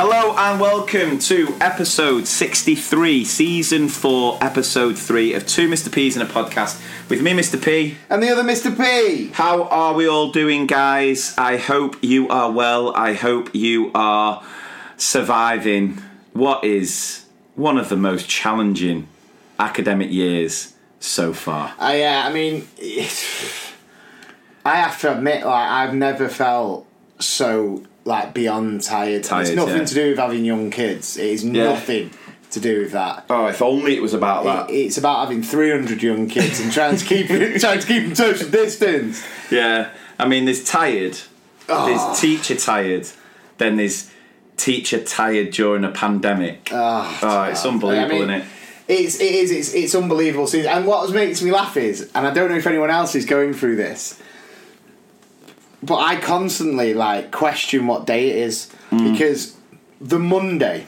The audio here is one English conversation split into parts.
Hello and welcome to episode 63, season 4, episode 3 of Two Mr. P's in a podcast with me, Mr. P. And the other Mr. P. How are we all doing, guys? I hope you are well. I hope you are surviving what is one of the most challenging academic years so far. Uh, yeah, I mean, I have to admit, like, I've never felt so like beyond tired. Tired, it's nothing yeah. to do with having young kids. It is Yeah. nothing to do with that. Oh, if only it was about It- it's about having 300 young kids and trying to keep trying to keep them social distance. Yeah, I mean, there's tired, Oh. there's ah. teacher tired, then there's teacher tired during a pandemic. Oh, Oh, it's unbelievable, I mean, isn't it? It's it is it's it's unbelievable. And what makes me laugh is, and I don't know if anyone else is going through this, but I constantly like question what day it is Mm. because the Monday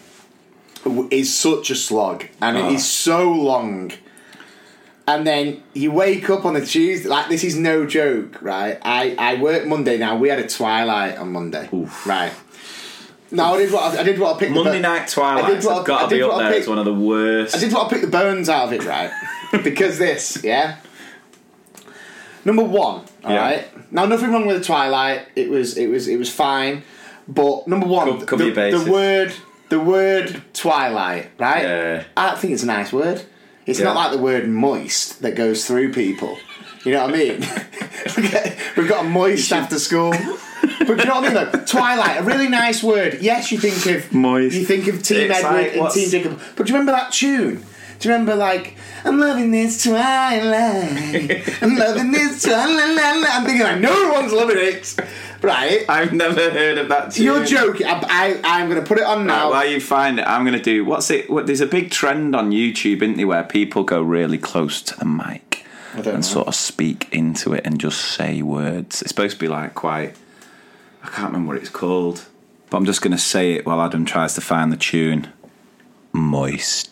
is such a slog and Oh. it is so long. And then you wake up on a Tuesday, like this is no joke, right? I, I work Monday now. We had a twilight on Monday, Oof. right? No, I did what I, I did what I picked. Monday bo- night twilight. I twilights did what have I- got I to be up there. It's one of the worst. I did what I picked the bones out of it, right? because this, yeah. Number one, all Yeah. right. Now, nothing wrong with the Twilight. It was, it was, it was fine. But number one, cover the, your bases. the word, the word Twilight, right? Yeah. I think it's a nice word. It's Yeah. not like the word moist that goes through people. You know what I mean? We've got a moist after school. But do you know what I mean though? Twilight, a really nice word. Yes, you think of Moist. You think of Team It's Edward like, and what's- Team Jacob. But do you remember that tune? Do you remember like I'm loving this twilight? I'm loving this twilight. I'm thinking like no one's loving it, right? I've never heard of that. Tune. You're joking. I, I I'm gonna put it on Right, now. while you find it, I'm going to do what's it? What, there's a big trend on YouTube, isn't there, where people go really close to the mic and know. sort of speak into it and just say words. It's supposed to be like quite. I can't remember what it's called, but I'm just going to say it while Adam tries to find the tune. Moist.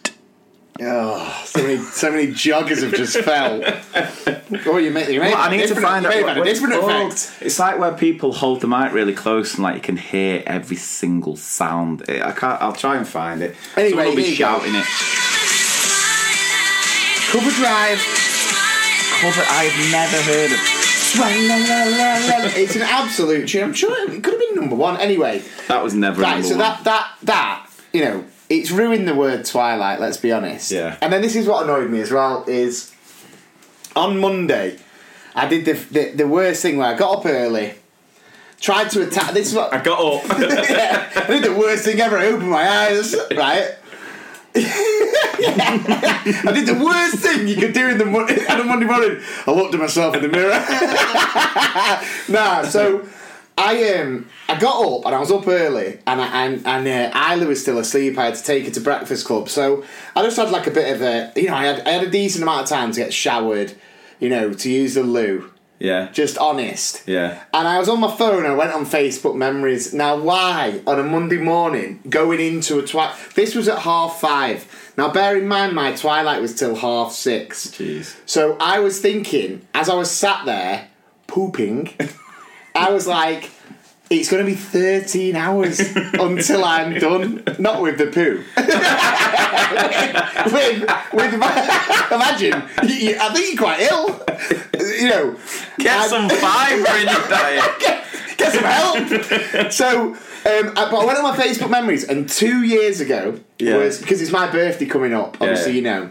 Oh, so many so many joggers have just fell. Oh, you made you made Well, I a need to find you out may what, what a it's different called. effect. It's like where people hold the mic really close and like you can hear every single sound. Eh, I can't. I'll try and find it. Anyway, Someone will be here you go. shouting it. Cover drive. Cover. I've never heard of. It's an absolute tune. I'm sure it could have been number one. Anyway, That was never right. number So one. that that that you know, it's ruined the word Twilight. Let's be honest. Yeah. And then this is what annoyed me as well is on Monday, I did the the, the worst thing where I got up early, tried to attack. This is what I got up. yeah, I did the worst thing ever. I opened my eyes, right? I did the worst thing you could do in the on a Monday morning. I looked at myself in the mirror. nah, so I um I got up and I was up early and I, and and uh, Isla was still asleep. I had to take her to breakfast club, so I just had like a bit of a you know I had I had a decent amount of time to get showered, you know, to use the loo. yeah. Just honest. Yeah. And I was on my phone and I went on Facebook memories. Now, why on a Monday morning going into a twilight? This was at half five. Now, bear in mind, my twilight was till half six. Jeez. So I was thinking, as I was sat there pooping, I was like, it's going to be 13 hours until I'm done. Not with the poo. with, with my, imagine, you, I think you're quite ill. You know, Get I- some fibre in your diet. get, get some help. so, um, I, but I went on my Facebook memories, and two years ago Yeah. was because it's my birthday coming up. Obviously, Yeah. you know,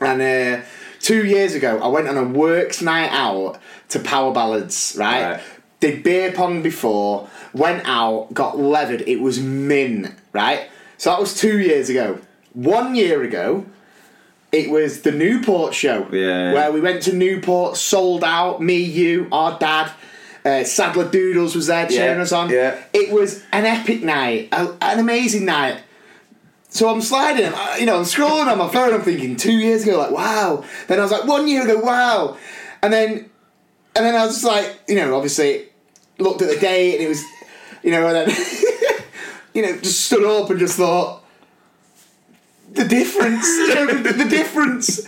and uh, two years ago I went on a works night out to Power Ballads. Right, Right. Did beer pong before. Went out, got levered. It was min. Right, so that was two years ago. One year ago. It was the Newport show Yeah. where we went to Newport, sold out. Me, you, our dad, uh, Sadler Doodles was there cheering Yeah, us on. yeah. It was an epic night, a, an amazing night. So I'm sliding, uh, you know, I'm scrolling on my phone. I'm thinking two years ago, like wow. Then I was like one year ago, wow. And then, and then I was just like, you know, obviously looked at the date and it was, you know, and then, you know, just stood up and just thought, the difference, you know, the, the difference.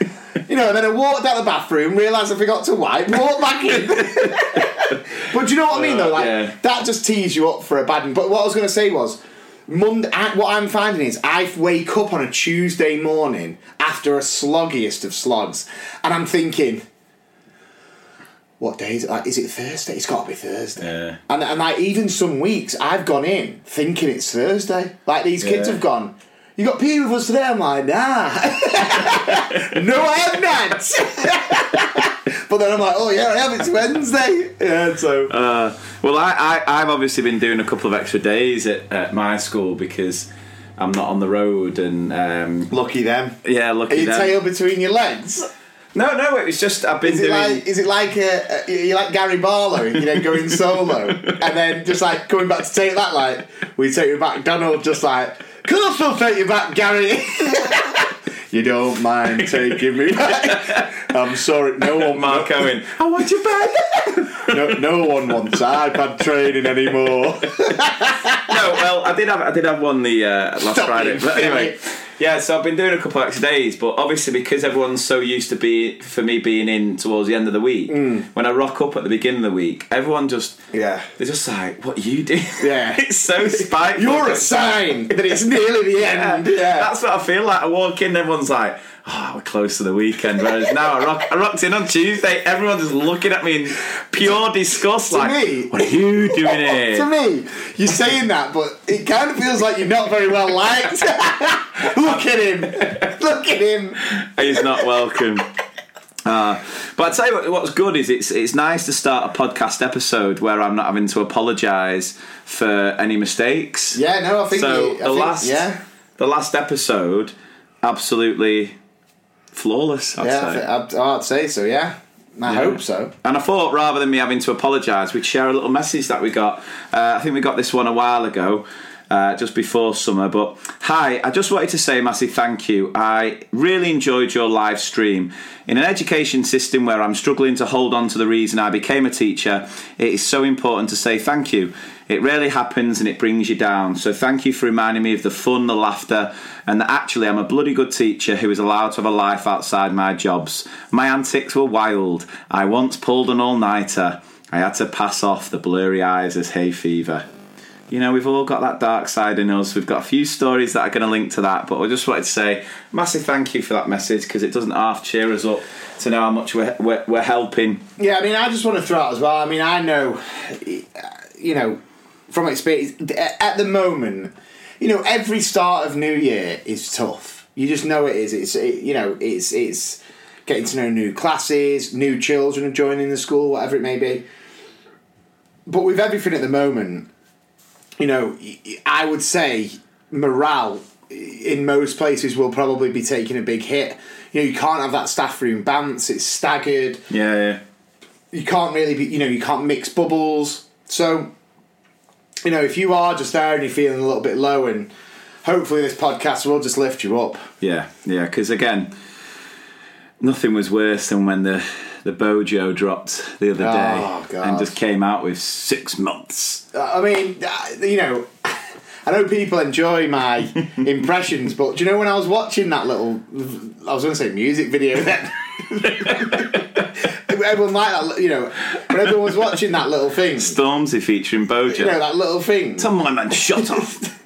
You know, and then I walked out the bathroom, realised I forgot to wipe, walked back in. but do you know what I mean, though? Uh, like Yeah. that just tees you up for a bad. one. But what I was going to say was, Monday, what I'm finding is I wake up on a Tuesday morning after a sloggiest of slogs, and I'm thinking, what day is it? Like, is it Thursday? It's got to be Thursday. Yeah. And and like even some weeks I've gone in thinking it's Thursday. Like these kids Yeah. have gone. You got PE with us today? I'm like, nah. no, I have not. but then I'm like, oh yeah, I have. It's Wednesday. Yeah, so Uh, well, I, I, I've obviously been doing a couple of extra days at, at my school because I'm not on the road and um, lucky them. yeah, Are lucky you them. tail between your legs? No, no, it was just I've been Is it doing. like is it like a, a you like Gary Barlow, you know, going solo and then just like coming back to take that like we take you back, Donald just like, I still take you back, Gary? you don't mind taking me back. I'm sorry, no one Mark Owen, I want you back. no, no one wants iPad training anymore. no, well, I did have I did have one the uh, last Stop Friday, but anyway. Yeah. So I've been doing a couple of extra days, but obviously because everyone's so used to be for me being in towards the end of the week, mm. when I rock up at the beginning of the week, everyone just Yeah. they're just like, "What you do?" Yeah. it's so spiteful. You're a sign that it's nearly the end. Yeah. That's what I feel like. I walk in, everyone's like, "Oh, we're close to the weekend." Whereas now I, rock, I rocked in on Tuesday, everyone's just looking at me in pure disgust, like, me- "What are you doing here?" to me, you're saying that, but it kind of feels like you're not very well liked. Look at him. Look at him. He's not welcome. Uh, but I tell you what, what's good is it's it's nice to start a podcast episode where I'm not having to apologise for any mistakes. Yeah, no, I think So I the think- last yeah. the last episode, absolutely flawless. I'd Yeah, say. I'd, I'd say so. Yeah, I hope so. And I thought rather than me having to apologise, we'd share a little message that we got. Uh, I think we got this one a while ago, uh, just before summer. But hi, I just wanted to say a massive thank you. I really enjoyed your live stream. In an education system where I'm struggling to hold on to the reason I became a teacher, it is so important to say thank you. It rarely happens and it brings you down. So thank you for reminding me of the fun, the laughter, and that actually I'm a bloody good teacher who is allowed to have a life outside my jobs. My antics were wild. I once pulled an all nighter. I had to pass off the blurry eyes as hay fever. You know, we've all got that dark side in us. We've got a few stories that are going to link to that, but I just wanted to say massive thank you for that message because it doesn't half cheer us up to know how much we're, we're, we're helping. Yeah, I mean, I just want to throw out as well. I mean, I know, you know, from experience, at the moment, you know, every start of New Year is tough. You just know it is. It's it, you know, it's it's getting to know new classes, new children joining the school, whatever it may be. But with everything at the moment, you know, I would say morale in most places will probably be taking a big hit. You know, you can't have that staff room bounce; it's staggered Yeah, yeah. you can't really be you know you can't mix bubbles so you know if you are just there and you're feeling a little bit low and hopefully this podcast will just lift you up Yeah, yeah, because again, nothing was worse than when the the Bojo dropped the other day Oh, God. and just came out with six months. I mean uh, you know i know people enjoy my impressions but do you know when i was watching that little i was going to say music video then everyone liked that you know when everyone was watching that little thing Stormzy featuring Bojo. you know that little thing Tell my man, shut off.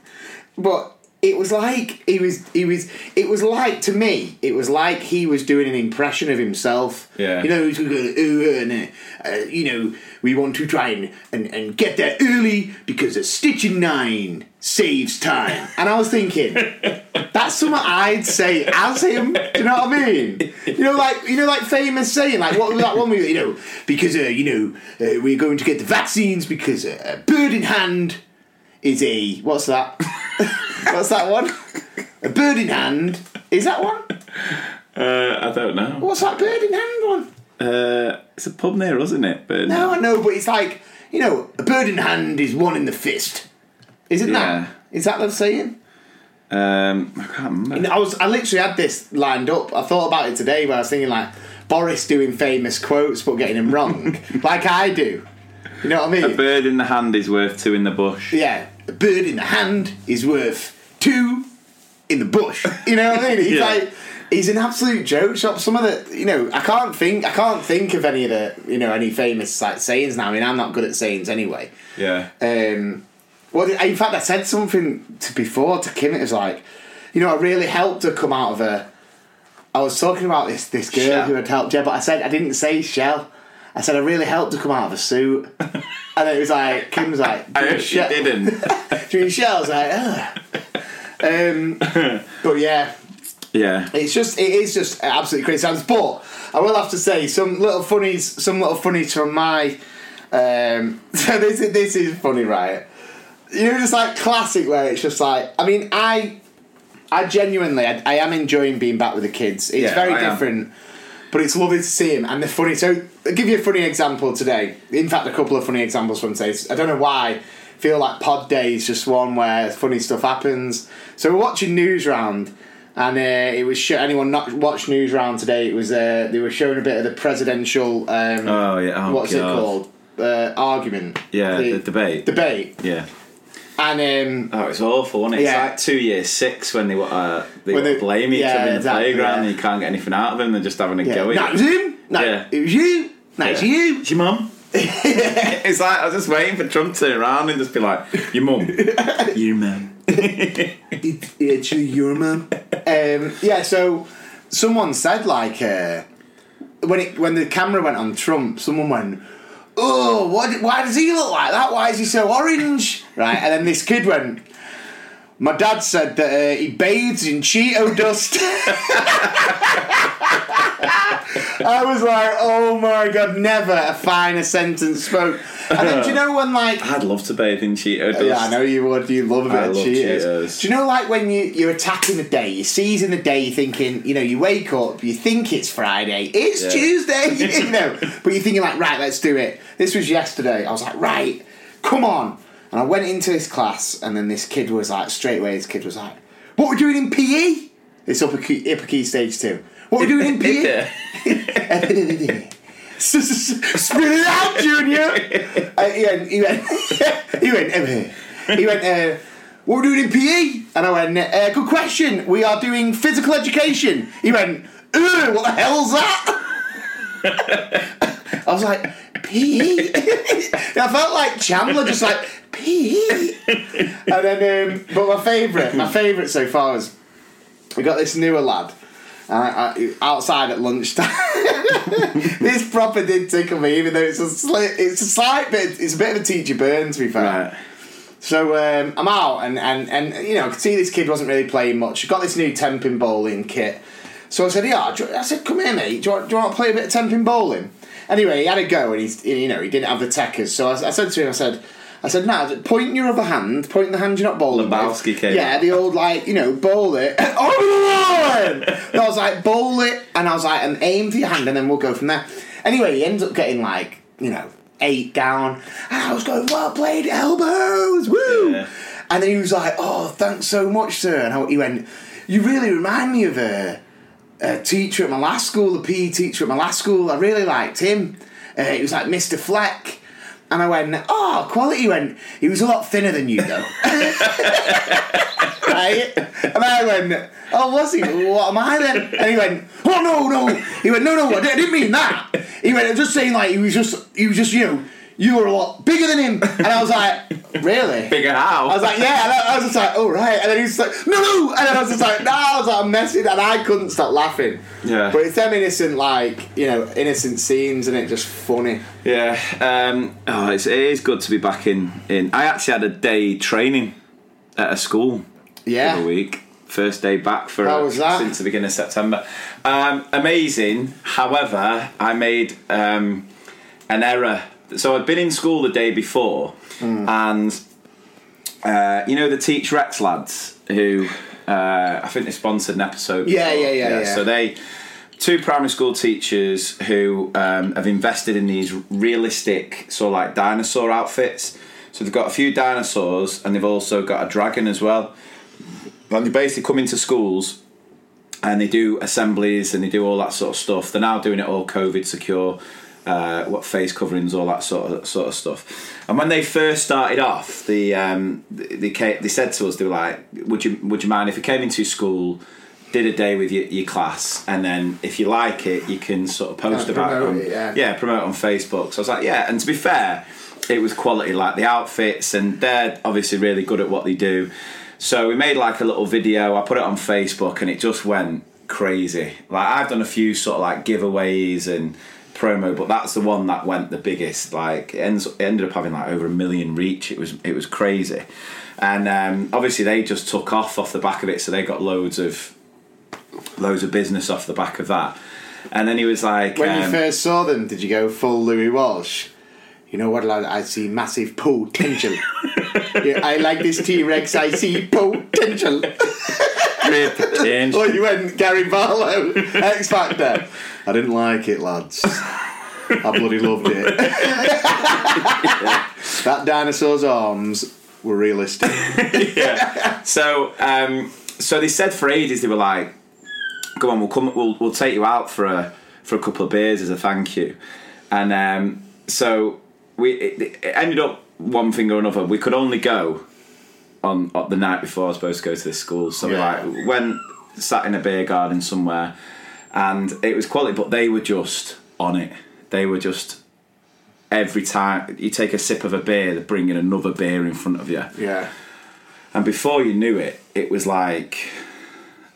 But it was like he was he was it was like to me it was like he was doing an impression of himself. Yeah. You know, he was going, "Ooh, and, uh, you know, we want to try and, and, and get there early because a stitch in nine saves time. And I was thinking, that's something I'd say as him. Do you know what I mean? You know, like you know, like famous saying, like what was that one? We, you know, because uh, you know uh, we're going to get the vaccines because uh, a bird in hand is a what's that? what's that one? A bird in hand is that one? Uh, I don't know. What's that bird in hand one? Uh, it's a pub near, us, isn't it? But No, I know, but it's like you know, a bird in hand is one in the fist. Isn't Yeah. that? Is that the saying? Um, I can't remember. And I was, I literally had this lined up. I thought about it today, where I was thinking like Boris doing famous quotes but getting them wrong, like I do. You know what I mean? A bird in the hand is worth two in the bush. Yeah, a bird in the hand is worth two in the bush. You know what I mean? He's Yeah. like. He's an absolute joke shop. Some of the, you know, I can't think, I can't think of any of the, you know, any famous like sayings now. I mean, I'm not good at sayings anyway. Yeah. Um, Well, in fact, I said something to before to Kim. It was like, you know, I really helped her come out of her. I was talking about this this girl Shell. who had helped yeah, but I said I didn't say shell. I said I really helped her come out of a suit, and it was like Kim was like, I "Do you hope she shell?" didn't. Do you shell? I was like, Ugh. um, but yeah, yeah. it's just it is just absolutely crazy times. But I will have to say some little funnies, some little funnies from my. Um, so this is this is funny, right? You know, just like classic where it's just like I mean I, I genuinely I, I am enjoying being back with the kids. It's Yeah, very I am. But it's lovely to see him, and they're funny. So, I'll give you a funny example today. In fact, a couple of funny examples from today. I don't know why. I feel like Pod Day is just one where funny stuff happens. So we're watching Newsround, and uh, it was sh- anyone not watched Newsround today. It was uh, they were showing a bit of the presidential. Um, Oh, yeah. Oh, what's God. it called? Uh, argument. Yeah, the debate. Debate, Yeah. And um, Oh, it's awful, wasn't it? It's like two years six when they uh, they, they- blame each yeah, other in the exactly, playground yeah. and you can't get anything out of them. They're just having a yeah. go. at no, it it. was him. No, Yeah. it was you. No, it's you. It's your mum. it's like I was just waiting for Trump to turn around and just be like, "Your mum, your mum." It, it's your mum. Um, yeah, so someone said like uh, when it when the camera went on Trump, someone went, "Oh, what? Why does he look like that? Why is he so orange?" Right, and then this kid went. My dad said that uh, he bathes in Cheeto dust. I was like, oh my god, never a finer sentence spoke. And then do you know when like I'd love to bathe in Cheeto dust. yeah, I know you would. You love a bit I of love Cheetos. Cheetos. Do you know, like when you you're attacking the day, you're seizing the day, you're thinking, you know, you wake up, you think it's Friday, it's Yeah. Tuesday, you know, but you're thinking like, right, let's do it. This was yesterday. I was like, right, come on, and I went into this class, and then this kid was like, straight away, this kid was like, what we're doing in PE? It's upper key, upper key stage two. What we're doing in PE? Spit it out, Junior. uh, he went. He went. he went. uh, He went. Uh, what we're doing in PE? And I went. Uh, good question. We are doing physical education. He went. Ugh, what the hell's that? I was like, PE. And I felt like Chandler, just like PE. And then, um, but my favourite, my favourite so far was we got this newer lad. Uh, uh, outside at lunchtime, this proper did tickle me, even though it's a slight, it's a slight bit, it's a bit of a teacher burn to be fair. Right. So um, I'm out, and, and, and you know, I could see this kid wasn't really playing much. Got this new tenpin bowling kit. So I said, yeah, I said, come here, mate. Do you, want, do you want to play a bit of tenpin bowling? Anyway, he had a go, and he's, you know, he didn't have the techers. So I, I said to him, I said, I said, nah, point your other hand, point the hand you're not bowling Lebowski came Yeah, the old, like, you know, bowl it. oh, Lord! And I was like, bowl it, and I was like, and aim for your hand, and then we'll go from there. Anyway, he ends up getting, like, you know, eight down. And I was going, well played, elbows, woo! Yeah. And then he was like, "Oh, thanks so much, sir." And he went, "You really remind me of a, teacher at my last school, the PE teacher at my last school. I really liked him. Uh, he was like Mr. Fleck." And I went, "Oh, quality." He went, "He was a lot thinner than you, though." right? And I went, "Oh, was he? What am I then?" And he went, "Oh no, no." He went, "No, no, I didn't mean that." He went, "I'm just saying, like he was just, he was just, you know." You were a lot bigger than him, and I was like, "Really?" Bigger how? I was like, yeah, and I, I was just like, oh right, and then he was like, no, no, and then I was just like, no, I was like, I'm messing, and I couldn't stop laughing. Yeah. But it's them innocent, like you know, innocent scenes, and it just funny. Yeah, um, oh, it's, it is good to be back in, in. I actually had a day training at a school Yeah. the week. First day back for that? since the beginning of September. Um, amazing. However, I made um, an error. So I'd been in school the day before, Hmm. and uh, you know the Teach Rex lads who uh, I think they sponsored an episode. Yeah, before. yeah, yeah, yeah. So they two primary school teachers who um, have invested in these realistic sort of like dinosaur outfits. So they've got a few dinosaurs and they've also got a dragon as well. And they basically come into schools and they do assemblies and they do all that sort of stuff. They're now doing it all COVID secure, uh, what face coverings, all that sort of sort of stuff. And when they first started off, the um, they came, they said to us, they were like, "Would you would you mind if we came into school did a day with your, your class, and then if you like it, you can sort of post Yeah, about it. On, it, yeah. promote on Facebook. So I was like, yeah. And to be fair, it was quality, like the outfits, and they're obviously really good at what they do. So we made like a little video. I put it on Facebook, and it just went crazy. Like I've done a few sort of like giveaways and promo, but that's the one that went the biggest. Like it, ends, it ended up having like over a million reach. It was it was crazy, and um, obviously they just took off off the back of it. So they got loads of loads of business off the back of that. And then he was like, When you um, first saw them, did you go full Louis Walsh? You know what? I see massive potential. yeah, I like this T Rex. I see potential. change. Or you went Gary Barlow, X Factor. I didn't like it, lads. I bloody loved it. that dinosaur's arms were realistic. yeah. So, um, so they said for ages they were like, "Come on, we'll come, we'll we'll take you out for a for a couple of beers as a thank you," and um, so we it, it ended up one thing or another. We could only go on, on the night before I was supposed to go to this school, so Yeah. we like went sat in a beer garden somewhere, and it was quality, but they were just on it. They were just. Every time you take a sip of a beer, they're bringing another beer in front of you. Yeah. And before you knew it, it was like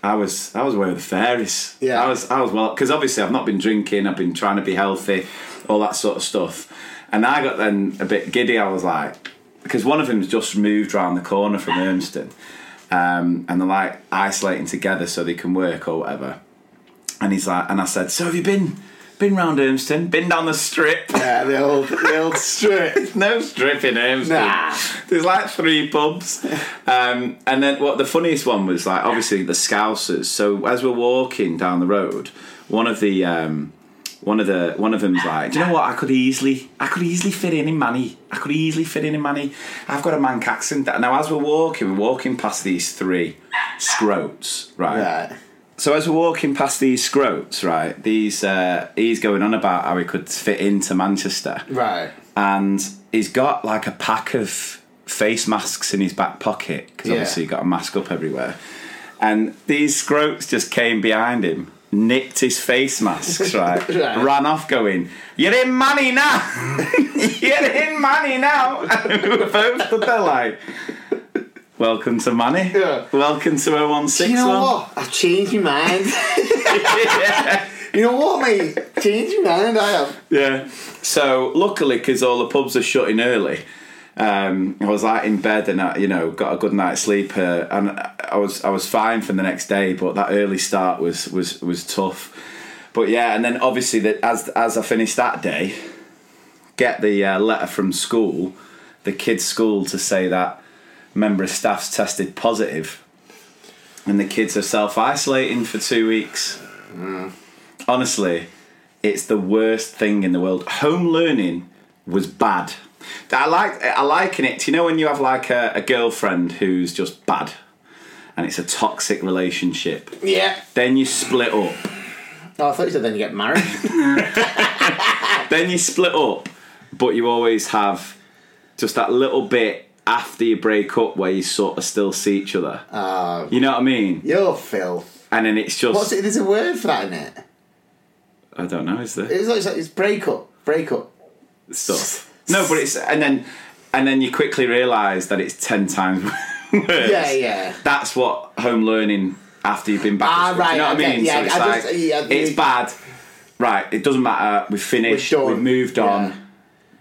I was I was away with the fairies. Yeah. I was I was well because obviously I've not been drinking. I've been trying to be healthy, all that sort of stuff. And I got then a bit giddy. I was like, because one of them's just moved round the corner from Urmston, um, and they're like isolating together so they can work or whatever. And he's like, and I said, so have you been been round Urmston? Been down the strip? Yeah, the old, the old strip. no strip in Urmston. Nah. There's like three pubs. Um, and then what the funniest one was like obviously the Scousers. So as we're walking down the road, one of the um, one of the one of them's like, Do you know what? I could easily I could easily fit in in Manny. I could easily fit in in Manny. I've got a Manc accent. Now as we're walking, we're walking past these three scroats, right? Right. So as we're walking past these scroats, right, these uh, he's going on about how he could fit into Manchester Right. and he's got like a pack of face masks in his back pocket because Yeah. obviously he got a mask up everywhere. And these scroats just came behind him, nicked his face masks, right? Right. Ran off going, You're in Manny now! You're in Manny now! And we were both stood there like, Welcome to Manny. Yeah. Welcome to 0161. You know what? I've changed my mind. yeah. you know what, mate? Changed my mind, I have. Yeah. So luckily, because all the pubs are shutting early, um, I was like in bed and I, you know got a good night's sleep, uh, and I was I was fine for the next day. But that early start was was was tough. But yeah, and then obviously that as as I finished that day, get the uh, letter from school, the kids' school to say that member of staff's tested positive, and the kids are self isolating for two weeks. Honestly, it's the worst thing in the world. Home learning was bad. I like I liken it. to, You know when you have like a, a girlfriend who's just bad, and it's a toxic relationship. Yeah. Then you split up. Oh, I thought you said then you get married. Then you split up, but you always have just that little bit after you break up where you sort of still see each other. Oh, You know what I mean? you're filth. And then it's just What's it? There's a word for that in it. I don't know. Is there? It's like it's, like, it's break up. Break up. stuff. No, but it's and then and then you quickly realise that it's ten times worse. Yeah, yeah. That's what home learning after you've been back. Ah, at school. Do right, You know what I mean? yeah, so it's I like just- yeah, it's bad. Right, it doesn't matter. We've finished. Done. We've moved on. Yeah.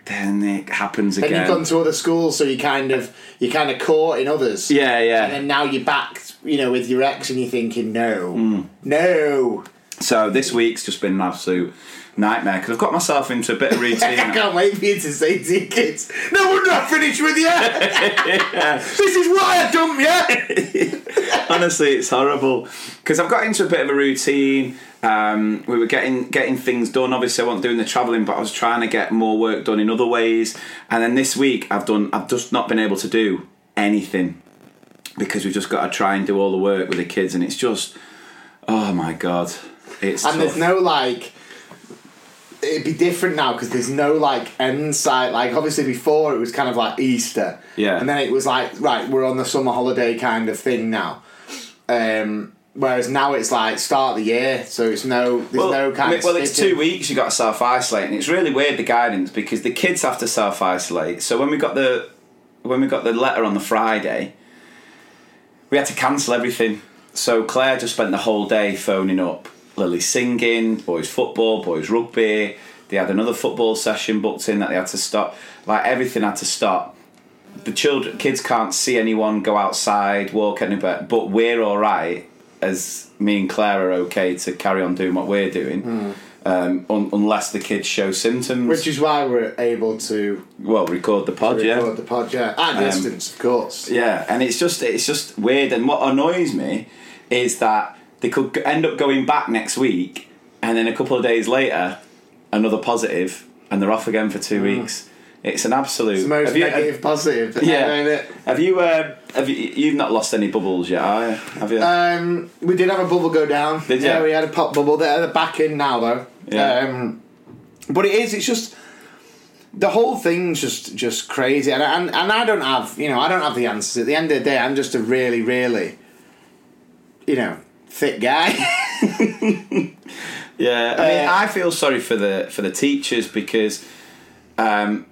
Then it happens Then again. you've gone to other schools, so you kind of you kind of caught in others. yeah, yeah. And then now you're back, you know, with your ex, and you're thinking, no, Hmm. no. So this week's just been an absolute nightmare because I've got myself into a bit of routine. I can't wait for you to say to your kids, no, we're not finished with you. This is why I dumped you. Honestly, it's horrible because I've got into a bit of a routine. Um, we were getting getting things done. Obviously, I wasn't doing the travelling, but I was trying to get more work done in other ways. And then this week, I've done. I've just not been able to do anything because we've just got to try and do all the work with the kids, and it's just, oh my god, it's And tough. there's no like. It'd be different now because there's no like end sight. Like obviously before it was kind of like Easter, Yeah. and then it was like right, we're on the summer holiday kind of thing now. Um, Whereas now it's like start of the year, so it's no there's no kind well, of well, it's two weeks. You got to self isolate, and it's really weird the guidance because the kids have to self isolate. So when we got the when we got the letter on the Friday, we had to cancel everything. So Claire just spent the whole day phoning up Lily singing, boys football, boys rugby. They had another football session booked in that they had to stop. Like everything had to stop. The children, kids can't see anyone go outside, walk anywhere, but we're all right as me and Claire are okay to carry on doing what we're doing, um, un- unless the kids show symptoms. Which is why we're able to well, record the pod, yeah. record the pod, yeah. At Um, distance, of course. Yeah, and it's just it's just weird. And what annoys me is that they could end up going back next week, and then a couple of days later, another positive, and they're off again for two weeks. It's an absolute. Mm. It's the most you, negative positive. Yeah. Have you? Uh, have you? You've not lost any bubbles yet, are you? Have you? Um, we did have a bubble go down. Did you? Yeah, we had a pop bubble. They're they're back in now though. Yeah. Um, but it is. It's just the whole thing's just just crazy, and, and and I don't have you know I don't have the answers. At the end of the day, I'm just a really really you know thick guy. Yeah, I mean, Uh, I feel sorry for the for the teachers because um,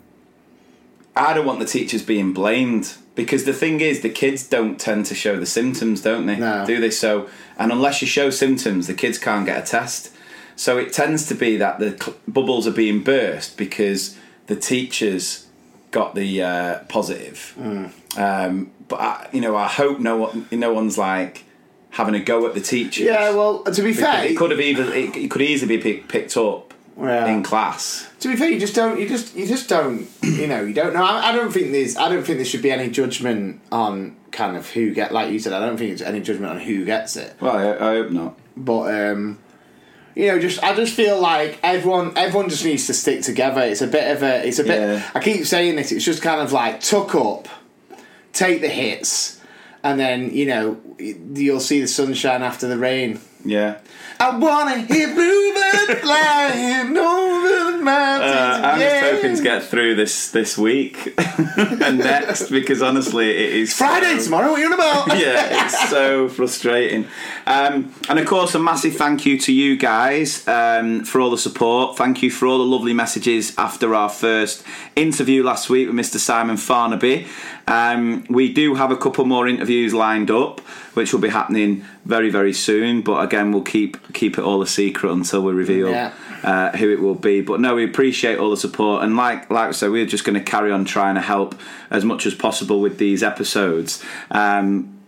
I don't want the teachers being blamed because the thing is, the kids don't tend to show the symptoms, don't they? No. Do they? So, and unless you show symptoms, the kids can't get a test. So it tends to be that the cl- bubbles are being burst because the teachers got the uh, positive. Hmm. Um, but I, you know, I hope no one, no one's like having a go at the teachers. yeah. Well, to be fair, it could have even it, it could easily be pick, picked up Yeah. in class. To be fair, you just don't. You just you just don't. You know, you don't know. I, I don't think there's. I don't think there should be any judgment on kind of who get. Like you said, I don't think there's any judgment on who gets it. Well, I, I hope not. But um, you know, just I just feel like everyone everyone just needs to stick together. It's a bit of a. It's a bit. Yeah. I keep saying this. It's just kind of like tuck up, take the hits, and then you know you'll see the sunshine after the rain. Yeah. I wanna hear bluebird flying over mountains. Uh, I'm just hoping to get through this this week and next because honestly, it is Friday so- tomorrow. What are you on about? yeah, it's so frustrating. Um, and of course, a massive thank you to you guys um, for all the support. Thank you for all the lovely messages after our first interview last week with Mr. Simon Farnaby. Um, we do have a couple more interviews lined up, which will be happening very, very soon. But again, we'll keep keep it all a secret until we reveal Yeah. uh, who it will be. But no, we appreciate all the support, and like like I said, we're just going to carry on trying to help as much as possible with these episodes. Um,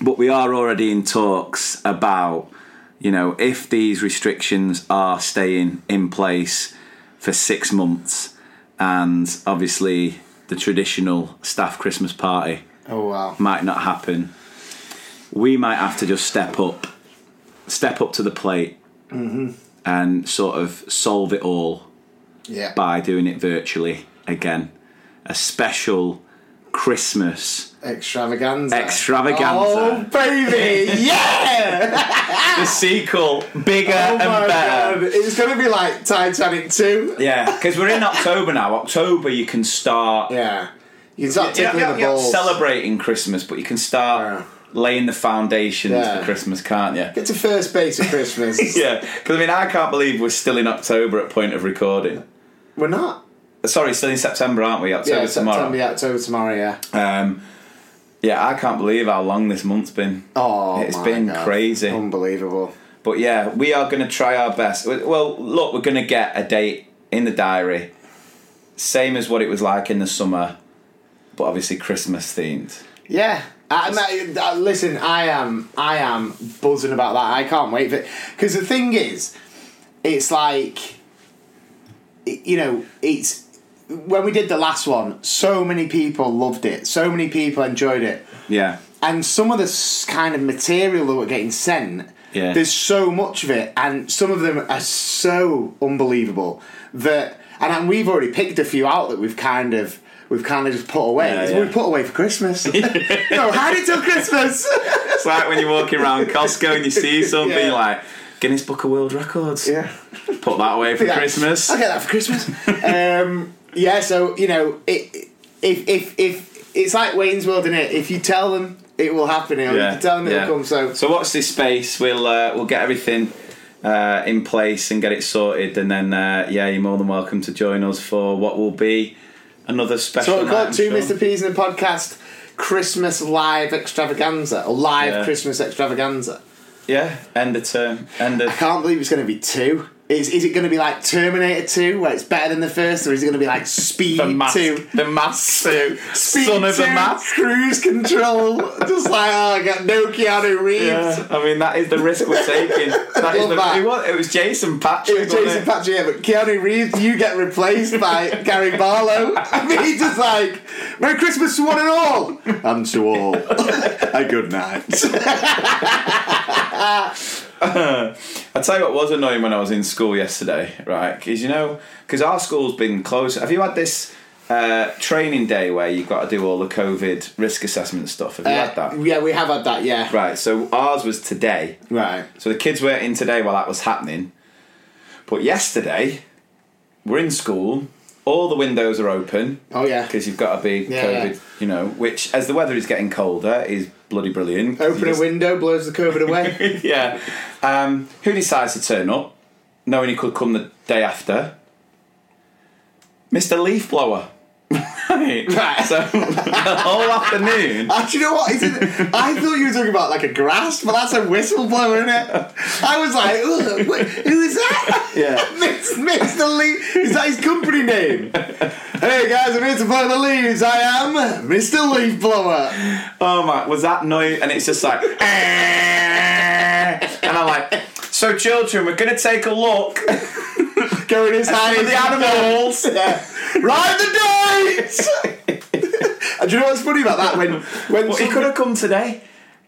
but we are already in talks about, you know, if these restrictions are staying in place for six months, and obviously the traditional staff Christmas party Oh wow. might not happen, we might have to just step up, step up to the plate, and sort of solve it all Yeah. by doing it virtually again. A special Christmas Extravaganza. Extravaganza. Oh baby, yeah! the sequel, bigger oh and better. god, it's gonna be like Titanic two. Yeah, because we're in October now. October, you can start. Yeah, you can start You're tickling not- the you're balls. celebrating Christmas, but you can start. Laying the foundations Yeah. for Christmas, can't you? Get to first base at Christmas. Yeah, because I mean, I can't believe we're still in October at point of recording. We're not. Sorry, still in September, aren't we? October tomorrow. yeah, tomorrow. September, yeah, October tomorrow. Yeah. Um, yeah, I can't believe how long this month's been. Oh, It's been God. crazy. unbelievable. But yeah, we are going to try our best. Well, look, we're going to get a date in the diary, same as what it was like in the summer, but obviously Christmas themed. Yeah. I, listen, I am, I am buzzing about that. I can't wait for because the thing is, it's like, you know, it's when we did the last one. So many people loved it. So many people enjoyed it, Yeah, and some of the kind of material that we're getting sent. Yeah. There's so much of it, and some of them are so unbelievable that, and we've already picked a few out that we've kind of. We've kind of just put away. Yeah, yeah. we put away for Christmas. no, hide it till Christmas. it's like when you're walking around Costco and you see something Yeah. like Guinness Book of World Records. yeah. Put that away for Yeah. Christmas. I'll get that for Christmas. um, yeah, so you know, it, if if if it's like Wayne's World, in it. If you tell them, it will happen. You, know, you tell them it'll come. So so watch this space. We'll uh, we'll get everything uh, in place and get it sorted, and then uh, yeah, you're more than welcome to join us for what will be another special. So we've got two. Mr. P's in the podcast Christmas live extravaganza or live Yeah. Christmas extravaganza. Yeah, end of term, end I of. can't believe it's going to be two. Is, is it going to be like Terminator 2 where it's better than the first or is it going to be like Speed The mask, 2? the mask, two, Speed son of 2, the mask. cruise control. Just like, oh, I got no Keanu Reeves. Yeah, I mean that is the risk we're taking. That is the, that. It, was, it was Jason Patric. It was Jason it? Patric, yeah, but Keanu Reeves, you get replaced by Gary Barlow. I mean, he's just like, Merry Christmas to one and all, and to all, a good night. I tell you what was annoying when I was in school yesterday, right? Because you know, because our school's been closed. Have you had this uh, training day where you've got to do all the COVID risk assessment stuff? Have you had that? Uh, yeah, we have had that, yeah. Right. So ours was today. Right. So the kids weren't in today while that was happening. But yesterday, we're in school. All the windows are open Oh, yeah. because you've got to be Yeah, COVID. yeah. You know, which as the weather is getting colder is bloody brilliant. Open a window, blows the COVID away. yeah. Um, who decides to turn up, knowing he could come the day after? Mr. Leaf Right. So the whole afternoon. Ah, do you know what? Is it, I thought you were talking about like a grass, but that's a whistleblower, isn't it? I was like, wait, who is that? Yeah. Mr. Leaf. Is that his company name? hey guys, I'm here to blow the leaves. I am Mr. Leaf Blower. Oh my, was that noise? And it's just like, and I'm like, so children, we're going to take a look Going at the animals. Yeah. Ride the dates! and do you know what's funny about that? When when Well, he could have come today.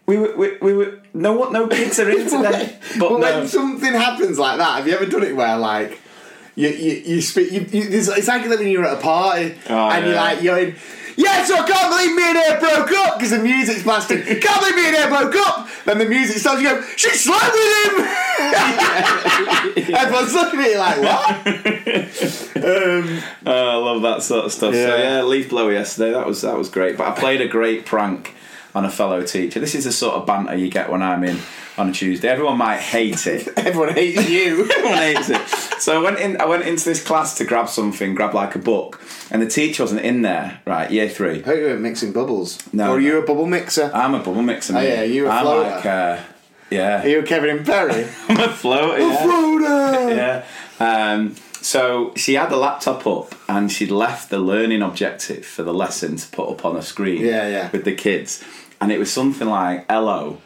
We were, we, we were, no what, no kids are in today. But But no. when something happens like that, have you ever done it where like you you, you speak? You, you, it's, like when you're at a party Oh, and you're like you're in. Yeah, so I can't believe me and her broke up because the music's blasting. Can't believe me and her broke up. Then the music starts. You go, she slept with him. Everyone's looking at you like, what? um, Oh, I love that sort of stuff. So Yeah. yeah, leaf blower yesterday. That was that was great. But I played a great prank on a fellow teacher. This is the sort of banter you get when I'm in on a Tuesday. Everyone might hate it. everyone hates you. Everyone hates it. So I went in. I went into this class to grab something, grab like a book, and the teacher wasn't in there. Right, year three. I you weren't mixing bubbles. No, Or are you a bubble mixer? I'm a bubble mixer. Oh, yeah, you a I'm floater? like, uh, yeah, Are you a Kevin Perry? I'm a floater. Yeah. Floater! yeah. Um, so she had the laptop up and she'd left the learning objective for the lesson to put up on a screen Yeah, yeah. with the kids. And it was something like, hello,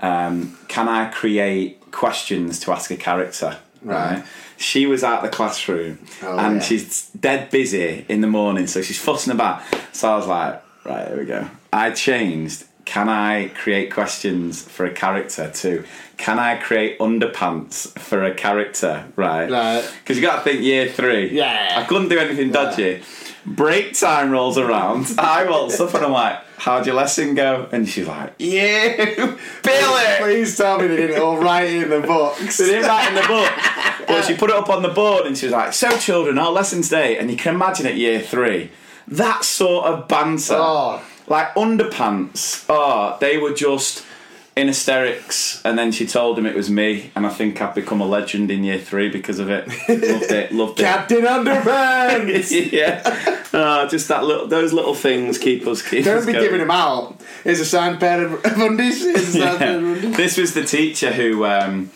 um, can I create questions to ask a character? Right. She was out the classroom Oh, and yeah. she's dead busy in the morning, so she's fussing about. So I was like, right, here we go. I changed. Can I create questions for a character to? Can I create underpants for a character? Right. Right. Because you got to think year three. Yeah. I couldn't do anything dodgy. Break time rolls around. I waltz up and I'm like, how'd your lesson go? And she's like, you, Billy. Please tell me they didn't all write it in the books. They didn't write in the book. But she put it up on the board and she was like, So, children, our lesson today. And you can imagine at year three, that sort of banter. Oh. Like underpants. Oh, they were just in hysterics. And then she told him it was me. And I think I've become a legend in year three because of it. Loved it, loved it. Captain Underpants! yeah. Oh, just that little, those little things keep us keep Don't us be going. giving them out. Here's a signed pair of undies. Here's a signed pair of Yeah. This was the teacher who um,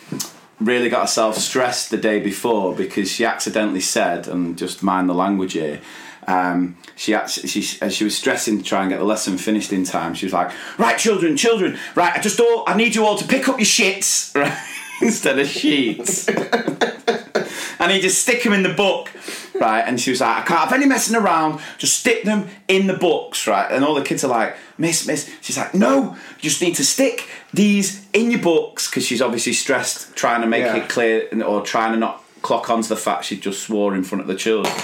really got herself stressed the day before because she accidentally said, and just mind the language here. Um, she actually, she as she was stressing to try and get the lesson finished in time. She was like, "Right, children, children, right. I just all I need you all to pick up your shits, right, instead of sheets." and he just stick them in the book, right? And she was like, I can't have any messing around. Just stick them in the books, right? And all the kids are like, Miss, Miss. She's like, No, you just need to stick these in your books because she's obviously stressed, trying to make Yeah. it clear or trying to not clock onto the fact she just swore in front of the children.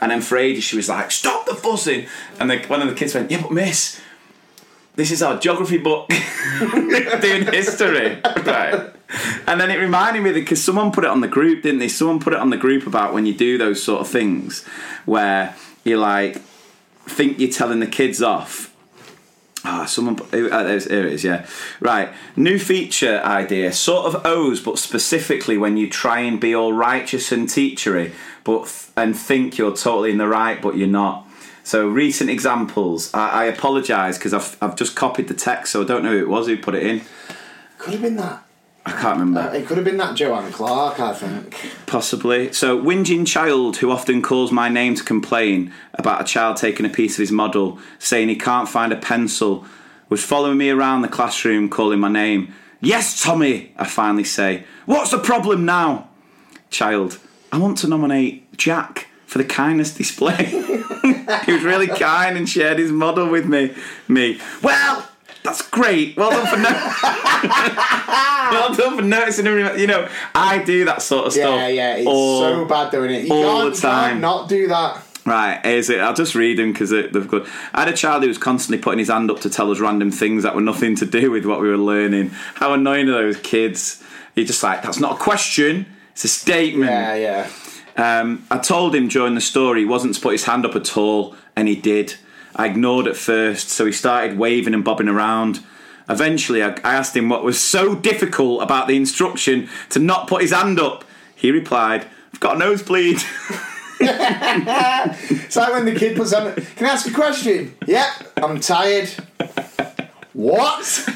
And then for ages she was like, Stop the fussing. And the, one of the kids went, Yeah, but Miss. This is our geography book doing history, right? And then it reminded me because someone put it on the group, didn't they? Someone put it on the group about when you do those sort of things where you like think you're telling the kids off Ah, someone. put- Uh, there's- here it is. Yeah, right. New feature idea, sort of O's, but specifically when you try and be all righteous and teachery, but and think you're totally in the right, but you're not. So recent examples. I, I apologise because I've I've just copied the text, so I don't know who it was who put it in. Could have been that. I can't remember. Uh, it could have been that Joanne Clark, I think. Possibly. So, whinging child who often calls my name to complain about a child taking a piece of his model, saying he can't find a pencil, was following me around the classroom calling my name. Yes, Tommy, I finally say. What's the problem now? Child, I want to nominate Jack for the kindness display. he was really kind and shared his model with me. Me. Well, that's great. Well done for no- well done for noticing. You know, I do that sort of stuff. Yeah, yeah, it's all- so bad doing it. You all can't, the time. not do that. Right, is it. I'll just read them because they've got. I had a child who was constantly putting his hand up to tell us random things that were nothing to do with what we were learning. How annoying are those kids? You're just like, that's not a question, it's a statement. Yeah, yeah. Um, I told him during the story he wasn't to put his hand up at all, and he did. I ignored at first, so he started waving and bobbing around. Eventually, I, asked him what was so difficult about the instruction to not put his hand up. He replied, I've got a nosebleed. It's like when the kid puts on. Can I ask a question? Yep, I'm tired. What?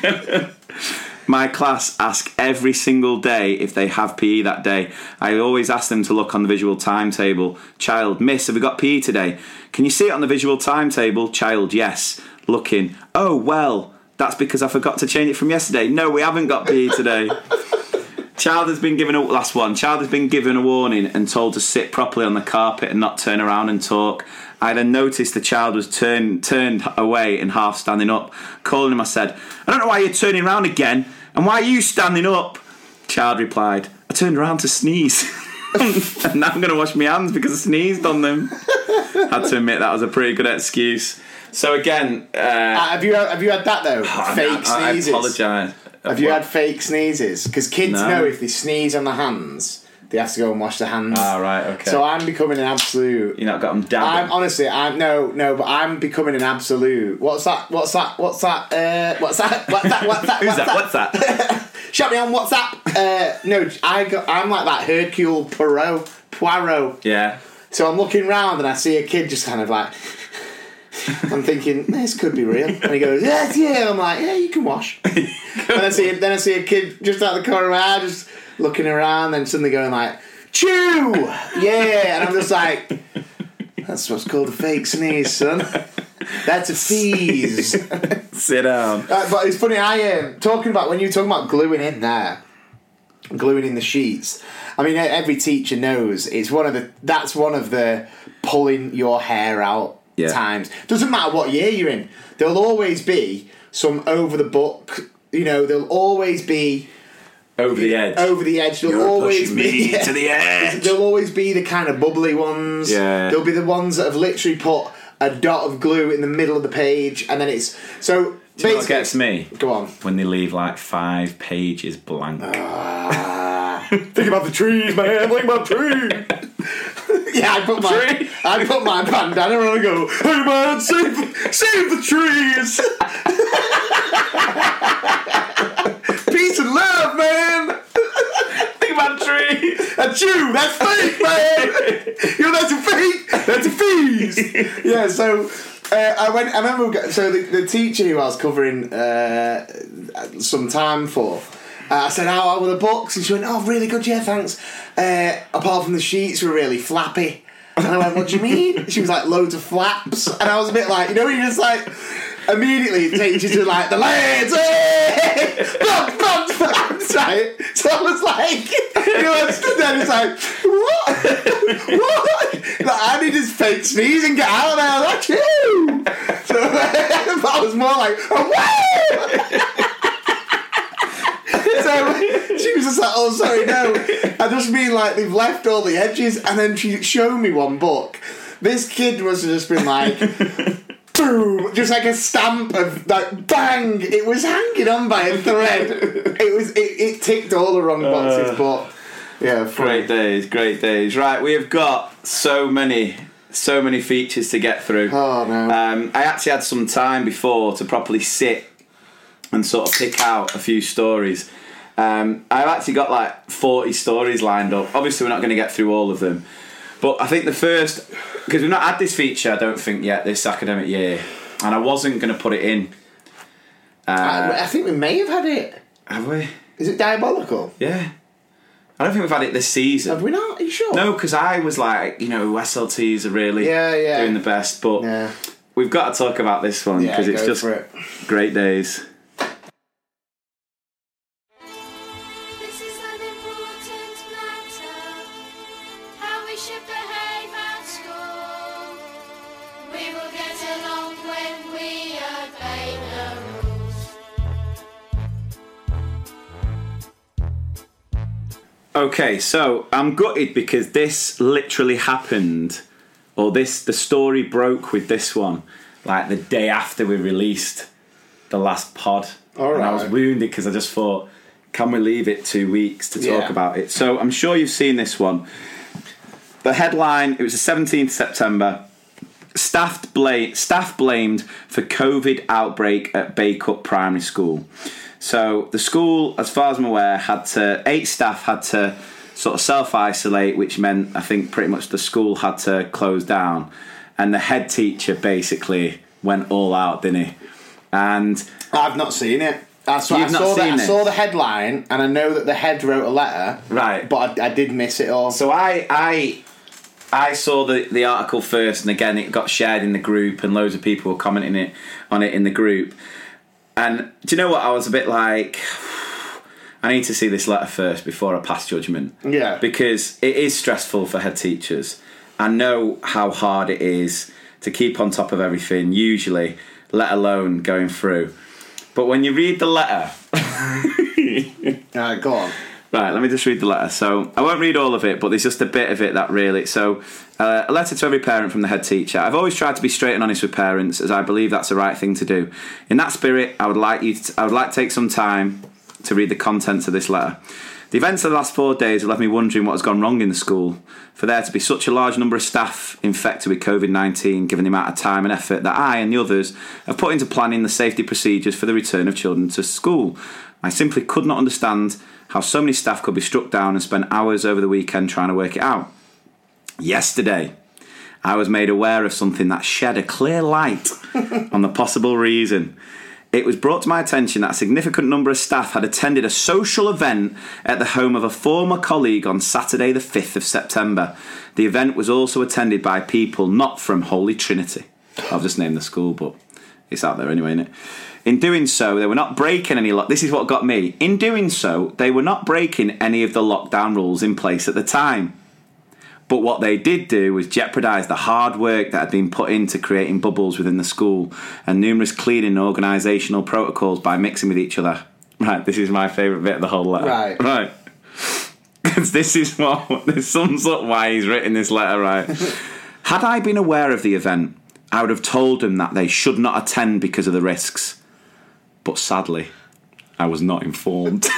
My class ask every single day if they have PE that day. I always ask them to look on the visual timetable. Child, miss, have we got PE today? Can you see it on the visual timetable? Child, yes. Looking, oh, well, that's because I forgot to change it from yesterday. No, we haven't got PE today. Child has been given a last one. Child has been given a warning and told to sit properly on the carpet and not turn around and talk. I then noticed the child was turned turned away and half standing up. Calling him, I said, "I don't know why you're turning around again, and why are you standing up?" Child replied, "I turned around to sneeze, and now I'm going to wash my hands because I sneezed on them." Had to admit that was a pretty good excuse. So again, uh, Uh, have you have you had that though? Fake I, I sneezes. apologise. Have you had fake sneezes? Because kids No. know if they sneeze on the hands, they have to go and wash their hands. Ah, right, okay. So I'm becoming an absolute. you not got them dabbing. I'm honestly, I'm no, no, but I'm becoming an absolute. What's that? What's that? What's that? Uh, what's that? What's that? What's that? Who's what's that? What's that? Shut me on WhatsApp. Uh, no, I got, I'm like that Hercule Poirot. Poirot. yeah. So I'm looking round and I see a kid just kind of like. I'm thinking this could be real, and he goes, "Yes, yeah." I'm like, "Yeah, you can wash." and I see, then I see a kid just out the corner of my eye, just looking around, then suddenly going like, "Chew, yeah," and I'm just like, "That's what's called a fake sneeze, son. That's a fees." Sit down. Uh, but it's funny. I am talking about when you're talking about gluing in there, gluing in the sheets. I mean, every teacher knows it's one of the. That's one of the pulling your hair out Yeah. times. Doesn't matter what year you're in. There'll always be some over the book. You know, there'll always be Over the edge. over the edge. They'll You're always pushing be me to the edge. There'll always be the kind of bubbly ones. Yeah. There'll be the ones that have literally put a dot of glue in the middle of the page, and then it's so. Do you know what gets me? Go on. When they leave like five pages blank. Ah. Think about the trees, man. Think about trees. yeah, I put my Tree. I put my bandana on and I go, hey man, save save the trees. Love, man. Think about the trees. That's you. That's fake, man. you know that's a fake. That's a fees. Yeah. So uh, I went. I remember. So the, the teacher who I was covering uh, some time for. Uh, I said, "How how were the books?" And she went, "Oh, really good. Yeah, thanks. Uh, apart from the sheets were really flappy." And I went, "What do you mean?" She was like, "Loads of flaps." And I was a bit like, you know, you're just like. Immediately it takes you to like the lads, eh? hey! bump, bump, bump, right? So I was like, you know, I stood there and it's like, what? what? Like, I need his fake sneeze and get out of there, that's you! So I was more like, oh, so she was just like, oh, sorry, no. I just mean like they've left all the edges, and then she showed me one book. This kid must have just been like, boom, just like a stamp of like bang. It was hanging on by a thread. it was it, it ticked all the wrong boxes, but yeah, funny. Great days, great days. Right, we have got so many So many features to get through. Oh no. Um, I actually had some time before to properly sit and sort of pick out a few stories. Um, I've actually got like 40 stories lined up. Obviously, we're not going to get through all of them. But I think the first, because we've not had this feature, I don't think, yet this academic year. And I wasn't going to put it in. Uh, I, I think we may have had it. have we? Is it diabolical? Yeah. I don't think we've had it this season. Have we not? Are you sure? No, because I was like, you know, SLTs are really Yeah, yeah. doing the best. But Yeah. we've got to talk about this one because it's just it. great days. Okay, so I'm gutted because this literally happened, or this the story broke with this one, like the day after we released the last pod, All and I was right. wounded because I just thought, can we leave it two weeks to talk Yeah. about it? So I'm sure you've seen this one. The headline: It was the 17th September. Staff, bla- staff blamed for COVID outbreak at Bacup Primary School. So the school, as far as I'm aware, had to eight staff had to sort of self isolate, which meant I think pretty much the school had to close down, and the head teacher basically went all out, didn't he? And I've not seen it. I saw, You've I, not saw the, I saw the headline, and I know that the head wrote a letter. Right. But I, I did miss it all. So I I I saw the, the article first, and again it got shared in the group, and loads of people were commenting it on it in the group. And do you know what? I was a bit like, I need to see this letter first before I pass judgment. Yeah. Because it is stressful for head teachers. I know how hard it is to keep on top of everything, usually, let alone going through. But when you read the letter, Uh, go on. Right, let me just read the letter. So I won't read all of it, but there's just a bit of it that really. So, uh, a letter to every parent from the head teacher. I've always tried to be straight and honest with parents, as I believe that's the right thing to do. In that spirit, I would like you. To, I would like to take some time to read the contents of this letter. The events of the last four days have left me wondering what has gone wrong in the school. For there to be such a large number of staff infected with COVID 19, given the amount of time and effort that I and the others have put into planning the safety procedures for the return of children to school, I simply could not understand how so many staff could be struck down and spend hours over the weekend trying to work it out. Yesterday, I was made aware of something that shed a clear light on the possible reason. It was brought to my attention that a significant number of staff had attended a social event at the home of a former colleague on Saturday, the 5th of September. The event was also attended by people not from Holy Trinity. I've just named the school, but it's out there anyway, innit? In doing so, they were not breaking any lock. This is what got me. In doing so, they were not breaking any of the lockdown rules in place at the time. But what they did do was jeopardise the hard work that had been put into creating bubbles within the school and numerous cleaning and organisational protocols by mixing with each other. Right, this is my favourite bit of the whole letter. Right. Right. Because this is what this sums up why he's written this letter, right? Had I been aware of the event, I would have told them that they should not attend because of the risks. But sadly, I was not informed.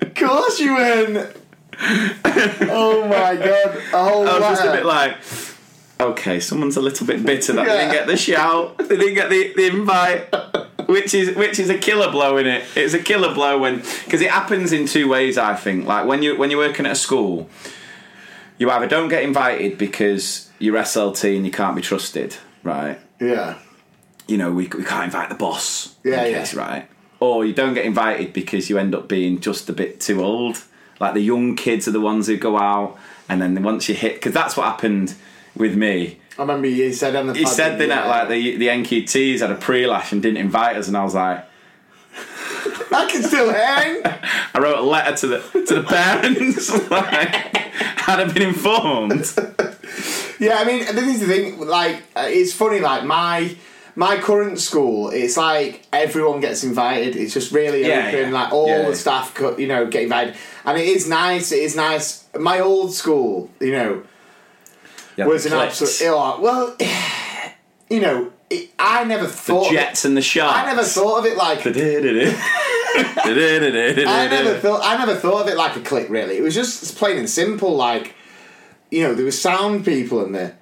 Of course you win. oh my god. Whole I was just a bit like, okay, someone's a little bit bitter that they didn't get the shout, they didn't get the, the invite, which is which is a killer blow in it. It's a killer blow when because it happens in two ways. I think like when you when you're working at a school, you either don't get invited because you're SLT and you can't be trusted, right? Yeah. You know, we, we can't invite the boss. Yeah, in yeah. case, right. Or you don't get invited because you end up being just a bit too old. Like the young kids are the ones who go out, and then once you hit, because that's what happened with me. I remember you said on the You said that you? like the the NQTs had a pre-lash and didn't invite us, and I was like, I can still hang. I wrote a letter to the to the parents, like, had I been informed. Yeah, I mean, this is the thing. Like, uh, it's funny. Like my my current school, it's like everyone gets invited. It's just really Yeah, open. yeah. Like all Yeah. the staff, co- you know, get invited, and it is nice. It is nice. My old school, you know, was an clips, absolute. oh, Well, you know, it, I never the thought. jets and the sharks. I never thought of it like. I never thought. I never thought of it like a click. Really, it was just plain and simple. Like you know, there were sound people in the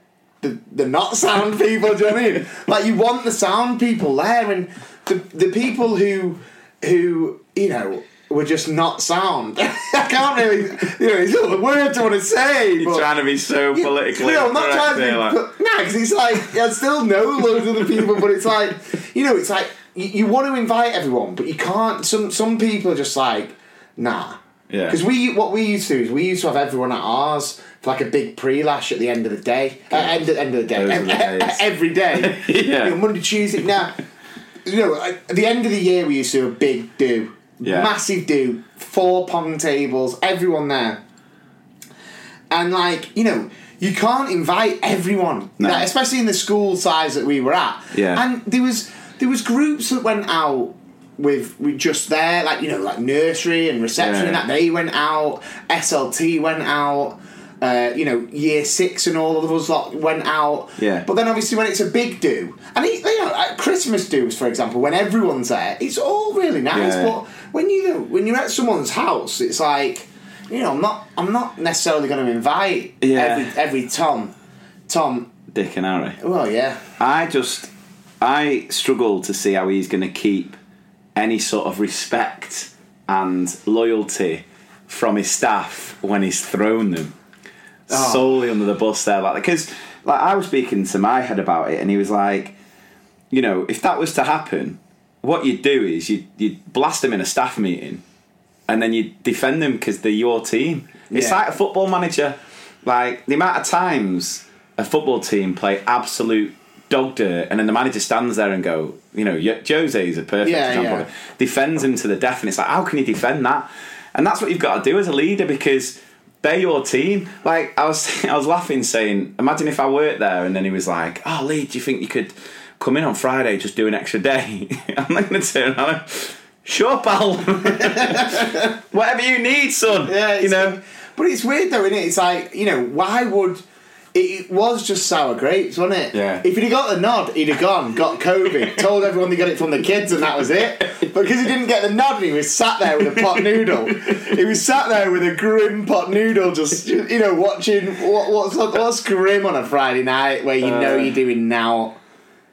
the, the not sound people. do you know what I mean? Like you want the sound people there, and the the people who who you know were just not sound. I can't really, you know, it's not the words I want to say. You're trying to be so politically No, I'm not trying to be. like- nah, because it's like I still know loads of the people, but it's like you know, it's like you, you want to invite everyone, but you can't. Some some people are just like, nah. Yeah. Because we what we used to do is we used to have everyone at ours for like a big pre-lash at the end of the day. Uh, end, end of the day. The every day. Yeah. You know, Monday, Tuesday. Now, you know, at the end of the year we used to do a big do. Yeah. Massive do. Four pong tables, everyone there. And like, you know, you can't invite everyone. No. Like, especially in the school size that we were at. Yeah. And there was there was groups that went out with, with just there, like, you know, like nursery and reception Yeah. and that they went out, SLT went out. Uh, you know, year six and all of us lot went out. Yeah. But then obviously when it's a big do, and it, you know, at Christmas do's, for example, when everyone's there, it's all really nice. Yeah. But when you when you're at someone's house, it's like, you know, I'm not I'm not necessarily going to invite Yeah. every every Tom, Tom. Dick and Harry. Well, yeah, I just I struggle to see how he's going to keep any sort of respect and loyalty from his staff when he's thrown them. Oh. solely under the bus there like because like I was speaking to my head about it and he was like you know if that was to happen what you'd do is you you blast them in a staff meeting and then you defend them because they're your team. It's like a football manager like the amount of times a football team play absolute dog dirt and then the manager stands there and go you know Jose is a perfect Yeah, example yeah. defends him to the death and it's like how can you defend that and that's what you've got to do as a leader because they're your team like I was I was laughing saying imagine if I worked there and then he was like oh Lee do you think you could come in on Friday just do an extra day I'm not going to turn around Sure, pal. Whatever you need, son. yeah, you know. But it's weird though, isn't it? It's like you know, why would it, was just sour grapes, wasn't it? Yeah. If he'd have got the nod, he'd have gone, got COVID, told everyone they got it from the kids, and that was it. But because he didn't get the nod, and he was sat there with a pot noodle. He was sat there with a grim pot noodle, just you know, watching what, what's what's grim on a Friday night where you know Uh. you're doing now.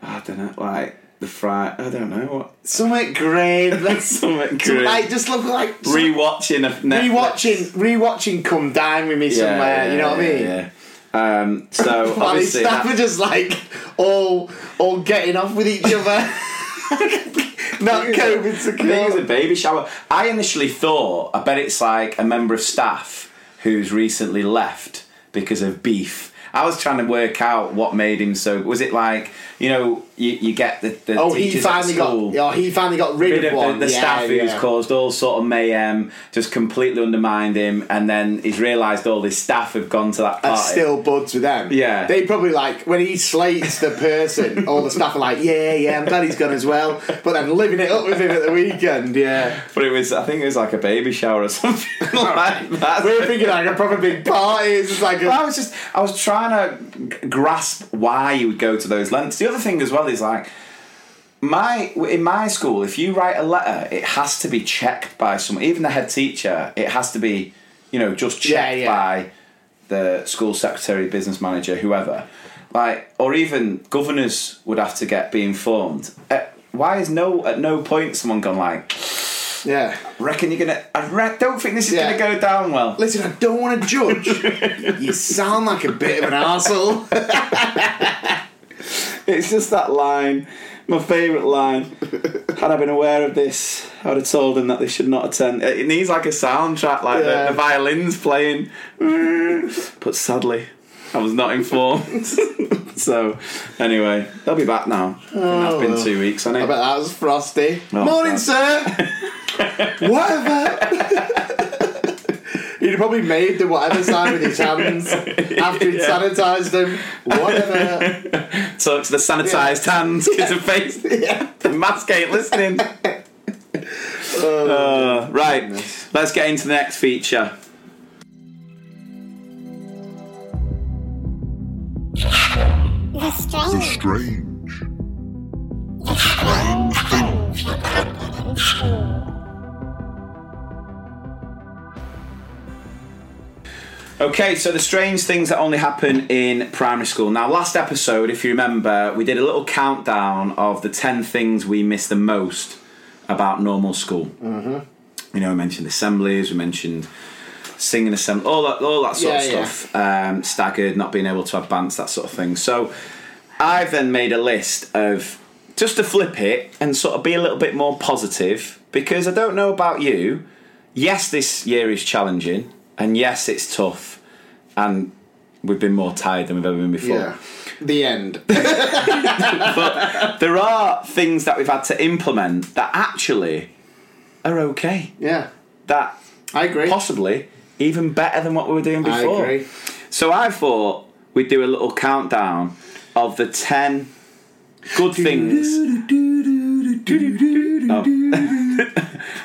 I don't know, like the fry. I don't know what. Something grim. Like, Something grim. like just look like Rewatching a Netflix. rewatching rewatching Come Dine with Me somewhere. you know what I mean? Um, so obviously, staff that- are just like all all getting off with each other. Not COVID think it was a baby shower. I initially thought, I bet it's like a member of staff who's recently left because of beef. I was trying to work out what made him so. Was it like you know you, you get the, the Oh, he finally got. school, Oh, he finally got rid, rid of one. the, the yeah, staff who's caused all sort of mayhem, just completely undermined him, and then he's realised all his staff have gone to that And party. still buds with them. Yeah. They probably like when he slates the person, all the staff are like, Yeah, yeah, I'm glad he's gone as well. But then living it up with him at the weekend, yeah. but it was, I think it was like a baby shower or something like that. We were thinking like a proper big party. It's like I was just, I was trying to g- grasp why you would go to those lengths. The other thing as well is like, my in my school, if you write a letter, it has to be checked by someone, even the head teacher. It has to be, you know, just checked yeah. by the school secretary, business manager, whoever. Like, or even governors would have to get be informed. Uh, why is no at no point someone gone like, yeah. I reckon you're gonna? I re- don't think this is Yeah. gonna go down well. Listen, I don't want to judge. you sound like a bit of an arsehole. It's just that line, my favourite line. Had I been aware of this, I would have told them that they should not attend. It needs like a soundtrack, like Yeah. the, the violins playing. But sadly, I was not informed. so, anyway, they'll be back now. I think that's been oh, two weeks, hasn't I it? bet that was frosty. Oh, Morning, God. sir. whatever. He'd probably made the whatever sign with his hands after he'd Yeah. sanitised them. Whatever. So it's the sanitised hands, kids of face. yeah. The mask ain't listening. Uh, right, let's get into the next feature. The strange. strange. The strange things that happen in school. Okay, so the strange things that only happen in primary school. Now, last episode, if you remember, we did a little countdown of the 10 things we miss the most about normal school. Mm-hmm. You know, we mentioned assemblies, we mentioned singing assembly, all that, all that sort Yeah, of yeah. stuff. Um, staggered, not being able to advance, that sort of thing. So, I've then made a list of just to flip it and sort of be a little bit more positive because I don't know about you. Yes, this year is challenging, and yes, it's tough, and we've been more tired than we've ever been before. Yeah. The end. But there are things that we've had to implement that actually are okay. yeah. That I agree. possibly even better than what we were doing I before. agree. So I thought we'd do a little countdown of the 10 good things. Oh.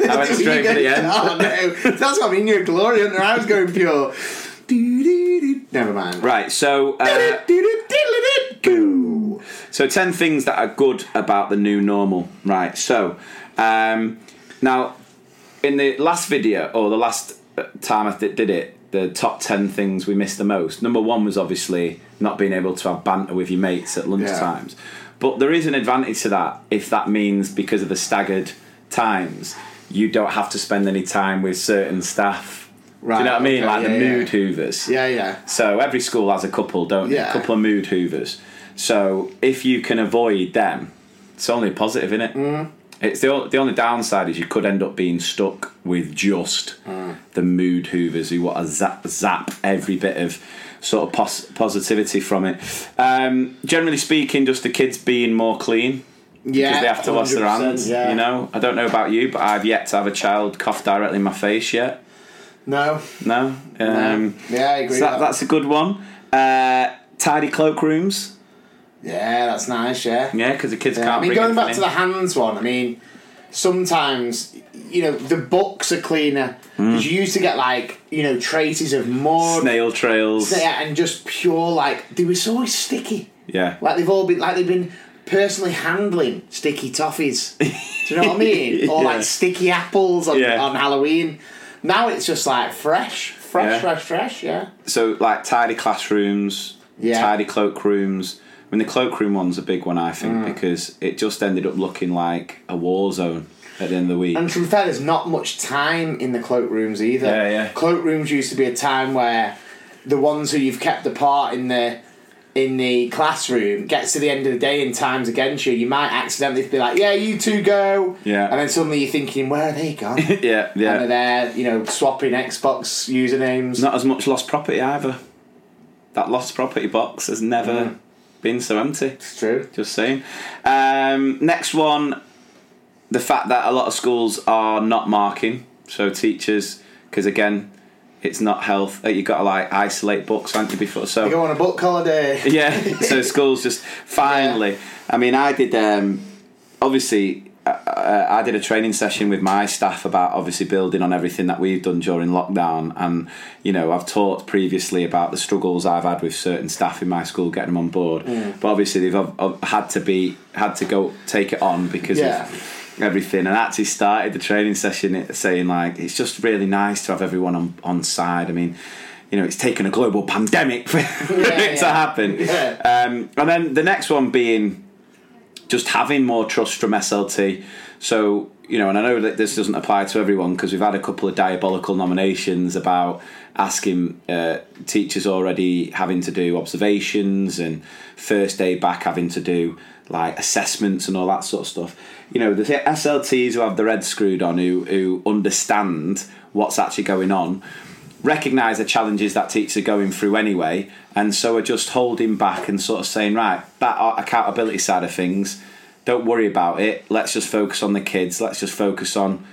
I went straight for the end. Oh no, that's mean. You're glory hunter. I was going pure. Never mind. Right, so uh, so 10 things that are good about the new normal. Right, so um, now in the last video, or the last time I did it, the top 10 things we missed the most. Number one was obviously not being able to have banter with your mates at lunch Yeah. times. But there is an advantage to that if that means because of the staggered times, you don't have to spend any time with certain staff. Do Right, you know what I mean? like the yeah, yeah. mood hoovers. Yeah, yeah. So every school has a couple, don't they? Yeah. A couple of mood hoovers. So if you can avoid them, it's only a positive, isn't it? Mm. It's the, the only downside is you could end up being stuck with just the mood hoovers who want to zap, zap every bit of sort of pos- positivity from it. Um, generally speaking, just the kids being more clean Yeah. because they have to wash their hands. Yeah. You know, I don't know about you, but I've yet to have a child cough directly in my face yet. No. No. Um, Yeah, I agree. so that, with that. that's a good one. Uh, tidy cloakrooms. Yeah, that's nice. Yeah. Yeah, because the kids Yeah, can't. I mean, going back anything to the hands one, I mean, sometimes you know the books are cleaner hmm. because you used to get like you know traces of mud, snail trails. yeah, and just pure like they were so sticky. Yeah. Like they've all been like they've been personally handling sticky toffees. Do you know what I mean? Or Yeah. like sticky apples on, Yeah. on Halloween. Now it's just like fresh, fresh, Yeah. fresh, fresh. Yeah. So like tidy classrooms, Yeah. tidy cloakrooms. I mean, the cloakroom one's a big one, I think, Mm. because it just ended up looking like a war zone at the end of the week. And to be fair, there's not much time in the cloakrooms either. Yeah, yeah. Cloakrooms used to be a time where the ones who you've kept apart in the in the classroom gets to the end of the day and time's against you. You might accidentally be like, "Yeah, you two go," Yeah. and then suddenly you're thinking, "Where are they gone?" yeah, And they're there, you know, swapping Xbox usernames. Not as much lost property either. That lost property box has never Mm. Been so empty. It's true. Just saying. Um, next one, the fact that a lot of schools are not marking. So teachers, because again, it's not health. uh, You got to like isolate books, aren't you? Before so. You go on a book holiday. yeah. So schools just finally. I mean, I did. Um, obviously, uh, I did a training session with my staff about obviously building on everything that we've done during lockdown, and you know, I've talked previously about the struggles I've had with certain staff in my school getting them on board. But obviously, they've uh, uh, had to be had to go take it on because Yeah. of everything and actually started the training session saying like it's just really nice to have everyone on, on side i mean you know it's taken a global pandemic for it to happen Yeah. um, and then the next one being just having more trust from slt so you know and i know that this doesn't apply to everyone because we've had a couple of diabolical nominations about asking uh, teachers already having to do observations and first day back having to do like assessments and all that sort of stuff. You know the slts who have the red screwed on who, who understand what's actually going on recognise the challenges that teachers are going through anyway, and so are just holding back and sort of saying, right, that accountability side of things, don't worry about it. Let's just focus on the kids. Let's just focus on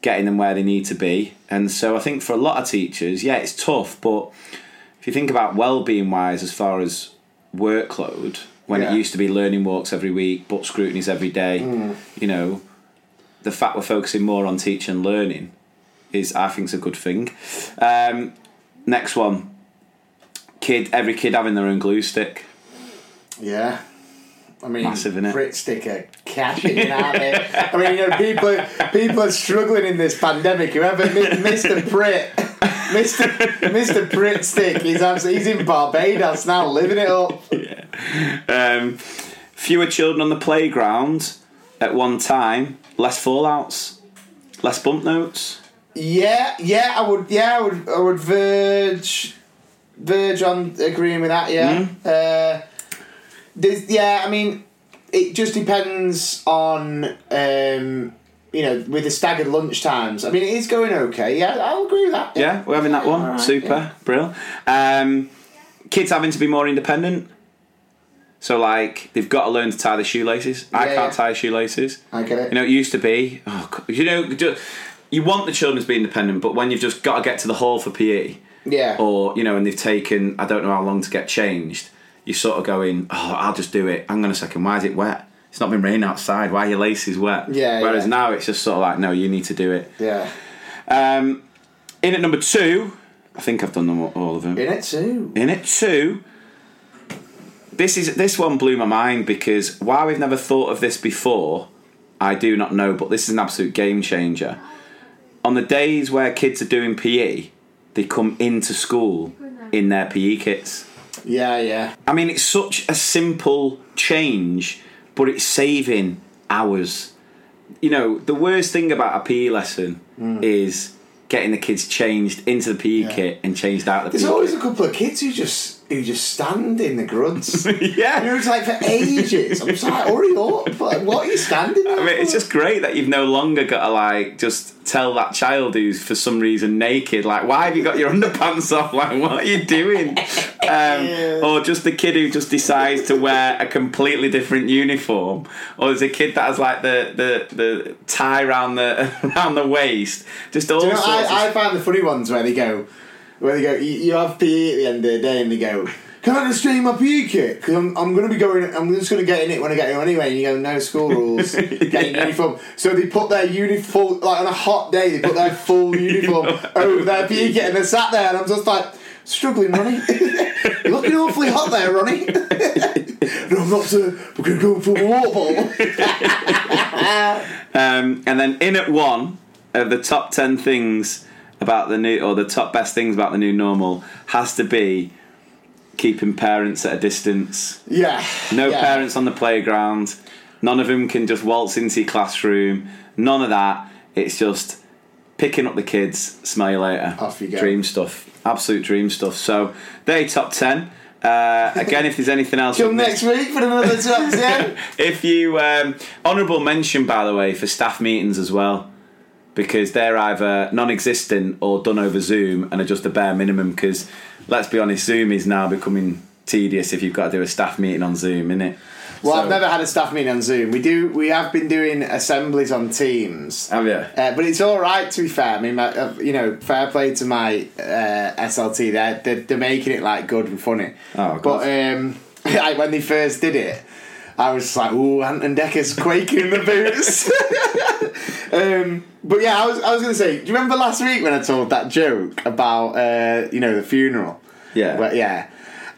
getting them where they need to be. And so I think for a lot of teachers, yeah, it's tough, but if you think about well-being wise, as far as workload, when Yeah. it used to be learning walks every week, but scrutinies every day, mm. you know, the fact we're focusing more on teaching and learning is I think is a good thing. Um, next one, kid. Every kid having their own glue stick. Yeah. I mean, Massive, innit? Pritt Stick are cashing in, aren't they? I mean, you know, people people are struggling in this pandemic. Whoever a Brit Mr. Mr. Pritt Stick, he's absolutely, he's in Barbados now, living it up. Um, fewer children on the playground at one time, less fallouts, less bump notes. Yeah, yeah, I would, yeah, I would, I would verge, verge on agreeing with that. Yeah, uh, there's, yeah. I mean, it just depends on, um, you know, with the staggered lunch times. I mean, it is going okay. Yeah, I'll agree with that. Yeah, we're having that one. Alright, Super, yeah. brill. Um, kids having to be more independent. So like they've got to learn to tie their shoelaces. I can't yeah. tie shoelaces. I get it. You know, it used to be. Oh, c- you know, ju- you want the children to be independent, but when you've just got to get to the hall for PE, yeah, or you know, and they've taken I don't know how long to get changed, you're sort of going, oh, I'll just do it. Hang on a second, why is it wet? It's not been raining outside. Why are your laces wet? Yeah, Whereas yeah. now it's just sort of like, no, you need to do it. yeah. Um, in at number two, I think I've done them all, all of them. In it two. In it two, this is this one blew my mind because while we've never thought of this before, I do not know, but this is an absolute game changer. On the days where kids are doing PE, they come into school in their PE kits. Yeah, yeah. I mean, it's such a simple change, but it's saving hours. You know, the worst thing about a PE lesson hmm. is getting the kids changed into the PE Yeah. kit and changed out the There's PE always kit. a couple of kids who just who just stand in the grunts. Yeah. know, it's like for ages. I'm just like, hurry up! Like, what are you standing there? I mean, it's just great that you've no longer got to like just tell that child who's for some reason naked, like, why have you got your underpants off? Like, what are you doing? Um, or just the kid who just decides to wear a completely different uniform, or there's a kid that has like the the, the tie around the around the waist, just all you know. I, I find the funny ones where they go, where they go, you, you have PE at the end of the day, and they go, "Can I just change my PE kit? Because I'm, I'm going to be going, I'm just going to get in it when I get home anyway." And you go, "No school rules, get your uniform." So they put their uniform, like on a hot day, they put their full uniform over their PE kit, and they sat there, and I'm just like. Struggling, Ronnie. You're looking awfully hot there, Ronnie. no, I'm not, sir. We're going to go for a water bottle. Um, and then in at one of the top ten things about the new, or the top best things about the new normal, has to be keeping parents at a distance. yeah. No yeah. parents on the playground. None of them can just waltz into your classroom. None of that. It's just picking up the kids. Smell you later. Off you go. Dream stuff. Absolute dream stuff. So they top ten. Uh, again, if there's anything else, Come next week for another top 10. if you um, honourable mention, by the way, for staff meetings as well, because they're either non-existent or done over Zoom and are just a bare minimum. Because let's be honest, Zoom is now becoming tedious if you've got to do a staff meeting on Zoom, isn't it? Well, So- I've never had a staff meeting on Zoom. We do. We have been doing assemblies on Teams, Have you? uh, but it's all right to be fair. I mean, my, uh, you know, fair play to my uh, SLT. They're, they're they're making it like good and funny. Oh, good. but um, like when they first did it, I was like, "Ooh, Ant and Dec's quaking in the boots." um, but yeah, I was I was gonna say, do you remember last week when I told that joke about uh, you know the funeral? Yeah. Well, yeah.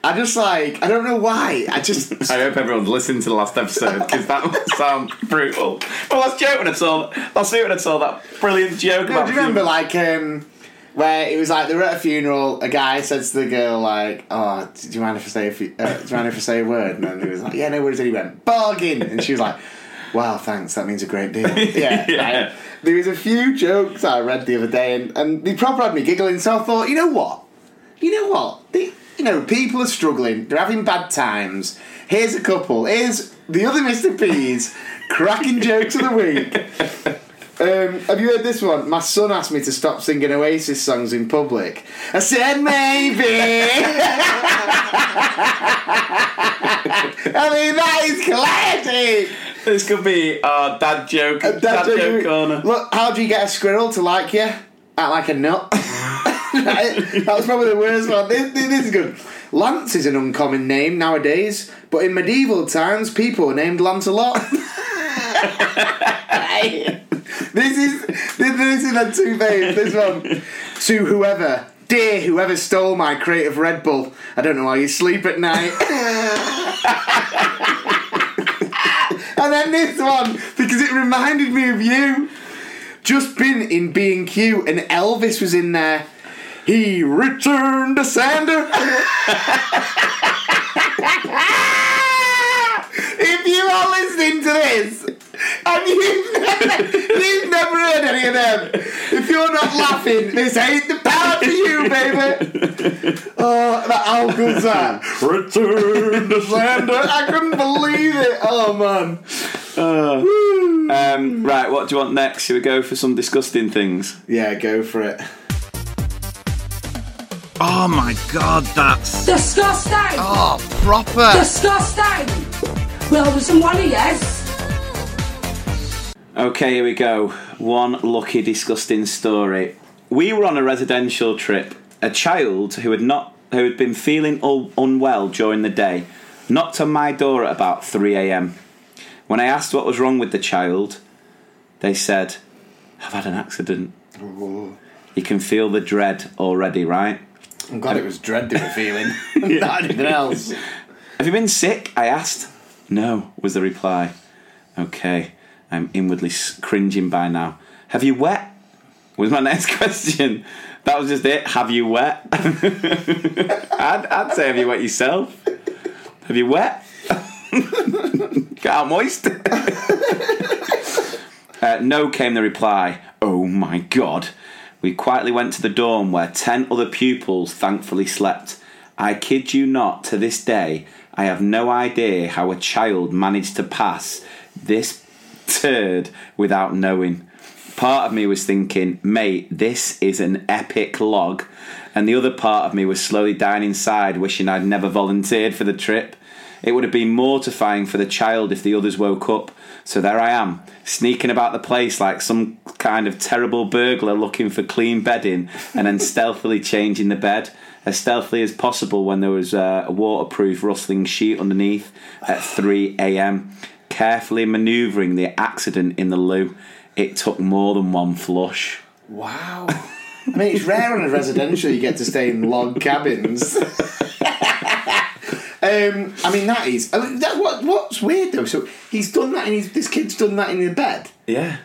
I just like I don't know why. I just I hope everyone's listened to the last episode because that must sound brutal. Well, last joke when I saw last week when I saw that brilliant joke No, about. do you remember like um where it was like they were at a funeral, a guy said to the girl like, Oh, do you mind if I say a few, uh, do you mind if I say a word? And then he was like, Yeah, no worries, and he went, Bargain and she was like, Wow, thanks, that means a great deal. Yeah. Yeah. like, there was a few jokes I read the other day and, and they proper had me giggling, so I thought, you know what? You know what? They, you know, people are struggling, they're having bad times. Here's a couple. Here's the other Mr. P's cracking jokes of the week. Um, have you heard this one? My son asked me to stop singing Oasis songs in public. I said maybe. I mean that is classic. This could be our dad joke. dad, Dad joke, joke- corner. Look, how do you get a squirrel to like you? Act like a nut. that was probably the worst one. This, this is good. Lance is an uncommon name nowadays, but in medieval times, people were named Lancelot. this is this, this is the two faves. This one to whoever, dear whoever stole my crate of Red Bull. I don't know why you sleep at night. And then this one because it reminded me of you. Just been in B and Q and Elvis was in there. He returned to Sander. if you are listening to this and you've never, you've never heard any of them, if you're not laughing, this ain't the power for you, baby. Oh, that, how good's that? Return to Sander. I couldn't believe it. Oh, man. Um, right, what do you want next? Should we go for some disgusting things? Yeah, go for it. Oh my god, that's. Disgusting! Oh, proper. Disgusting! Well, there's some one of yes. Okay, here we go. One lucky, disgusting story. We were on a residential trip. A child who had not who had been feeling un- unwell during the day knocked on my door at about 3 a.m. When I asked what was wrong with the child, they said, "I've had an accident." You can feel the dread already, right? I'm glad it was dread they were feeling, not anything else. Have you been sick? I asked. No, was the reply. Okay, I'm inwardly cringing by now. Have you wet? Was my next question. That was just it. Have you wet? I'd, I'd say, have you wet yourself? Have you wet? Get out moist. uh, no came the reply. Oh my god. We quietly went to the dorm where 10 other pupils thankfully slept. I kid you not, to this day, I have no idea how a child managed to pass this turd without knowing. Part of me was thinking, mate, this is an epic log. And the other part of me was slowly dying inside, wishing I'd never volunteered for the trip. It would have been mortifying for the child if the others woke up. So there I am, sneaking about the place like some kind of terrible burglar looking for clean bedding and then stealthily changing the bed. As stealthily as possible when there was uh, a waterproof rustling sheet underneath at 3 am. Carefully manoeuvring the accident in the loo. It took more than one flush. Wow. I mean, it's rare on a residential you get to stay in log cabins. um, I mean, that is. I mean, that, what, what's weird though? So he's done that, and this kid's done that in the bed. Yeah.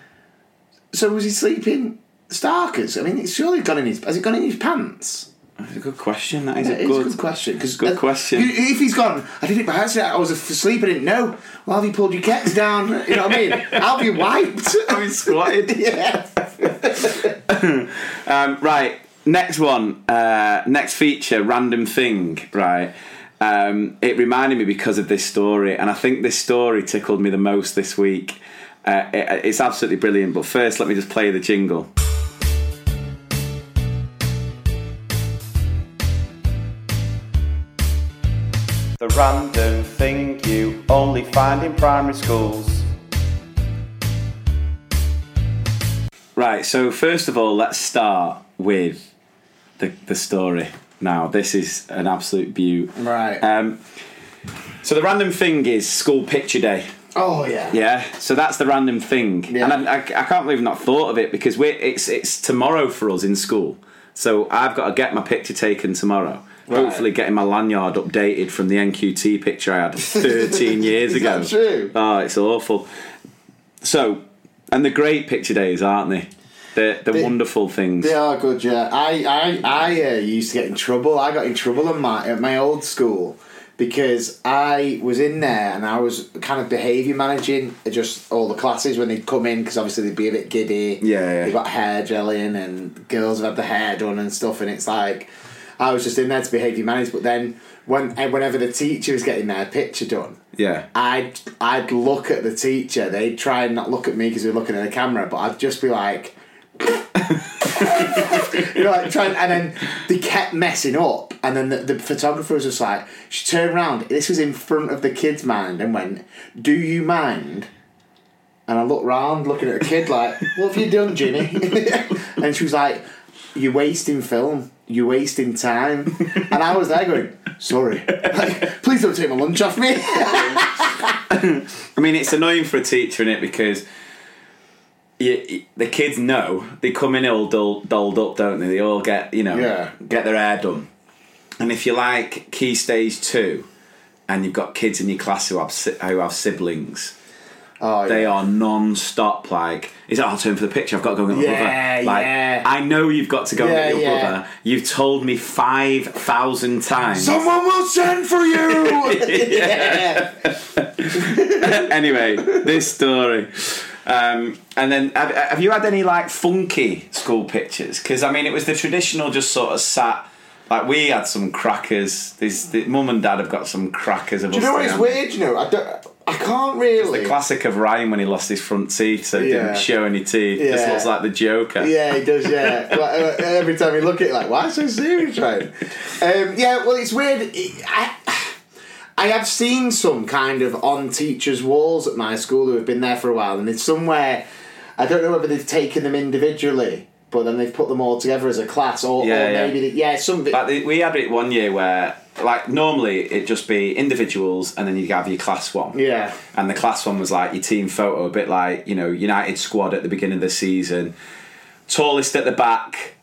So was he sleeping starkers? I mean, it's surely gone in his. Has it gone in his pants? That's a good question. That is Yeah, a good, a good question. Cause good uh, question. If he's gone, I did it by accident. I was asleep. I didn't know. Well, have you pulled your kets down? You know what I mean? I'll be wiped? Have you squatted? yeah. Um, right, next one, uh, next feature, random thing. Right, um, it reminded me because of this story, and I think this story tickled me the most this week. Uh, it, it's absolutely brilliant. But first, let me just play the jingle. Random thing you only find in primary schools. Right, so first of all, let's start with the, the story. Now, this is an absolute beaut. Right. Um, so the random thing is school picture day. oh yeah. Yeah, so that's the random thing, Yeah. and I, I, I can't believe I've not thought of it because we're it's it's tomorrow for us in school. So I've got to get my picture taken tomorrow. Right. Hopefully, getting my lanyard updated from the NQT picture I had 13 years ago. true? Oh, it's awful. So, and the great picture days, aren't they? They're, they're They- wonderful things. They are good, yeah. I I I uh, used to get in trouble. I got in trouble at my at my old school because I was in there and I was kind of behaviour managing just all the classes when they'd come in because obviously they'd be a bit giddy. Yeah, yeah. They've got hair gel in and girls have had the hair done and stuff, and it's like I was just in there to behaviour manage. But then when eh, whenever the teacher was getting their picture done. yeah. I'd I'd look at the teacher. They'd try and not look at me because we were looking at the camera, but I'd just be like, you know, like trying. And then they kept messing up, and then the, the photographer was just like, she turned around. This was in front of the kid's mind, and went, "Do you mind?" And I looked round, looking at the kid, like, "What have you done, Jimmy?" and she was like, "You're wasting film. You're wasting time." And I was there going, "Sorry, like, please don't take my lunch off me." I mean, it's annoying for a teacher, is it? Because you, the kids know they come in all dull, dolled up, don't they? They all get you know Yeah. get their hair done. And if you like key stage two, and you've got kids in your class who have who have siblings, Oh, they yeah. are non-stop. Like, is it our turn for the picture? I've got to go and get my Yeah, brother. Like, yeah. I know you've got to go Yeah, and get your brother. You've told me five thousand times. Someone will send for you. yeah. anyway, this story. Um, and then, have, have you had any like funky school pictures? Because I mean, it was the traditional, just sort of sat. Like we had some crackers. This the, mum and dad have got some crackers. Of Do you know what is weird? You know, I don't. I can't really. The classic of Ryan when he lost his front teeth, so he Yeah. didn't show any teeth. Just Yeah. looks like the Joker. Yeah, he does. Yeah, Like, uh, every time you look at it, like, why so serious, right? Um, yeah, well, it's weird. I, I have seen some kind of on teachers' walls at my school who have been there for a while, and it's somewhere. I don't know whether they've taken them individually, but then they've put them all together as a class, or, Yeah, or yeah. maybe they, yeah, something. Like the, we had it one year where, like, normally it'd just be individuals, and then you'd have your class one. yeah, And the class one was like your team photo, a bit like, you know, United squad at the beginning of the season. Tallest at the back,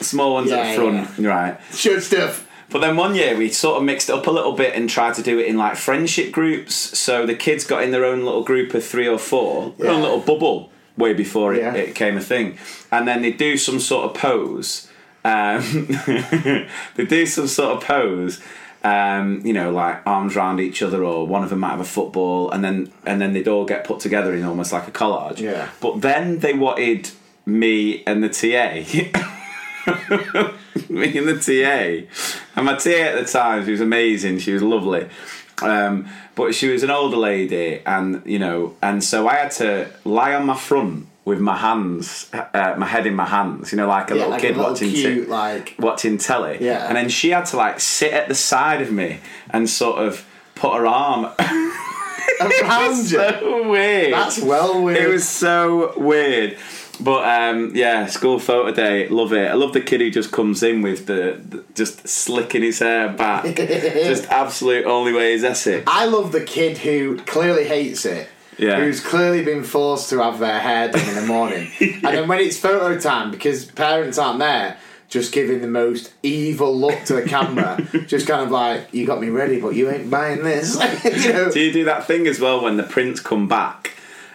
small ones at the front, right. should stuff. But then one year we sort of mixed it up a little bit and tried to do it in like friendship groups. So the kids got in their own little group of three or four, their own little bubble way before it, Yeah. it became a thing. And then they do some sort of pose. Um, they do some sort of pose. Um, you know, like arms around each other, or one of them might have a football, and then and then they'd all get put together in almost like a collage. Yeah. But then they wanted me and the TA. me and the TA. And my TA at the time, she was amazing. She was lovely. Um, but she was an older lady, and you know, and so I had to lie on my front with my hands, uh, my head in my hands, you know, like a Yeah, little like a kid little watching cute, t- like- watching telly. Yeah. And then she had to like sit at the side of me and sort of put her arm Around you. so weird. That's well weird. It was so weird. But um, yeah, school photo day, love it. I love the kid who just comes in with the, the just slicking his hair back, just absolute only way is Essex. I love the kid who clearly hates it. Yeah. Who's clearly been forced to have their hair done in the morning. And then when it's photo time, because parents aren't there, just giving the most evil look to the camera. just kind of like, you got me ready, but you ain't buying this. you know? Do you do that thing as well when the prints come back?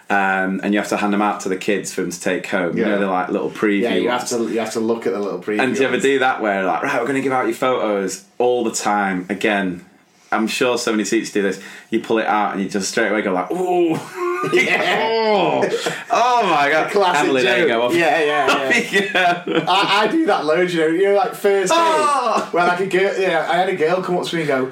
Um, and you have to hand them out to the kids for them to take home. You Yeah. know, they're like little preview. Yeah, you have to you have to look at the little preview. And do you ever do that where like, right, we're going to give out your photos all the time again? I'm sure so many teachers do this. You pull it out and you just straight away go like, ooh, Yeah. oh, oh my god, Classic Emily, there you joke. go. Yeah, yeah, yeah. yeah. I, I do that loads, you know. You know, like first day, Oh! where like a girl, yeah, I had a girl come up to me and go.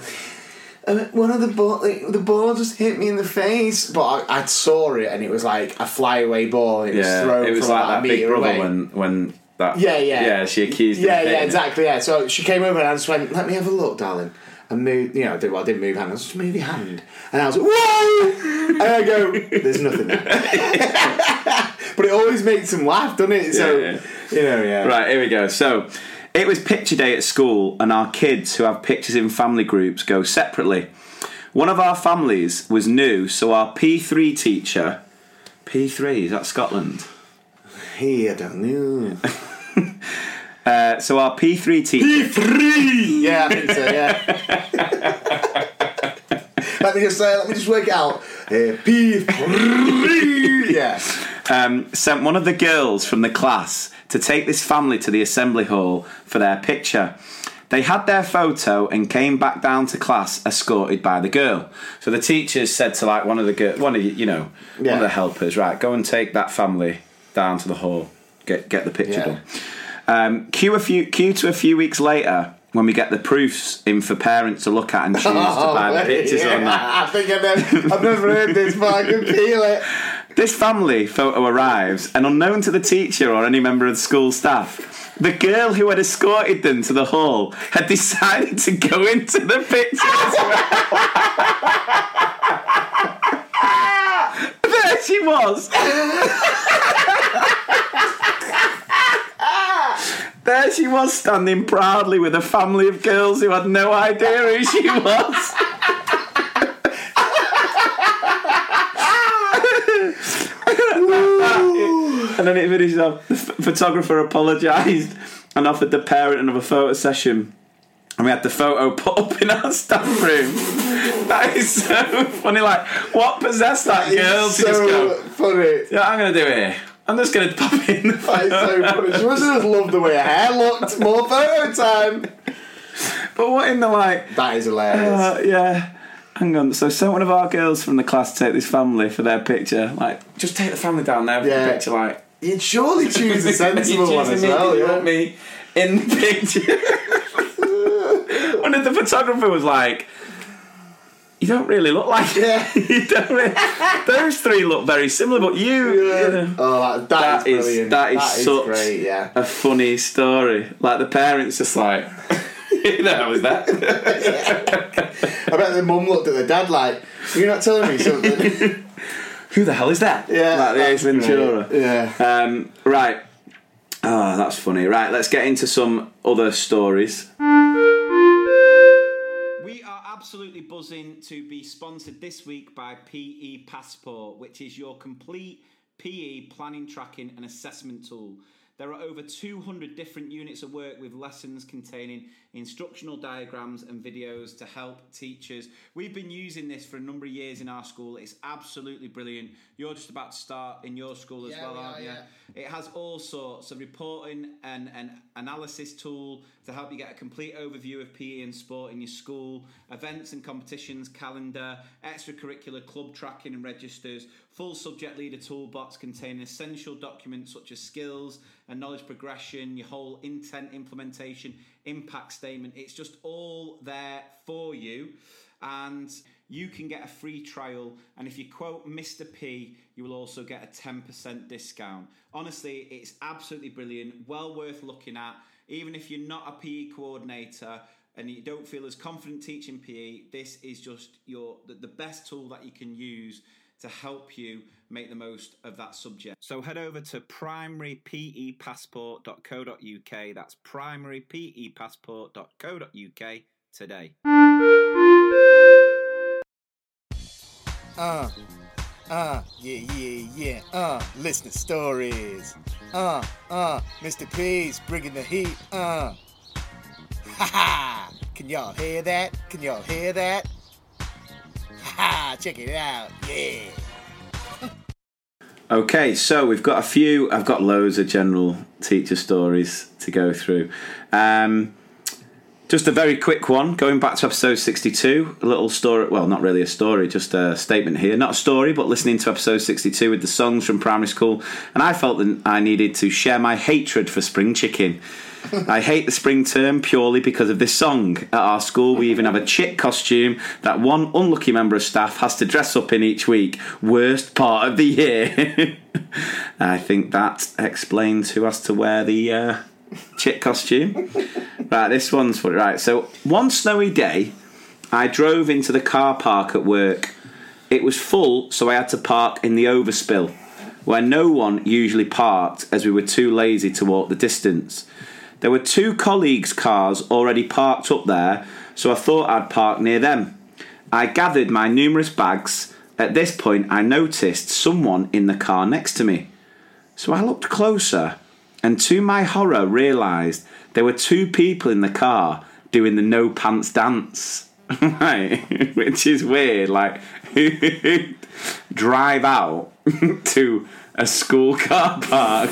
"Uh, One of the ball, like, the ball just hit me in the face, but I, I saw it and it was like a flyaway ball. And it was thrown it was from like that a big brother away. when when that. Yeah, yeah. Yeah, she accused. Yeah, yeah, exactly. Yeah. So she came over and I just went, "Let me have a look, darling." And move, you know, I did, well, I didn't move hand. I was just move your hand, and I was like, "Whoa!" and I go, "There's nothing there." but it always makes them laugh, doesn't it? So Yeah, yeah. you know, yeah. Right, here we go. So, it was picture day at school, and our kids who have pictures in family groups go separately. One of our families was new, so our P3 teacher, P3, is that Scotland? He, I don't know. Uh, so our P3 teacher. P3! Yeah, I think so. Yeah. let me just say. Let me just work it out. Uh, P three. Yeah. um, sent one of the girls from the class to take this family to the assembly hall for their picture. They had their photo and came back down to class escorted by the girl. So the teachers said to like one of the girl, one of you, you know, one of the helpers, right, go and take that family down to the hall, get get the picture Yeah. done. Um, cue a few, cue to a few weeks later when we get the proofs in for parents to look at and choose to oh, buy the pictures Oh, yeah. on that. I think I've never, I've never heard this, but I can feel it. This family photo arrives, and unknown to the teacher or any member of the school staff, the girl who had escorted them to the hall had decided to go into the picture as well. there she was. there she was standing proudly with a family of girls who had no idea who she was. And then it finished off. The ph- photographer apologised and offered the parent another photo session. and we had the photo put up in our staff room. That is so funny. Like, what possessed that girl to It's just so go? funny. Yeah, I'm gonna do it. I'm just gonna pop it in the so photo. funny. She must have just loved the way her hair looked. More photo time. But what in the like? That is hilarious. Uh, yeah. Hang on. So, sent one of our girls from the class to take this family for their picture. Like, just take the family down there for Yeah. the picture. Like, You'd surely choose a sensible one as well. you Yeah. want me in the picture. One of the photographer was like, "You don't really look like Yeah. you don't really, Those three look very similar, but you." Yeah. you know." Oh, that, That that is that is such- great. Yeah. a funny story. Like the parents just like, who the hell is that? I bet the mum looked at the dad like, "You're not telling me something." who the hell is that? yeah. like the Ace Ventura. great. Yeah. Um, right. Oh, that's funny. Right, let's get into some other stories. Absolutely buzzing to be sponsored this week by PE Passport, which is your complete PE planning, tracking, and assessment tool. There are over 200 different units of work with lessons containing instructional diagrams and videos to help teachers. We've been using this for a number of years in our school. It's absolutely brilliant. You're just about to start in your school as Yeah, well, we aren't are, you? yeah. It has all sorts of reporting and an analysis tool to help you get a complete overview of PE and sport in your school, events and competitions calendar, extracurricular club tracking and registers, full subject leader toolbox containing essential documents such as skills and knowledge progression, your whole intent implementation, impact statement. It's just all there for you. And you can get a free trial. And if you quote Mr. P, you will also get a 10% discount. Honestly, it's absolutely brilliant, well worth looking at. Even if you're not a PE coordinator and you don't feel as confident teaching PE, this is just your the, best tool that you can use to help you make the most of that subject. So head over to primarypepassport.co.uk. That's primarypepassport.co.uk today. Uh, uh, yeah, yeah, yeah. Uh, listener stories. Uh, uh, Mr. P's bringing the heat. Uh, ha ha. Can y'all hear that? Can y'all hear that? Ha ha. Check it out. Yeah. Okay, so we've got a few. I've got loads of general teacher stories to go through. Um, just a very quick one. Going back to episode sixty-two, a little story. Well, not really a story, just a statement here. Not a story, but listening to episode sixty-two with the songs from primary school, and I felt that I needed to share my hatred for spring chicken. I hate the spring term purely because of this song. At our school, we even have a chick costume that one unlucky member of staff has to dress up in each week. Worst part of the year. I think that explains who has to wear the uh, chick costume. right, this one's funny. Right, so one snowy day, I drove into the car park at work. It was full, so I had to park in the overspill, where no one usually parked as we were too lazy to walk the distance. There were two colleagues' cars already parked up there, so I thought I'd park near them. I gathered my numerous bags. At this point, I noticed someone in the car next to me. So I looked closer, and to my horror, realised there were two people in the car doing the no pants dance. right, which is weird. Like, drive out to a school car park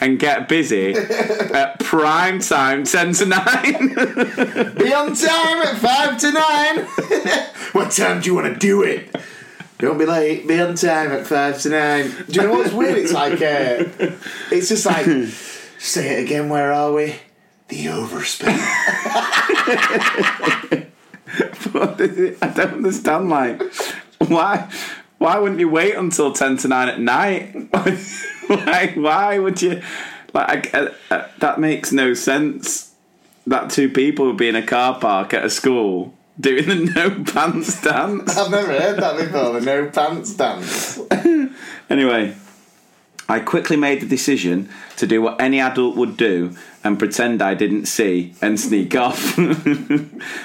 and get busy at prime time 10 to 9. Be on time at five to nine. what time do you want to do it? Don't be late. Be on time at five to nine. Do you know what's weird? It's like uh, it's just like say it again. Where are we? The overspill. I don't understand. Like, why? Why wouldn't you wait until ten to nine at night? like, why would you? Like, I, I, that makes no sense. That two people would be in a car park at a school doing the no pants dance. I've never heard that before. The no pants dance. Anyway, I quickly made the decision to do what any adult would do and pretend I didn't see and sneak off.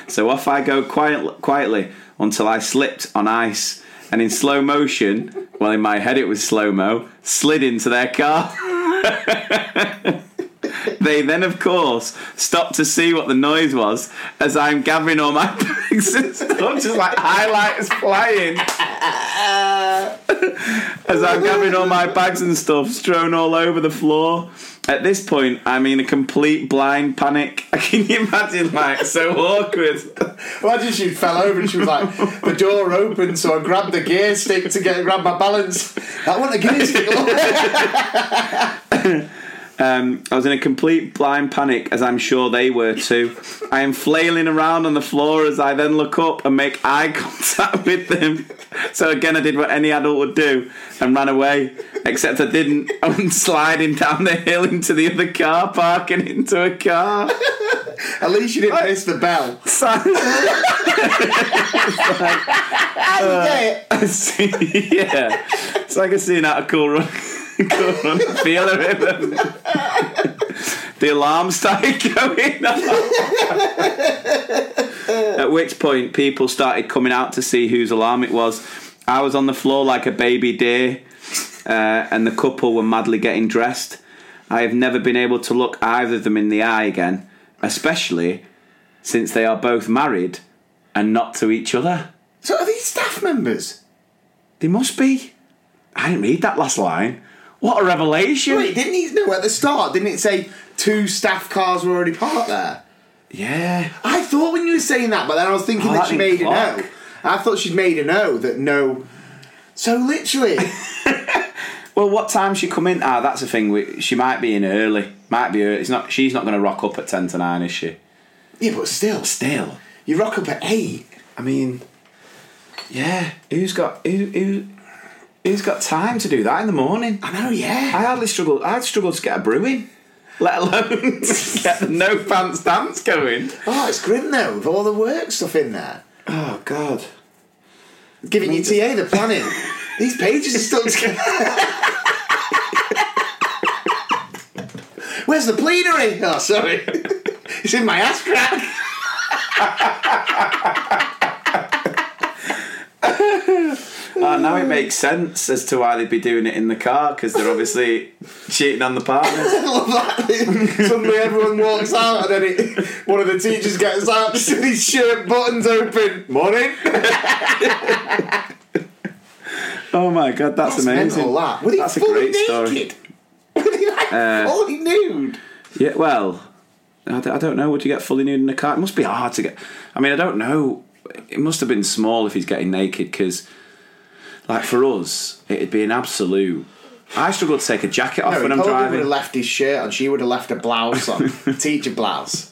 so off I go quiet, quietly until I slipped on ice and in slow motion, well, in my head it was slow mo, slid into their car. they then, of course, stop to see what the noise was as I'm gathering all my bags and stuff, just like highlighters flying. as I'm gathering all my bags and stuff strewn all over the floor. At this point, I'm in a complete blind panic. Can you imagine, like, so awkward? Imagine she fell over and she was like, the door opened, so I grabbed the gear stick to get grab my balance. That wasn't a gear stick. Um, I was in a complete blind panic, as I'm sure they were too. I am flailing around on the floor as I then look up and make eye contact with them. So again, I did what any adult would do and ran away. Except I didn't. I went sliding down the hill into the other car park and into a car. At least you didn't miss the bell. So- How you get it? yeah, it's like a scene out of Cool Run. cool Run Feeler. the alarm started going off. At which point, people started coming out to see whose alarm it was. I was on the floor like a baby deer, uh, and the couple were madly getting dressed. I have never been able to look either of them in the eye again, especially since they are both married and not to each other. So are these staff members? They must be. I didn't read that last line. What a revelation! Wait, didn't he know at the start? Didn't it say two staff cars were already parked there? Yeah. I thought when you were saying that, but then I was thinking Oh, that that she made a no. I thought she'd made a no that no. So literally, Well, what time she come in? Ah, that's the thing. we- She might be in early. Might be. Early. It's not. She's not going to rock up at ten to nine, is she? yeah, but still, Still. you rock up at eight. I mean, yeah. Who's got who? who Who's got time to do that in the morning? I know, yeah. I hardly struggle. I'd struggle to get a brewing, let alone to get the no pants dance going. Oh, it's grim though, with all the work stuff in there. Oh God. Giving your TA the planning. These pages are stuck together. Where's the plenary? Oh, sorry. it's in my ass crack. Uh, now it makes sense as to why they'd be doing it in the car because they're obviously cheating on the partners. I love that. Suddenly everyone walks out and then it, one of the teachers gets out see his shirt buttons open. Morning. Oh my god, that's, amazing. mental, that. Were they that's a fully great story. Were they like Uh, fully nude? Yeah, well, I d- I don't know. Would you get fully nude in a car? It must be hard to get. I mean, I don't know. It must have been small if he's getting naked because, like, for us, it'd be an absolute. I struggle to take a jacket off No, when I'm probably would have left his shirt and She would have left a blouse on. Teacher blouse.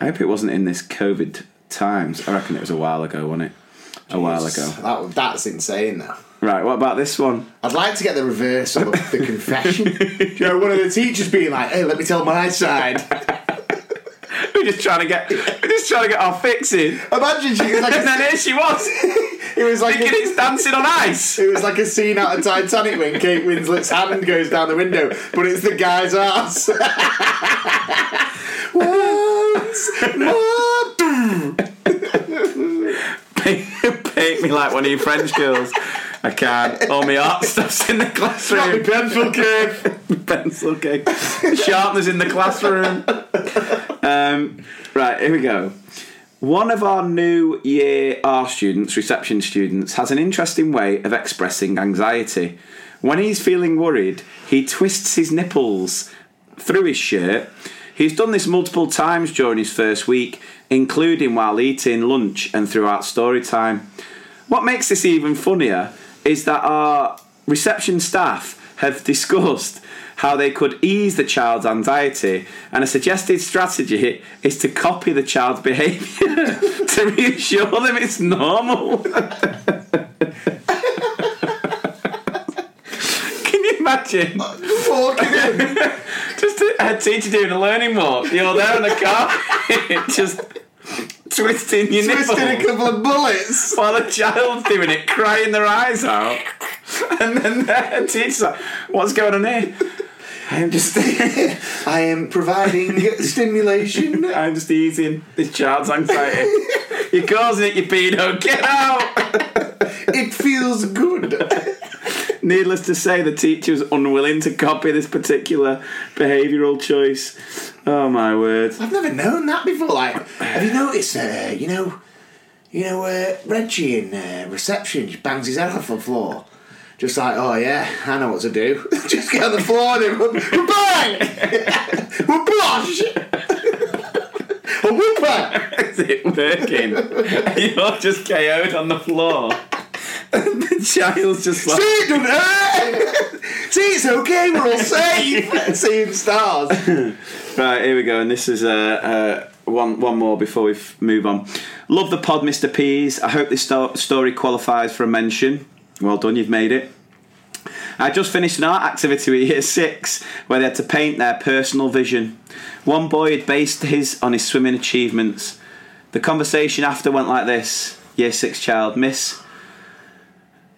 I hope it wasn't in this COVID times. I reckon it was a while ago, wasn't it? A while ago. That, that's insane, though. Right. What about this one? I'd like to get the reversal of the confession. you know, one of the teachers being like, "Hey, let me tell my side." We're just trying to get. We're just trying to get our fixing. Imagine she was like, And then here she was, it was like thinking a, it's dancing on ice. it was like a scene out of Titanic when Kate Winslet's hand goes down the window, but it's the guy's ass. Once more. Paint me like one of your French girls. I can't. All my art stuff's in the classroom. pencil curve. Pencil case. Sharpeners in the classroom. Um, right, here we go. One of our new year R students, reception students, has an interesting way of expressing anxiety. When he's feeling worried, he twists his nipples through his shirt. He's done this multiple times during his first week, including while eating lunch and throughout story time. What makes this even funnier is that our reception staff have discussed how they could ease the child's anxiety, and a suggested strategy is to copy the child's behaviour to reassure them it's normal. Can you imagine? Walking in. Just a, a teacher doing a learning walk. You're there in the car, just twisting your Twisted a couple of bullets. while a child's doing it, crying their eyes out. And then the teacher's like, "What's going on here?" I'm just, I am providing stimulation. I'm just easing this child's anxiety. You're causing it, you pedo. Get out. It feels good. Needless to say, the teacher was unwilling to copy this particular behavioural choice. Oh my word! I've never known that before. Like, have you noticed? Uh, you know, you know, uh, Reggie in uh, reception just bangs his head off the floor. Just like, oh yeah, I know what to do. just get on the floor and then bang, whoosh, a whooper. Is it working? You're just KO'd on the floor. The child's just like. See, it. See, it's okay. We're all safe. Seeing stars. Right, here we go, and this is uh, uh, one one more before we f- move on. Love the pod, Mr. P's. I hope this sto- story qualifies for a mention. Well done, you've made it. I just finished an art activity with year six where they had to paint their personal vision. One boy had based his on his swimming achievements. The conversation after went like this Year six child, Miss,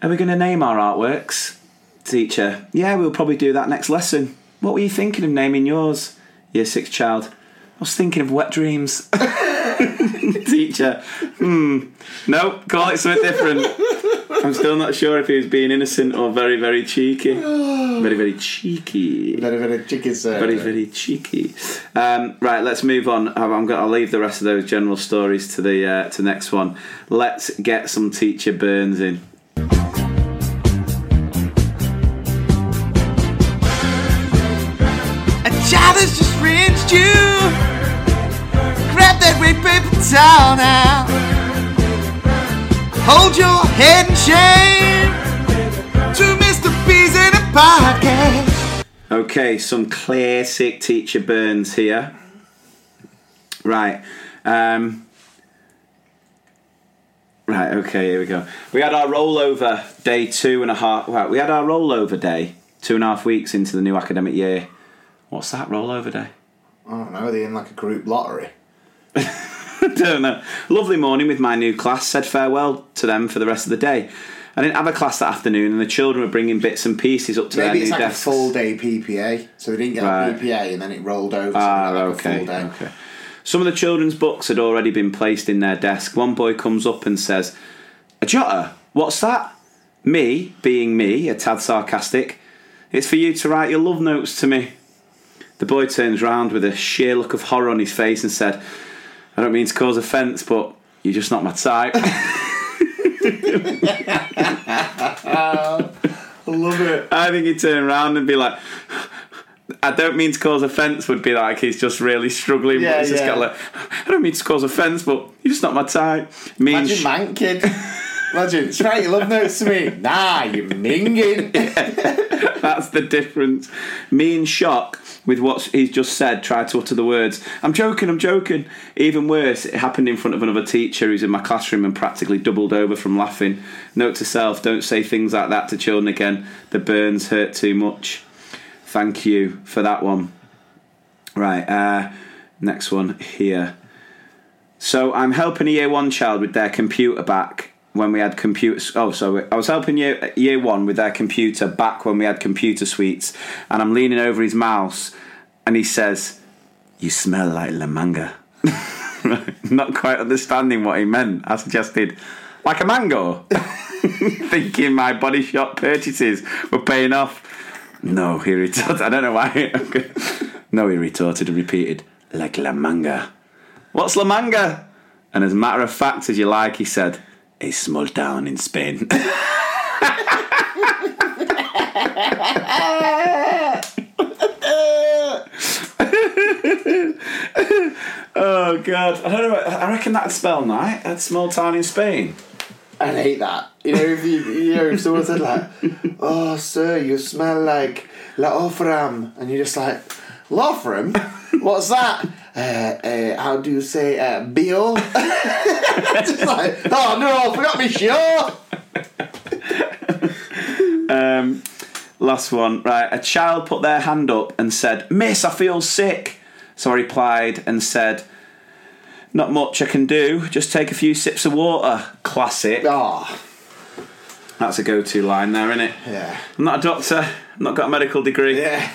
are we going to name our artworks? Teacher, yeah, we'll probably do that next lesson. What were you thinking of naming yours? Year six child, I was thinking of wet dreams. Teacher, hmm, no, call it something different. I'm still not sure if he was being innocent or very, very cheeky. Very, very cheeky. Very, very cheeky, sir. Very, very cheeky. Um, right, let's move on. I'm gonna, I'll leave the rest of those general stories to the uh, to the next one. Let's get some teacher burns in. You. Grab that paper towel now. Hold your head in shame to Mr. In a podcast. Okay, some classic teacher burns here. Right. Um, right, okay, here we go. We had our rollover day two and a half. Right, we had our rollover day two and a half weeks into the new academic year. What's that rollover day? I don't know. Are They're in like a group lottery. I don't know. Lovely morning with my new class. Said farewell to them for the rest of the day. I didn't have a class that afternoon, and the children were bringing bits and pieces up to Maybe their it's new like desks. a full day PPA, so they didn't get Right. a PPA and then it rolled over. to Ah, like okay, A full day. okay. Some of the children's books had already been placed in their desk. One boy comes up and says, "A jotter? What's that?" Me, being me, a tad sarcastic, "It's for you to write your love notes to me." The boy turns round with a sheer look of horror on his face and said, "I don't mean to cause offence, but you're just not my type." I love it. I think he'd turn around and be like, I don't mean to cause offence, would be like he's just really struggling. Yeah, but he's just got like, I don't mean to cause offence, but you're just not my type. Me and Imagine sh- man kid. Imagine, write your love notes to me. Nah, you're minging. that's the difference. Me in shock with what he's just said, tried to utter the words, I'm joking, I'm joking. Even worse, it happened in front of another teacher who's in my classroom and practically doubled over from laughing. Note to self, don't say things like that to children again. The burns hurt too much. Thank you for that one. Right, uh, next one here. So I'm helping a year one child with their computer back when we had computers. Oh, so I was helping year year one with their computer back when we had computer suites, and I'm leaning over his mouse, and he says, "You smell like La Manga." Not quite understanding what he meant. I suggested, "Like a mango," thinking my body shop purchases were paying off. No, he retorted. I don't know why. no, he retorted and repeated, "Like La Manga." What's La Manga? And as a matter of fact, as you like, he said, a small town in Spain. oh god, I don't know. I reckon that'd spell night. A small town in Spain. I'd hate that. You know, if you, you know, if someone said like, "Oh, sir, you smell like La Ofram," and you're just like, "Lofram? What's that?" Uh, uh, how do you say uh, Bill? just like, oh no, I forgot me sure. Um, last one, right? A child put their hand up and said, "Miss, I feel sick." So I replied and said, "Not much I can do. Just take a few sips of water." Classic. Oh, That's a go-to line there, isn't it? yeah, I'm not a doctor. I've not got a medical degree. yeah.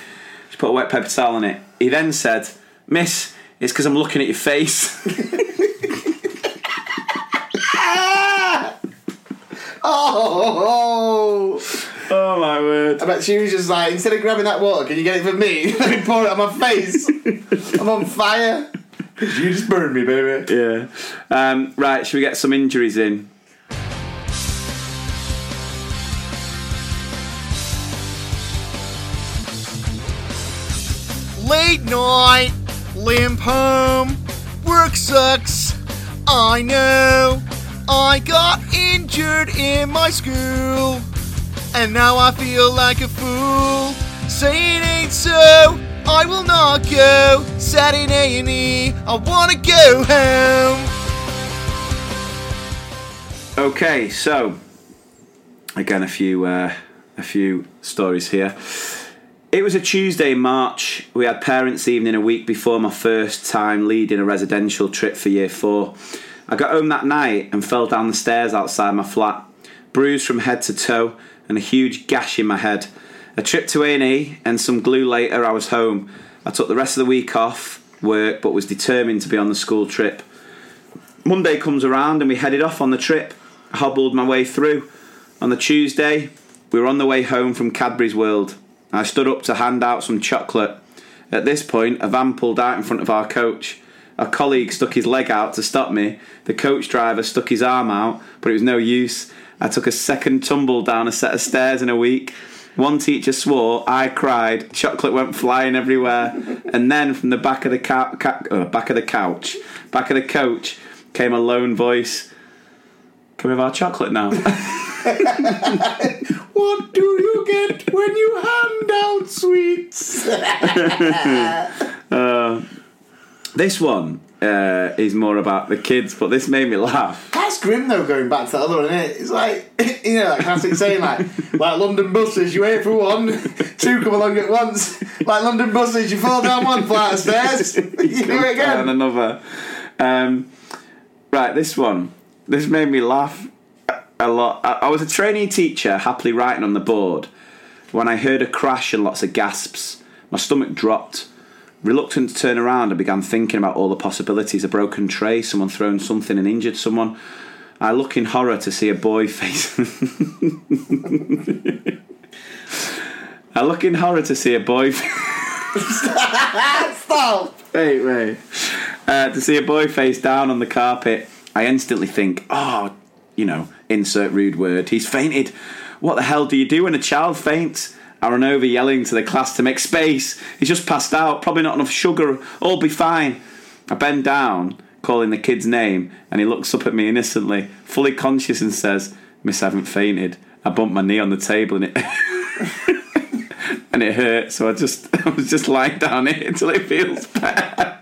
Just put a wet paper towel on it. He then said, "Miss, it's because I'm looking at your face." Oh, oh my word. I bet she was just like, instead of grabbing that water, can you get it for me? Let me pour it on my face. I'm on fire. You just burned me, baby. Yeah. Um, right, should we get some injuries in? Late night, limp home, work sucks. I know. I got injured in my school, and now I feel like a fool. Say it ain't so. I will not go. Sat in A and E. I wanna go home. Okay, so again, a few uh, a few stories here. It was a Tuesday in March. We had parents' evening a week before my first time leading a residential trip for year four. I got home that night and fell down the stairs outside my flat, bruised from head to toe and a huge gash in my head. A trip to A&E and some glue later I was home. I took the rest of the week off work but was determined to be on the school trip. Monday comes around and we headed off on the trip. I hobbled my way through. On the Tuesday, we were on the way home from Cadbury's World. I stood up to hand out some chocolate. At this point, a van pulled out in front of our coach. A colleague stuck his leg out to stop me. The coach driver stuck his arm out, but it was no use. I took a second tumble down a set of stairs in a week. One teacher swore, I cried, chocolate went flying everywhere, and then from the back of the cou- uh, back of the couch, back of the coach, came a lone voice. Can we have our chocolate now? What do you get when you hand out sweets? this one uh, is more about the kids, but this made me laugh. That's grim though, going back to that other one, isn't it? It's like, you know, that classic saying, like, like London buses, you wait for one, two come along at once. Like London buses, you fall down one flight of stairs, you do it again. and another. Um, right, this one. This made me laugh a lot. I, I was a trainee teacher, happily writing on the board, when I heard a crash and lots of gasps. My stomach dropped. Reluctant to turn around, I began thinking about all the possibilities a broken tray, someone thrown something and injured someone. I look in horror to see a boy face. I look in horror to see a boy. Stop! Wait, wait. Uh, to see a boy face down on the carpet, I instantly think, oh, you know, insert rude word. He's fainted. What the hell do you do when a child faints? I run over yelling to the class to make space. He's just passed out, probably not enough sugar. All be fine. I bend down, calling the kid's name, and he looks up at me innocently, fully conscious, and says, Miss, I haven't fainted. I bumped my knee on the table and it. and it hurt, so I just I was just lying down here until it feels better.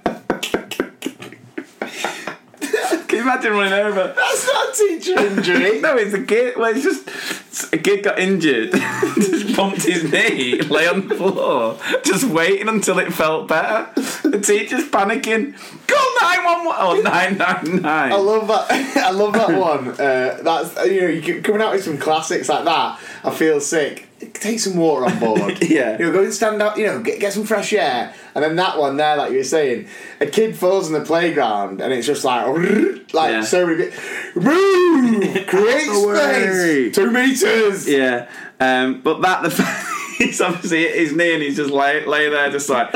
Can you imagine running over? That's not teacher injury. No, it's a kid. Well, it's just it's- a kid got injured, just bumped his knee, lay on the floor, just waiting until it felt better. The teacher's panicking. Call nine one one or nine nine I love that. I love that one. Uh, that's you know, you coming out with some classics like that. I feel sick. Take some water on board. Yeah. You know, go and stand up, You know, get, get some fresh air. And then that one there, like you were saying, a kid falls in the playground and it's just like, like Yeah. so many. Move! Create space. Two meters. Yeah, um, but that the he's obviously hit his knee and he's just lay, lay there, just like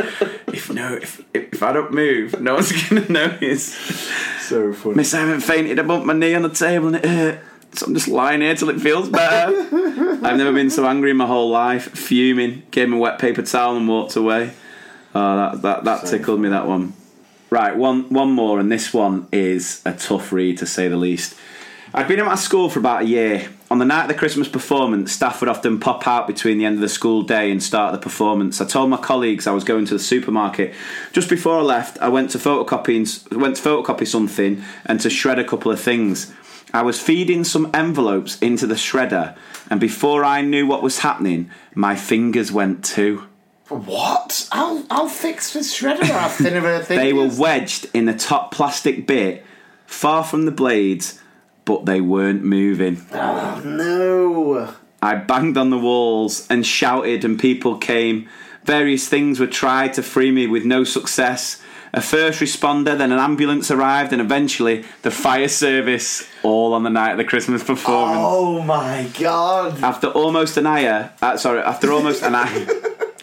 if no, if if I don't move, no one's gonna notice. So funny. Miss, I haven't fainted. I bumped my knee on the table and it hurt. So I'm just lying here till it feels better. I've never been so angry in my whole life. Fuming, gave him a wet paper towel and walked away. Oh, that that, that tickled me. That one. Right, one one more, and this one is a tough read to say the least. I'd been at my school for about a year. On the night of the Christmas performance, staff would often pop out between the end of the school day and start the performance. I told my colleagues I was going to the supermarket. Just before I left, I went to photocopy went to photocopy something and to shred a couple of things. I was feeding some envelopes into the shredder, and before I knew what was happening, my fingers went too. What? I'll I'll fix this shredder. How thin of a thing? They were wedged in the top plastic bit, far from the blades, but they weren't moving. No. I banged on the walls and shouted, and people came. Various things were tried to free me with no success. A first responder, then an ambulance arrived, and eventually the fire service, all on the night of the Christmas performance. Oh my god. After almost an hour, uh, sorry, after almost an hour.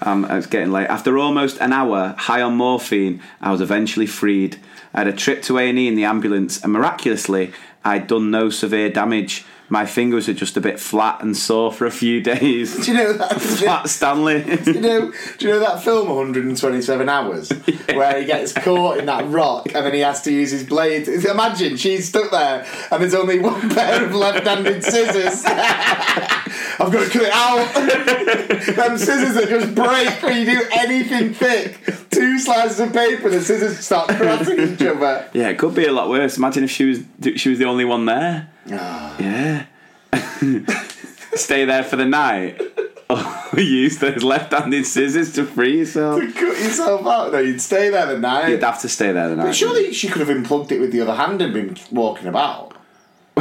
Um, it's getting late. After almost an hour, high on morphine, I was eventually freed. I had a trip to A&E in the ambulance, and miraculously, I'd done no severe damage. My fingers are just a bit flat and sore for a few days. Do you know that? Flat Stanley. Do you know? Do you know that film 127 Hours, where he gets caught in that rock and then he has to use his blade? Imagine she's stuck there and there's only one pair of left-handed scissors. I've got to cut it out. Them scissors that just break when you do anything thick. Two slices of paper, the scissors start crossing each other. yeah, it could be a lot worse. Imagine if she was she was the only one there. Ah. Yeah. Stay there for the night. Or use those left-handed scissors to free yourself. To cut yourself out. No, you'd stay there the night. You'd have to stay there the night. But surely she could have unplugged it with the other hand and been walking about.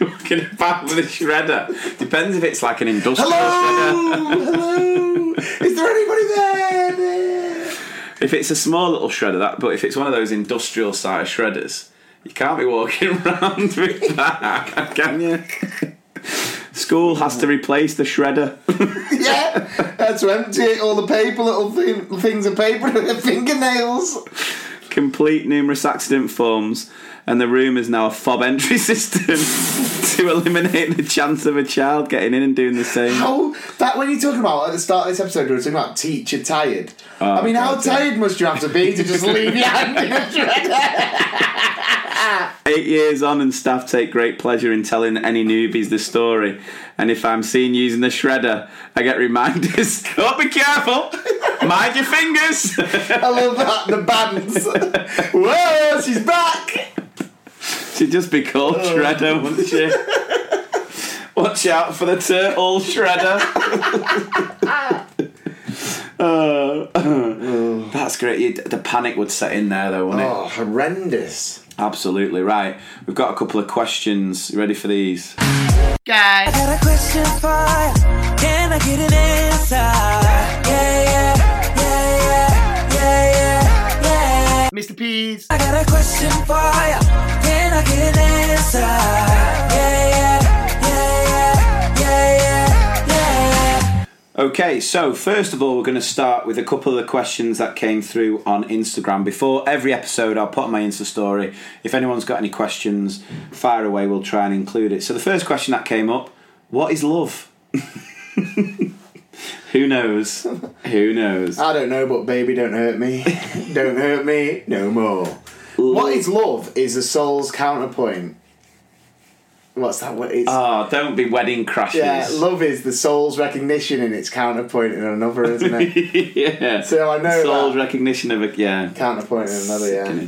Walking about with a shredder. Depends if it's like an industrial shredder. Hello, hello. Is there anybody there? there? If it's a small little shredder, that. But if it's one of those industrial-sized shredders, you can't be walking around with that, can you? School has to replace the shredder. Yeah, that's to empty it. All the paper, little thing, things of paper, fingernails. Complete numerous accident forms, and the room is now a fob entry system to eliminate the chance of a child getting in and doing the same. How that when you're talking about at the start of this episode, we were talking about teacher tired. Oh, I mean, how God, yeah. tired must you have to be to just leave your hand in a shredder? Eight years on, and staff take great pleasure in telling any newbies the story. And if I'm seen using the shredder, I get reminders. oh, be careful! Mind your fingers! I love that the bands. Whoa, she's back. She'd just be called Oh. Shredder, wouldn't she? Watch out for the turtle shredder. Uh, oh, that's great. You'd- The panic would set in there, though, wouldn't it? Oh, horrendous. Absolutely right. We've got a couple of questions. You ready for these? Guys. got a question for ya. Can I get an answer? Yeah, yeah, yeah, yeah, Mr. P's. I got a question for ya. Can I get an answer? Yeah, yeah, yeah, yeah, yeah, yeah, yeah. Okay, so first of all, we're going to start with a couple of the questions that came through on Instagram. Before every episode, I'll put on my Insta story. If anyone's got any questions, fire away, we'll try and include it. So, the first question that came up what is love? Who knows? Who knows? I don't know, but baby, don't hurt me. don't hurt me no more. What is love is the soul's counterpoint. What's that? What it's, Oh, don't be Wedding Crashers. yeah, love is the soul's recognition and its counterpoint in another, isn't it? yeah. So I know Soul's recognition of a yeah. counterpoint in another, yeah.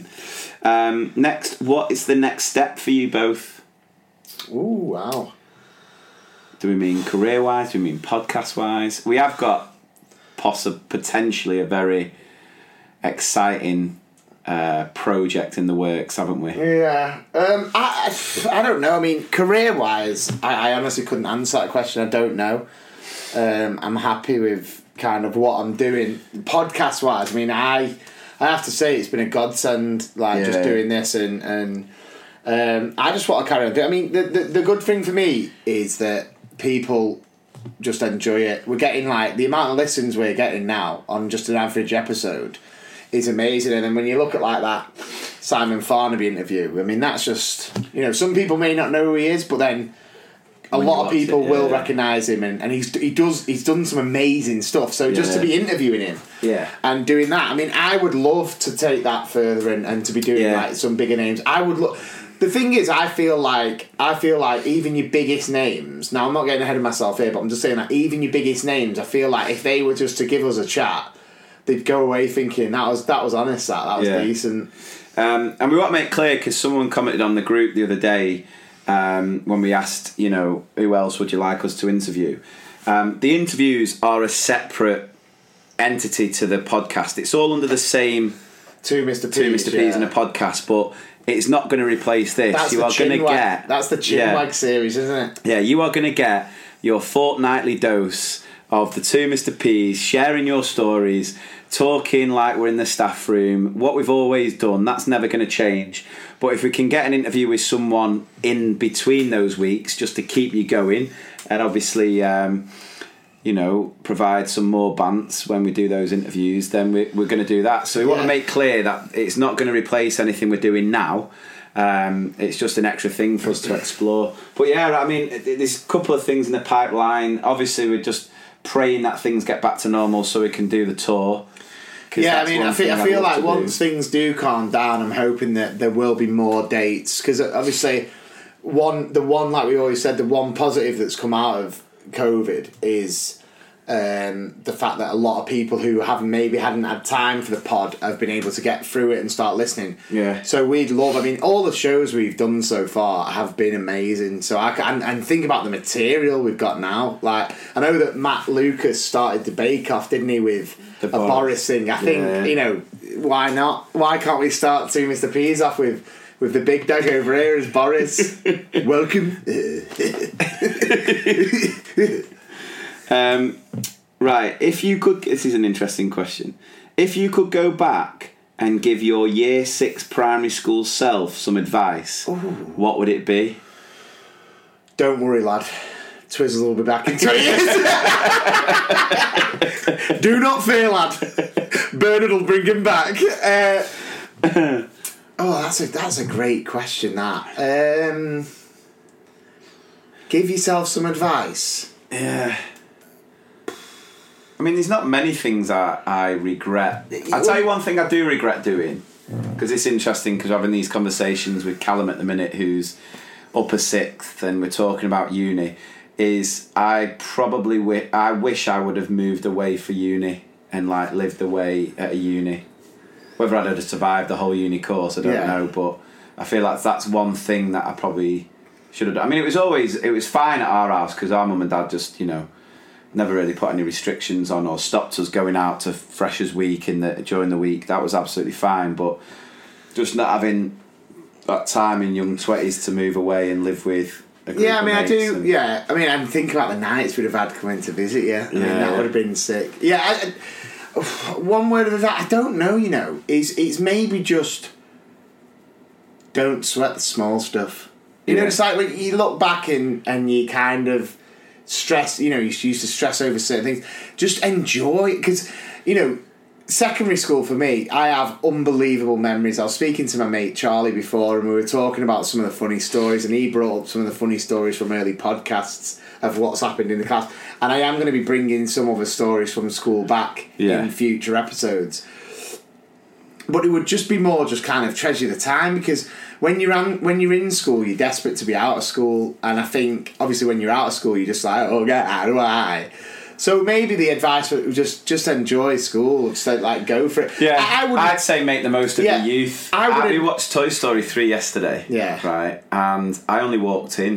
Um, next, what is the next step for you both? Ooh, wow. Do we mean career wise? Do we mean podcast wise? We have got possi- potentially a very exciting uh, project in the works, haven't we? Yeah. Um, I, I don't know. I mean, career wise, I, I honestly couldn't answer that question. I don't know. Um, I'm happy with kind of what I'm doing. Podcast wise, I mean, I I have to say it's been a godsend, like just doing this and and um, I just want to carry on. doing- I mean, the, the the good thing for me is that people just enjoy it. We're getting like the amount of listens we're getting now on just an average episode is amazing. And then when you look at like that Simon Farnaby interview, I mean that's just you know some people may not know who he is, but then a When lot of people it, will yeah. recognise him, and, and he's he does he's done some amazing stuff. So just to be interviewing him, Yeah. and doing that, I mean, I would love to take that further and, and to be doing Yeah. like some bigger names. I would look. The thing is, I feel like I feel like even your biggest names. Now, I'm not getting ahead of myself here, but I'm just saying that even your biggest names, I feel like if they were just to give us a chat, they'd go away thinking that was that was honest, that that was Yeah. decent. Um, and we want to make clear because someone commented on the group the other day um, when we asked, you know, who else would you like us to interview? Um, the interviews are a separate entity to the podcast. It's all under the same To Mr. P. two Mr. P's in a podcast, but it's not going to replace this. That's you are going to get That's the yeah. chinwag series, isn't it? Yeah, you are going to get your fortnightly dose of the two Mr. P's sharing your stories, talking like we're in the staff room. What we've always done, that's never going to change. But if we can get an interview with someone in between those weeks, just to keep you going, and obviously. Um, you know, provide some more bants when we do those interviews, then we, we're going to do that. So we want to make clear that it's not going to replace anything we're doing now. Um, it's just an extra thing for us to explore. But yeah, I mean, there's a couple of things in the pipeline. Obviously, we're just praying that things get back to normal so we can do the tour. Yeah, I mean, I feel, I feel like to do. once things do calm down, I'm hoping that there will be more dates because obviously, one the one like we always said, the one positive that's come out of COVID is um, the fact that a lot of people who have maybe hadn't had time for the pod have been able to get through it and start listening. Yeah. So we'd love. I mean, all the shows we've done so far have been amazing. So I can, and, and think about the material we've got now. Like I know that Matt Lucas started the Bake Off, didn't he, with The a Boris. Thing. I think Yeah. you know why not? Why can't we start two Mr. P's off with with the big dog over here as Boris? Welcome. Um, right, if you could, this is an interesting question. If you could go back and give your year six primary school self some advice, what would it be? Don't worry, lad. Twizzle will be back in 20 years. Do not fear, lad. Bernard will bring him back. Uh, oh, that's a that's a great question. That. Um, give yourself some advice. Yeah. I mean, there's not many things I, I regret. I'll tell you one thing I do regret doing, because it's interesting because we're having these conversations with Callum at the minute, who's upper sixth, and we're talking about uni. Is I probably wi- I wish I would have moved away for uni and like lived away at a uni. Whether I'd have survived the whole uni course, I don't Yeah. know, but I feel like that's one thing that I probably should have done. I mean, it was always it was fine at our house because our mum and dad just you know never really put any restrictions on or stopped us going out to Freshers Week in the during the week. That was absolutely fine, but just not having that time in young twenties to move away and live with. Yeah, I mean, I do. and- Yeah, I mean, I'm thinking about the nights we'd have had coming to visit you. I mean, Yeah. that would have been sick. Yeah, I, one word of that I don't know. You know, is it's maybe just don't sweat the small stuff. You know, it's like when you look back and and you kind of stress. You know, you used to stress over certain things. Just enjoy because you know. Secondary school for me, I have unbelievable memories. I was speaking to my mate Charlie before, and we were talking about some of the funny stories, and he brought up some of the funny stories from early podcasts of what's happened in the class. And I am going to be bringing some other stories from school back Yeah. in future episodes but it would just be more just kind of treasure the time because when you're on, when you're in school you're desperate to be out of school and I think obviously when you're out of school you're just like oh yeah how do I so maybe the advice would just just enjoy school just like, like go for it Yeah, I, I would I'd say make the most of Yeah, your youth. I I wouldn't- we watched Toy Story three yesterday. Yeah. right, and I only walked in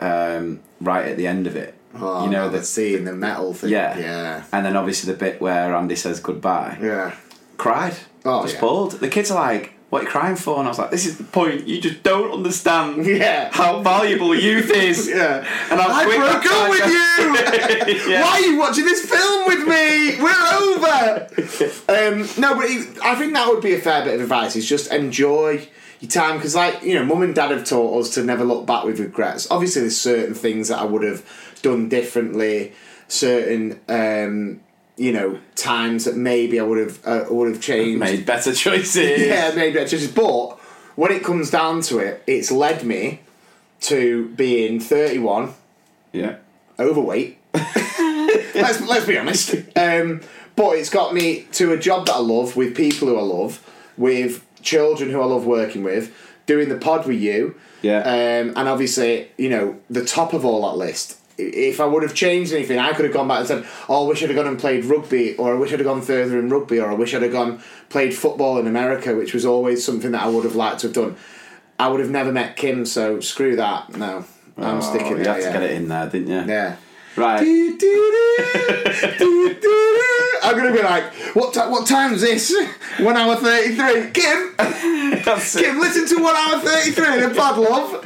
um, right at the end of it. oh, you know the scene, the metal thing yeah, yeah and then obviously the bit where Andy says goodbye. yeah Cried. Oh, just yeah. bawled. The kids are like, "What are you crying for?" And I was like, "This is the point. You just don't understand Yeah. how valuable youth is." yeah And I quick broke up with you Yeah. Why are you watching this film with me? We're over. um, no, but it, I think that would be a fair bit of advice. Is just enjoy your time because, like you know, mum and dad have taught us to never look back with regrets. Obviously, there's certain things that I would have done differently. Certain, um, you know, times that maybe I would have uh, would have changed. Made better choices. Yeah, maybe that's just. But when it comes down to it, it's led me to being 31 yeah. overweight. let's let's be honest. Um, but it's got me to a job that I love with people who I love, with children who I love working with, doing the pod with you. Yeah. Um, and obviously, you know, the top of all that list. If I would have changed anything, I could have gone back and said, "Oh, I wish I'd have gone and played rugby, or I wish I'd have gone further in rugby, or I wish I'd have gone played football in America, which was always something that I would have liked to have done." I would have never met Kim, so screw that. No, I'm Oh, sticking You there. had to get it in there, didn't you? Yeah. Right. I'm gonna be like, what? Ti- what time's this? One hour thirty-three. Kim, That's it. Kim, listen to one hour thirty-three in a pod, love.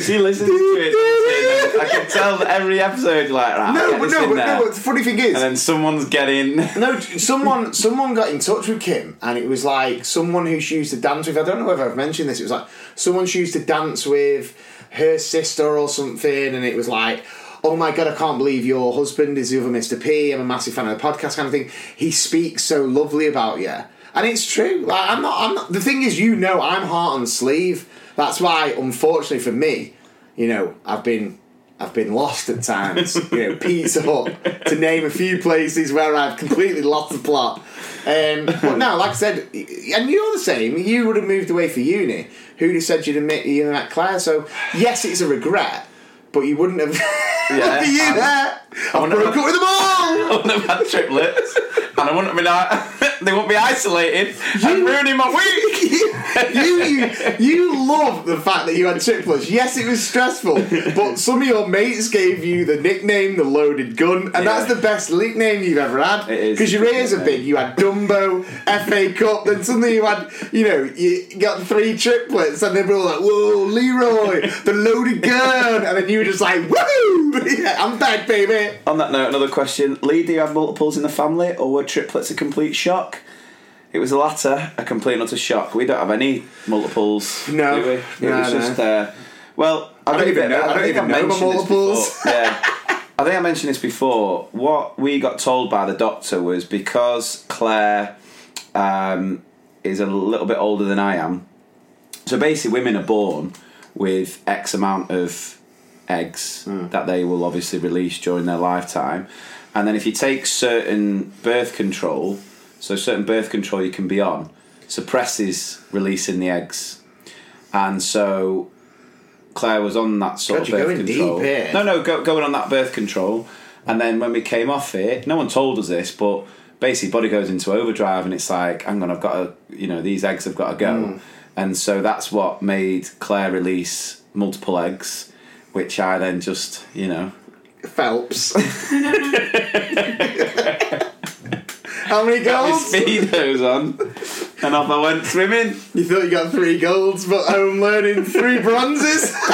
She listens to it. And I can tell that every episode like, that. No, but no, but no. But the funny thing is, and then someone's getting. No, someone someone got in touch with Kim, and it was like someone who she used to dance with. I don't know whether I've mentioned this. It was like someone she used to dance with her sister or something, and it was like. Oh my god! I can't believe your husband is the other Mr. P. I'm a massive fan of the podcast, kind of thing. He speaks so lovely about you, and it's true. Like I'm not. I'm not. The thing is, you know, I'm heart on sleeve. That's why, unfortunately for me, you know, I've been I've been lost at times. you know, Pizza Hut, to name a few places where I've completely lost the plot. Um, but no, like I said, and you're the same. You would have moved away for uni. Who'd have said you'd have met, you met Claire? So yes, it's a regret, but you wouldn't have. Yeah, you there. I broke up with them all. I wouldn't have had the triplets, and I wouldn't have been. out- they won't be isolated you, and ruining my week. you, you you love the fact that you had triplets. Yes, it was stressful, but some of your mates gave you the nickname, the loaded gun, and that's the best nickname you've ever had. It is. because your ears are big. You had Dumbo, FA Cup, then suddenly you had, you know, you got three triplets, and they were all like, "Whoa, Leroy, the loaded gun," and then you were just like, "Woo, yeah, I'm back, baby." On that note, another question: Lee, do you have multiples in the family, or were triplets a complete shock? It was the latter, a complete utter shock. We don't have any multiples. No. do we? It No, was no. just. Uh, well, I, don't even know- I don't think even know my multiples. yeah, I think I mentioned this before. What we got told by the doctor was because Claire um, is a little bit older than I am. So basically, women are born with X amount of eggs Hmm. that they will obviously release during their lifetime. And then if you take certain birth control, so certain birth control you can be on, suppresses releasing the eggs. And so Claire was on that sort God, of you're birth going control. No, no, go, going on that birth control. And then when we came off it, no one told us this, but basically body goes into overdrive and it's like, hang on, I've got to, you know, these eggs have got to go. Hmm. And so that's what made Claire release multiple eggs, which I then just, you know, Phelps. How many got my speedos on, and off I went swimming. You thought you got three golds, but home learning three bronzes.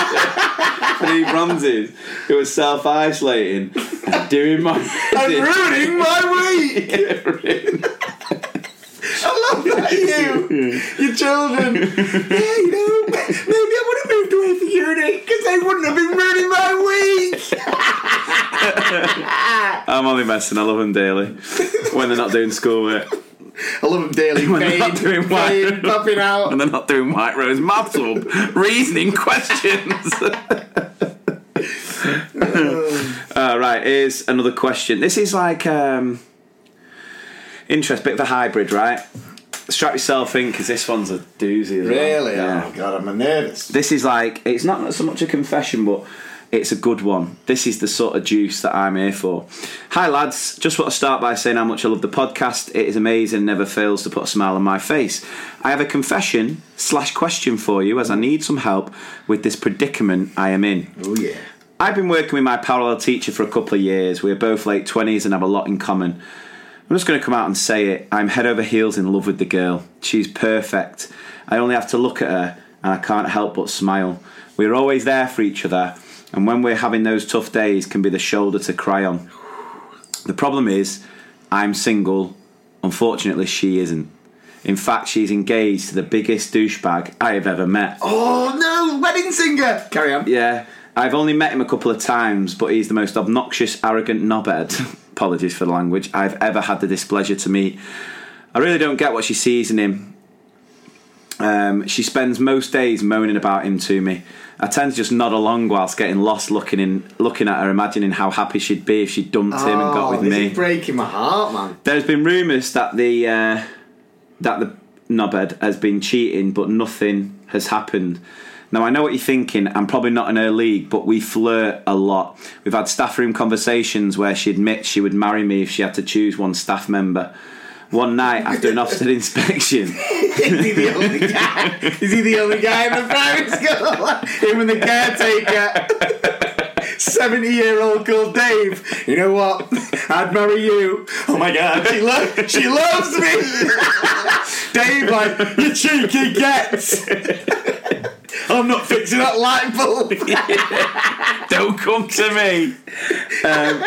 Three bronzes. It was self isolating and doing my and ruining my week. I love that you, your children. Yeah, you know, maybe I would have moved away for uni because they wouldn't have been ruining my week. I'm only messing. I love them daily when they're not doing schoolwork I love them daily. When they're not doing fade, white. popping out. and they're not doing white rose maths or reasoning questions. uh, right, here's another question. This is like um, interest, bit of a hybrid, right? Strap yourself in because this one's a doozy. As well. Really? Oh, yeah. Oh god, I'm nervous. This is like it's not so much a confession, but it's a good one. This is the sort of juice that I'm here for. Hi lads, just want to start by saying how much I love the podcast. It is amazing, never fails to put a smile on my face. I have a confession slash question for you as I need some help with this predicament I am in. Oh yeah. I've been working with my parallel teacher for a couple of years. We're both late 20s and have a lot in common. I'm just going to come out and say it. I'm head over heels in love with the girl. She's perfect. I only have to look at her and I can't help but smile. We're always there for each other, and when we're having those tough days, can be the shoulder to cry on. The problem is, I'm single. Unfortunately, she isn't. In fact, she's engaged to the biggest douchebag I have ever met. Oh no, wedding singer. Carry on. Yeah, I've only met him a couple of times, but he's the most obnoxious, arrogant knobhead. Apologies for the language. I've ever had the displeasure to meet. I really don't get what she sees in him. Um, she spends most days moaning about him to me. I tend to just nod along whilst getting lost, looking in, looking at her, imagining how happy she'd be if she dumped him and got Oh, with me. breaking my heart, man. There's been rumours that the uh, that the knobhead has been cheating, but nothing has happened. Now I know what you're thinking. I'm probably not in her league, but we flirt a lot. We've had staff room conversations where she admits she would marry me if she had to choose one staff member. One night after an Ofsted inspection, Is he the only guy? Is he the only guy in the primary school? Him and the caretaker. 70 year old called Dave. You know what? I'd marry you. Oh my god, she, lo- she loves me. Dave, like, you cheeky gets. I'm not fixing that light bulb. Don't come to me. Um,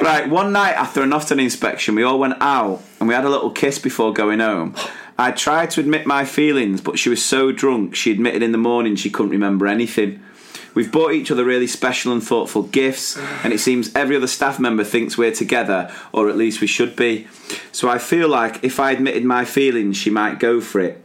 right, one night after an Ofsted inspection, we all went out and we had a little kiss before going home. I tried to admit my feelings, but she was so drunk, she admitted in the morning she couldn't remember anything. We've bought each other really special and thoughtful gifts, and it seems every other staff member thinks we're together, or at least we should be. So I feel like if I admitted my feelings, she might go for it.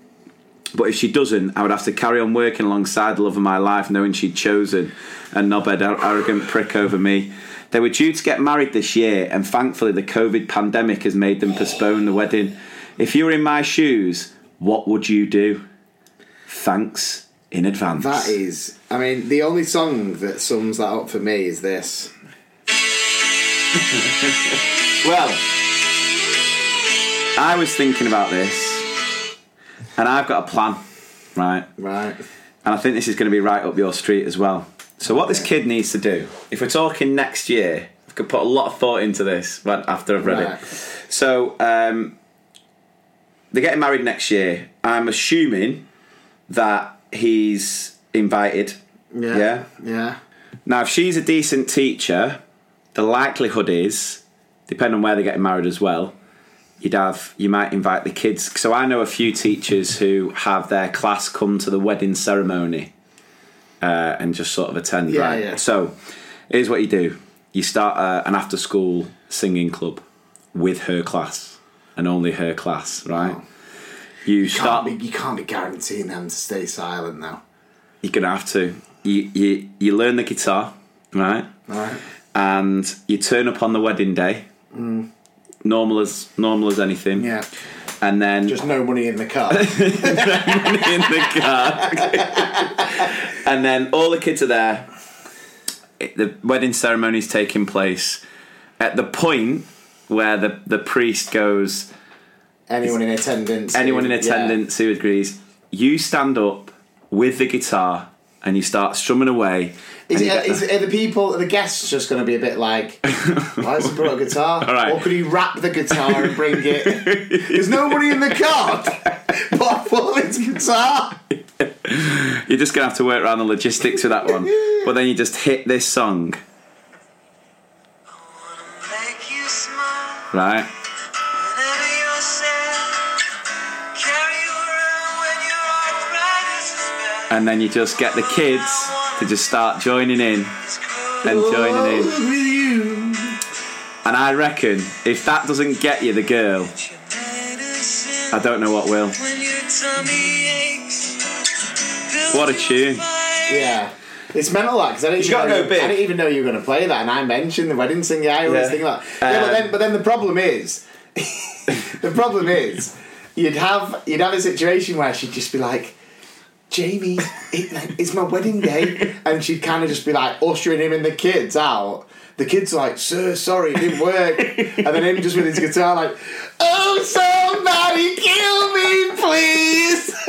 But if she doesn't, I would have to carry on working alongside the love of my life, knowing she'd chosen a knobhead, ar- arrogant prick over me. They were due to get married this year, and thankfully, the COVID pandemic has made them postpone the wedding. If you were in my shoes, what would you do? Thanks in advance. That is, I mean, the only song that sums that up for me is this. Well, I was thinking about this, and I've got a plan, right? Right. And I think this is going to be right up your street as well. So, what this kid needs to do, if we're talking next year, I could put a lot of thought into this right after I've read Right. it. So, um, they're getting married next year. I'm assuming that he's invited. Yeah. Yeah. Yeah. Now, if she's a decent teacher, the likelihood is, depending on where they're getting married as well, you'd have you might invite the kids. So I know a few teachers who have their class come to the wedding ceremony uh, and just sort of attend. Yeah, right? yeah. So here's what you do: you start uh, an after-school singing club with her class and only her class, right? You You start. can't, be, you can't be guaranteeing them to stay silent now. You're gonna have to. You you you learn the guitar, right? Right. and you turn up on the wedding day, normal as normal as anything. Yeah. and then Just no money in the car. in the car, and then all the kids are there. The wedding ceremony is taking place at the point where the the priest goes. Anyone in attendance. Anyone in yeah. attendance who agrees, you stand up with the guitar and you start strumming away. Is, and you it, the- are the people, are the guests just going to be a bit like, why has he brought a guitar? Right. Or could he wrap the guitar and bring it? There's nobody in the car, but I pull his guitar. You're just gonna have to work around the logistics of that one. But then you just hit this song, Make you smile right? whenever you're sad. Carry you around when your arthritis is bad. And then you just get the kids to just start joining in and joining in. And I reckon if that doesn't get you the girl, I don't know what will. When your tummy aches. What a tune. Yeah. It's mental that because I didn't, You gotta even know, go big. I didn't even know you were going to play that, and I mentioned the wedding singer. I always Yeah. think that. Yeah, but Um, then but then the problem is, the problem is, you'd have you'd have a situation where she'd just be like, Jamie, it, it's my wedding day, and she'd kind of just be like ushering him and the kids out. The kids like, sir, sorry, it didn't work, and then him just with his guitar like, oh somebody kill me, please,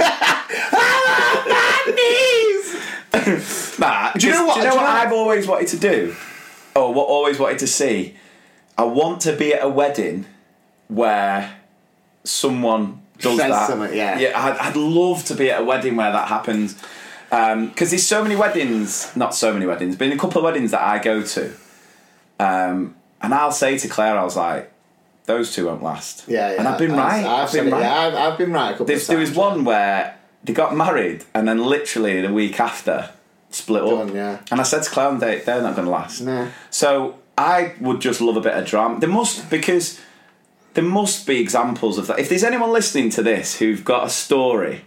I'm on my knees. Nah, Do you know what- Do you know what I've always wanted to do? Or what always wanted to see? I want to be at a wedding where someone does Says that. something, yeah. Yeah, I'd, I'd love to be at a wedding where that happens. Because there's so many weddings, not so many weddings, but in a couple of weddings that I go to. Um, and I'll say to Claire, I was like, those two won't last. Yeah, yeah. And I've been right. I've, I've, been right. Yeah, I've, I've been right a couple There, there was one where they got married and then literally the week after split up. Yeah. And I said to Claire, on the date, they're not going to last. Nah. So I would just love a bit of drama. There must because there must be examples of that. If there's anyone listening to this who've got a story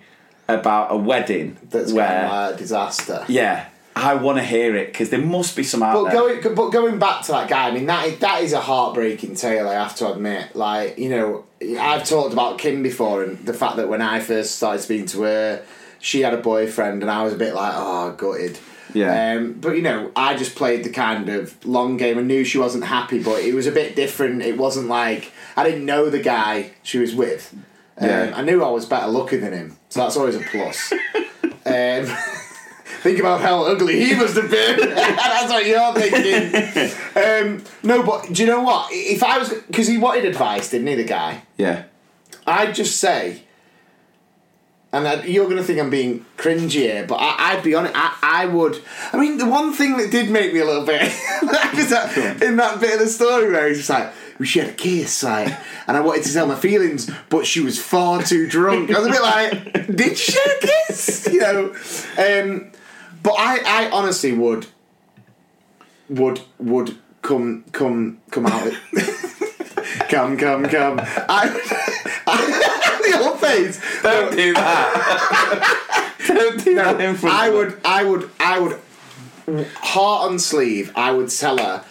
about a wedding That's where, kind of a disaster. yeah, I want to hear it because there must be some out But there. going, but going back to that guy, I mean that is, that is a heartbreaking tale. I have to admit. Like you know, I've talked about Kim before, and the fact that when I first started speaking to her, she had a boyfriend, and I was a bit like, oh, gutted. Yeah. Um, but you know, I just played the kind of long game. I knew she wasn't happy, but it was a bit different. It wasn't like I didn't know the guy she was with. Um, Yeah. I knew I was better looking than him, so that's always a plus. um, think about how ugly he must have been. that's what you're thinking. um, no, but do you know what? If I was because he wanted advice, didn't he? The guy. yeah, I'd just say, and I, you're going to think I'm being cringy here, but I, I'd be honest. I, I would. I mean, the one thing that did make me a little bit that, in that bit of the story where he's just like. We shared a kiss, like, and I wanted to tell my feelings, but she was far too drunk. I was a bit like, "Did you share a kiss?" You know, um, but I, I honestly would, would, would come, come, come out. Come, come, come. I, I the old face. Don't do that. Don't do that in front I of would, I would, I would, heart on sleeve. I would tell her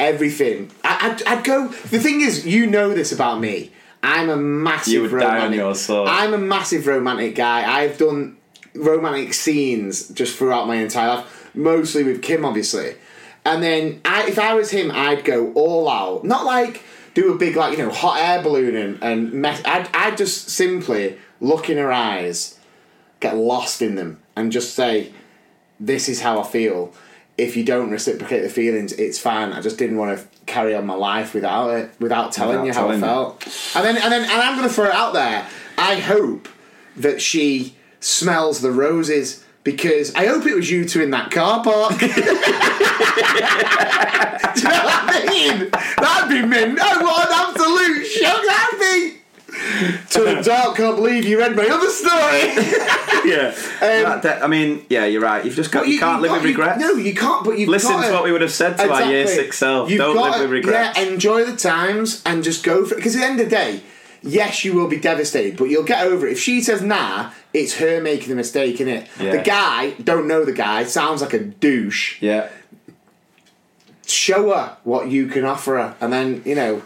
everything. I, I'd, I'd go. The thing is, you know this about me. I'm a massive You would die on romantic. your sword. I'm a massive romantic guy. I've done romantic scenes just throughout my entire life, mostly with Kim, obviously. And then, I, if I was him, I'd go all out. Not like do a big like you know hot air balloon and and mess. I'd I'd just simply look in her eyes, get lost in them, and just say, "This is how I feel." If you don't reciprocate the feelings, it's fine. I just didn't want to carry on my life without it, without telling Without you how I telling you. felt. And then, and then, and I'm going to throw it out there. I hope that she smells the roses because I hope it was you two in that car park. Do you know what I mean? That'd be mint. Oh, what an absolute shock that'd be. Turns out, can't believe you read my other story. yeah. Um, that- that- I mean, yeah, you're right. You've just got. You, can't live got- with regrets. no, you can't. But you've Listen got to what we would have said to our year six self. You've Don't live to- with regrets. Yeah, enjoy the times and just go for it. Because at the end of the day, yes, you will be devastated, but you'll get over it. If she says nah, it's her making the mistake, in it. Yeah. The guy, don't know the guy, sounds like a douche. Yeah. Show her what you can offer her, and then you know,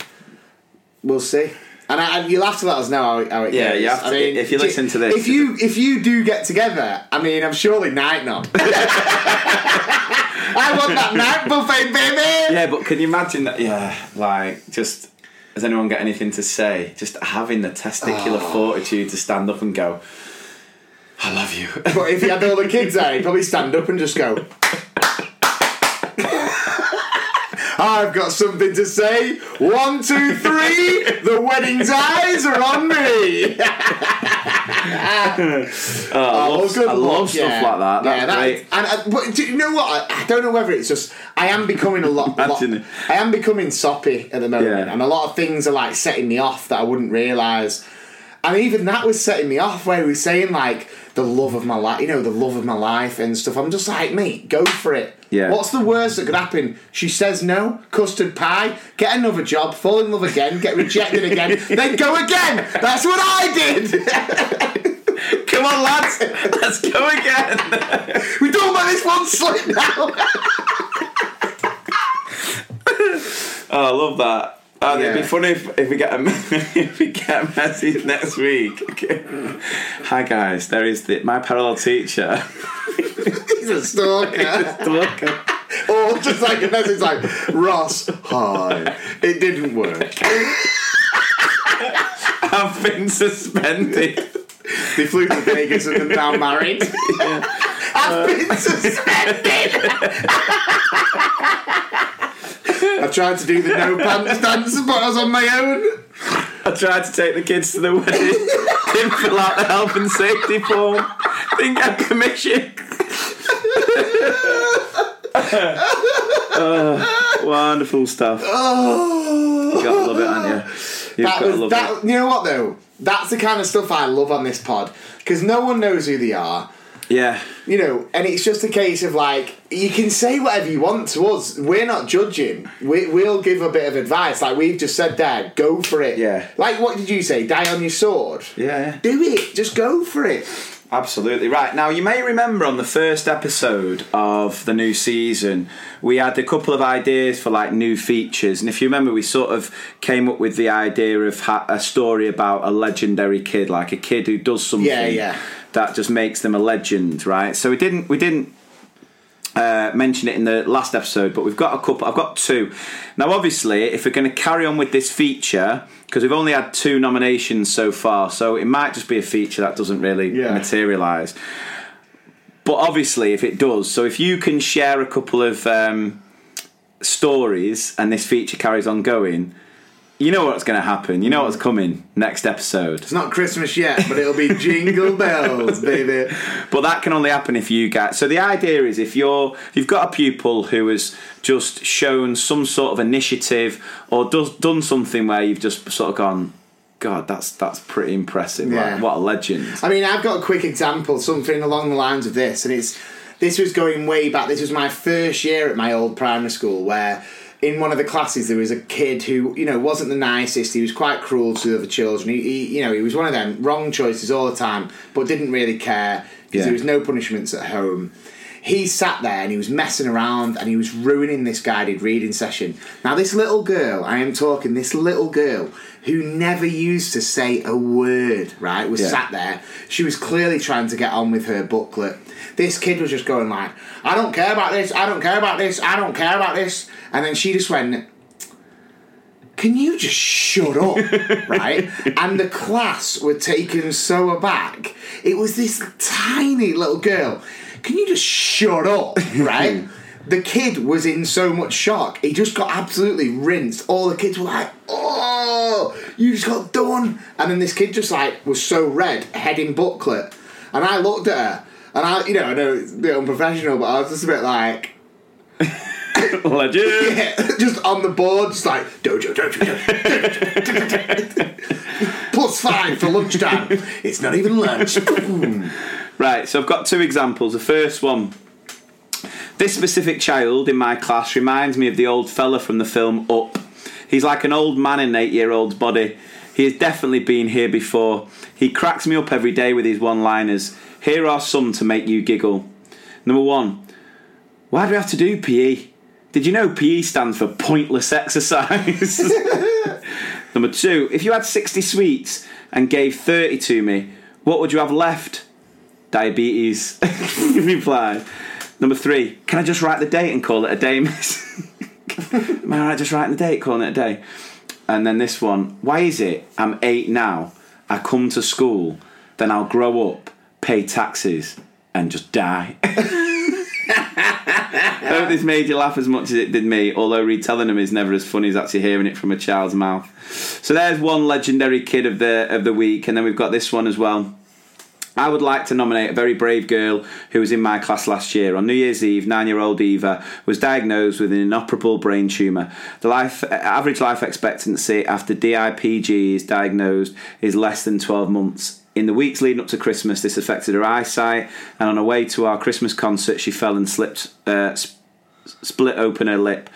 we'll see. And, I, and you'll have to let us know how, it- how it Yeah, goes. you have to- I mean, if you listen to this- if you if you do get together, I mean, I'm surely night not. I want that night buffet, baby. Yeah, but can you imagine that? Yeah, like just. Has anyone got anything to say? Just having the testicular Oh. fortitude to stand up and go, "I love you." But if you had all the kids there, he'd probably stand up and just go. I've got something to say. One, two, three. The wedding's eyes are on me. Oh, I love, good I love stuff yeah. like that. That's yeah, that-. And uh, but do you know what? I, I don't know whether it's just I am becoming a lot. lot I am becoming soppy at the moment, Yeah. and a lot of things are like setting me off that I wouldn't realise. And even that was setting me off, where he was saying like the love of my life, you know, the love of my life and stuff. I'm just like, mate, go for it. Yeah. What's the worst that could happen? She says no, custard pie, get another job, fall in love again, get rejected again, then go again. That's what I did. Come on, lads, let's go again. we don't let this one slip now. Oh, I love that. Oh, It'd be funny if, if we get a if we get a message next week. Hi guys, there is the, my parallel teacher. He's a stalker. Stalker. or just like a message like, Ross, hi. It didn't work. I've been suspended. They flew to Vegas and they're now married. I've been suspended. I tried to do the no pants dance, but I was on my own. I tried to take the kids to the wedding. Didn't fill out the health and safety form. Didn't get permission. Oh, wonderful stuff. Oh. You gotta love it, haven't you? You've That gotta was love that. it. You know what though? That's the kind of stuff I love on this pod because no one knows who they are. Yeah. you know, and it's just a case of like you can say whatever you want to us. We're not judging. We, we'll give a bit of advice, like we've just said there. Go for it. Yeah. Like what did you say? Die on your sword. Yeah, yeah. Do it. Just go for it. Absolutely right. Now you may remember on the first episode of the new season, we had a couple of ideas for like new features, and if you remember, we sort of came up with the idea of ha- a story about a legendary kid, like a kid who does something Yeah, yeah. That just makes them a legend, right? So we didn't we didn't uh, mention it in the last episode, but we've got a couple. I've got two. Now, obviously, if we're going to carry on with this feature, because we've only had two nominations so far, so it might just be a feature that doesn't really Yeah. materialise. But obviously, if it does, so if you can share a couple of um, stories and this feature carries on going, you know what's going to happen. You know what's coming next episode. It's not Christmas yet, but it'll be jingle bells, baby. But that can only happen if you get. So the idea is if you're if you've got a pupil who has just shown some sort of initiative or does done something where you've just sort of gone, God, that's that's pretty impressive. Yeah. Like, what a legend. I mean, I've got a quick example, something along the lines of this, and it's this was going way back. This was my first year at my old primary school, where in one of the classes there was a kid who you know wasn't the nicest. He was quite cruel to the other children. He, he you know he was one of them wrong choices all the time, but didn't really care because Yeah. there was no punishments at home. He sat there and he was messing around and he was ruining this guided reading session. Now, this little girl, I am talking, this little girl who never used to say a word, right, was Yeah. sat there. She was clearly trying to get on with her booklet. This kid was just going like, I don't care about this, I don't care about this, I don't care about this. And then she just went, can you just shut up, right? And the class were taken so aback. It was this tiny little girl. Can you just shut up, right? the kid was in so much shock. He just got absolutely rinsed. All the kids were like, "Oh, you just got done!" And then this kid just like was so red, head in booklet. And I looked at her, and I, you know, I know it's a bit unprofessional, but I was just a bit like. legend. Yeah, just on the board, just like dojo, dojo, dojo, dojo. Plus five for lunchtime. It's not even lunch. Right, so I've got two examples. The first one. This specific child in my class reminds me of the old fella from the film Up. He's like an old man in an eight year old's body. He has definitely been here before. He cracks me up every day with his one liners. Here are some to make you giggle. Number one, why do we have to do PE? Did you know PE stands for pointless exercise? Number two, if you had 60 sweets and gave 30 to me, what would you have left? Diabetes. Reply. Number three, can I just write the date and call it a day, miss? Am I right just writing the date, calling it a day? And then this one, why is it I'm eight now, I come to school, then I'll grow up, pay taxes, and just die? I hope this made you laugh as much as it did me, although retelling them is never as funny as actually hearing it from a child's mouth. So there's one legendary kid of the of the week, and then we've got this one as well. I would like to nominate a very brave girl who was in my class last year. On New Year's Eve, nine-year-old Eva was diagnosed with an inoperable brain tumour. The life average life expectancy after DIPG is diagnosed is less than 12 months. In the weeks leading up to Christmas, this affected her eyesight, and on her way to our Christmas concert, she fell and slipped, uh, sp- split open her lip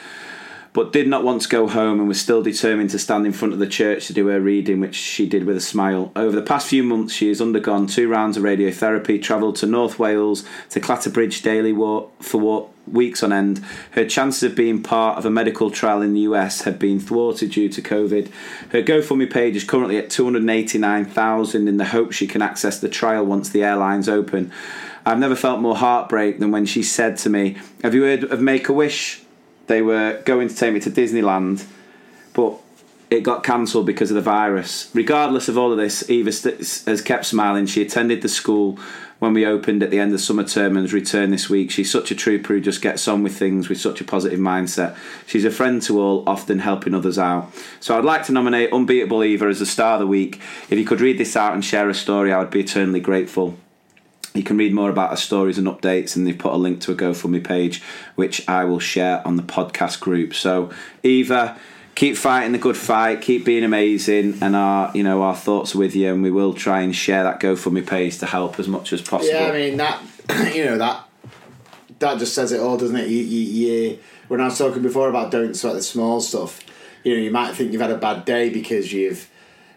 but did not want to go home and was still determined to stand in front of the church to do her reading, which she did with a smile. Over the past few months, she has undergone two rounds of radiotherapy, travelled to North Wales to Clatterbridge daily for weeks on end. Her chances of being part of a medical trial in the US have been thwarted due to COVID. Her GoFundMe page is currently at 289,000 in the hope she can access the trial once the airlines open. I've never felt more heartbreak than when she said to me, Have you heard of Make a Wish? They were going to take me to Disneyland, but it got cancelled because of the virus. Regardless of all of this, Eva st- has kept smiling. She attended the school when we opened at the end of summer term and has returned this week. She's such a trooper who just gets on with things with such a positive mindset. She's a friend to all, often helping others out. So I'd like to nominate Unbeatable Eva as the star of the week. If you could read this out and share a story, I would be eternally grateful. You can read more about our stories and updates, and they've put a link to a GoFundMe page, which I will share on the podcast group. So, Eva, keep fighting the good fight, keep being amazing, and our you know our thoughts with you, and we will try and share that GoFundMe page to help as much as possible. Yeah, I mean that. You know that. That just says it all, doesn't it? You, you, you, when I was talking before about don't sweat the small stuff, you know, you might think you've had a bad day because you've,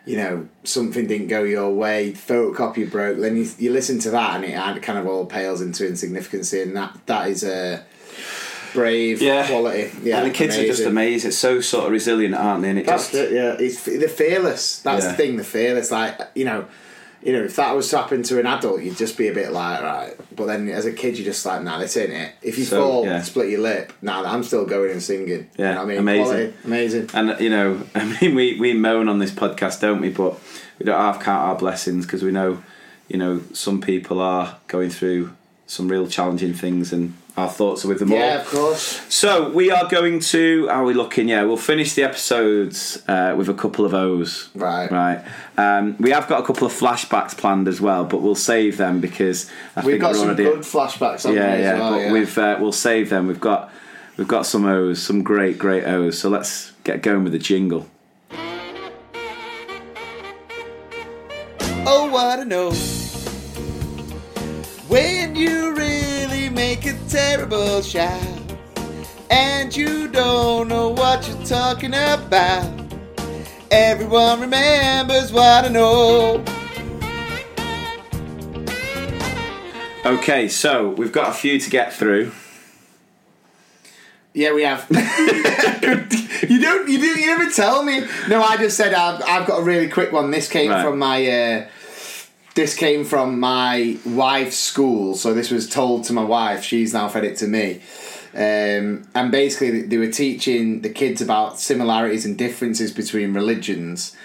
you know, something didn't go your way, photocopy broke. Then you, you listen to that and it kind of all pales into insignificance, and that that is a brave Yeah. quality. Yeah, and the kids are just amazing. It's so sort of resilient, aren't they? And it That's just it. Yeah, it's they're fearless. That's Yeah. the thing. They're fearless. Like you know, you know, if that was to happen to an adult, you'd just be a bit like right. But then as a kid, you're just like, nah, this ain't it. If you So, fall, yeah. split your lip. Nah, I'm still going and singing. Yeah, you know what I mean, amazing. Quality, amazing. And you know, I mean, we we moan on this podcast, don't we? But we don't half count our blessings because we know, you know, some people are going through some real challenging things, and our thoughts are with them all. Yeah, of course. So we are going to. Are we looking? Yeah, we'll finish the episodes uh, with a couple of O's. Right. Right. Um, we have got a couple of flashbacks planned as well, but we'll save them because I We've think got some good flashbacks. yeah, yeah. well, but yeah. we've uh, we'll save them. We've got we've got some O's, some great great O's. So let's get going with the jingle. Oh, what know. When you make a terrible shout, and you don't know what you're talking about, everyone remembers what I know. Okay, so we've got a few to get through. Yeah, we have. you don't. You do. You never tell me. No, I just said I've, I've got a really quick one. This came Right. from my. Uh, this came from my wife's school, so this was told to my wife. She's now fed it to me. Um, and basically, they were teaching the kids about similarities and differences between religions.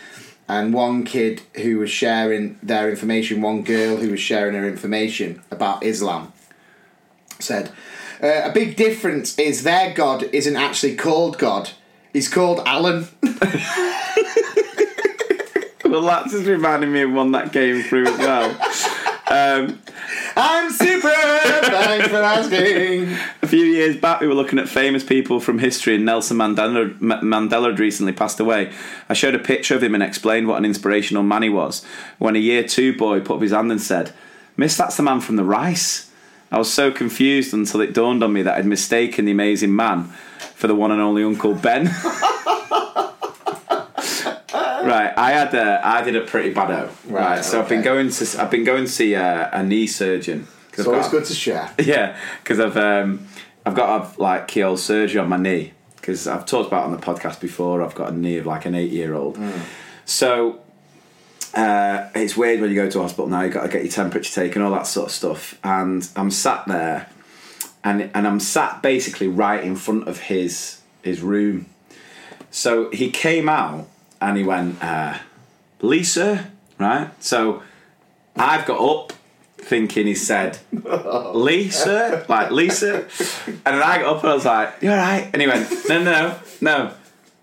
And one kid who was sharing their information, one girl who was sharing her information about Islam, said, uh, A big difference is their God isn't actually called God, he's called Alan. Well, that's just reminding me of one that came through as well. um, I'm super, thanks for asking. A few years back, we were looking at famous people from history, and Nelson Mandela, M- Mandela had recently passed away. I showed a picture of him and explained what an inspirational man he was. When a year two boy put up his hand and said, Miss, that's the man from the rice. I was so confused until it dawned on me that I'd mistaken the amazing man for the one and only Uncle Ben. right, I had a, I did a pretty bad O. Right, Right, so I've been going to I've been going to see a, a knee surgeon. It's I've always got- good to share. yeah, because I've um, I've got have like keyhole surgery on my knee because I've talked about it on the podcast before. I've got a knee of like an eight year old. So uh, it's weird when you go to a hospital now. You got to get your temperature taken, all that sort of stuff. And I'm sat there, and and I'm sat basically right in front of his his room. So he came out and he went, uh, Lisa, right? So I've got up thinking he said Lisa, like Lisa, and then I got up and I was like, "You're right?" And he went, "No, no, no, no,"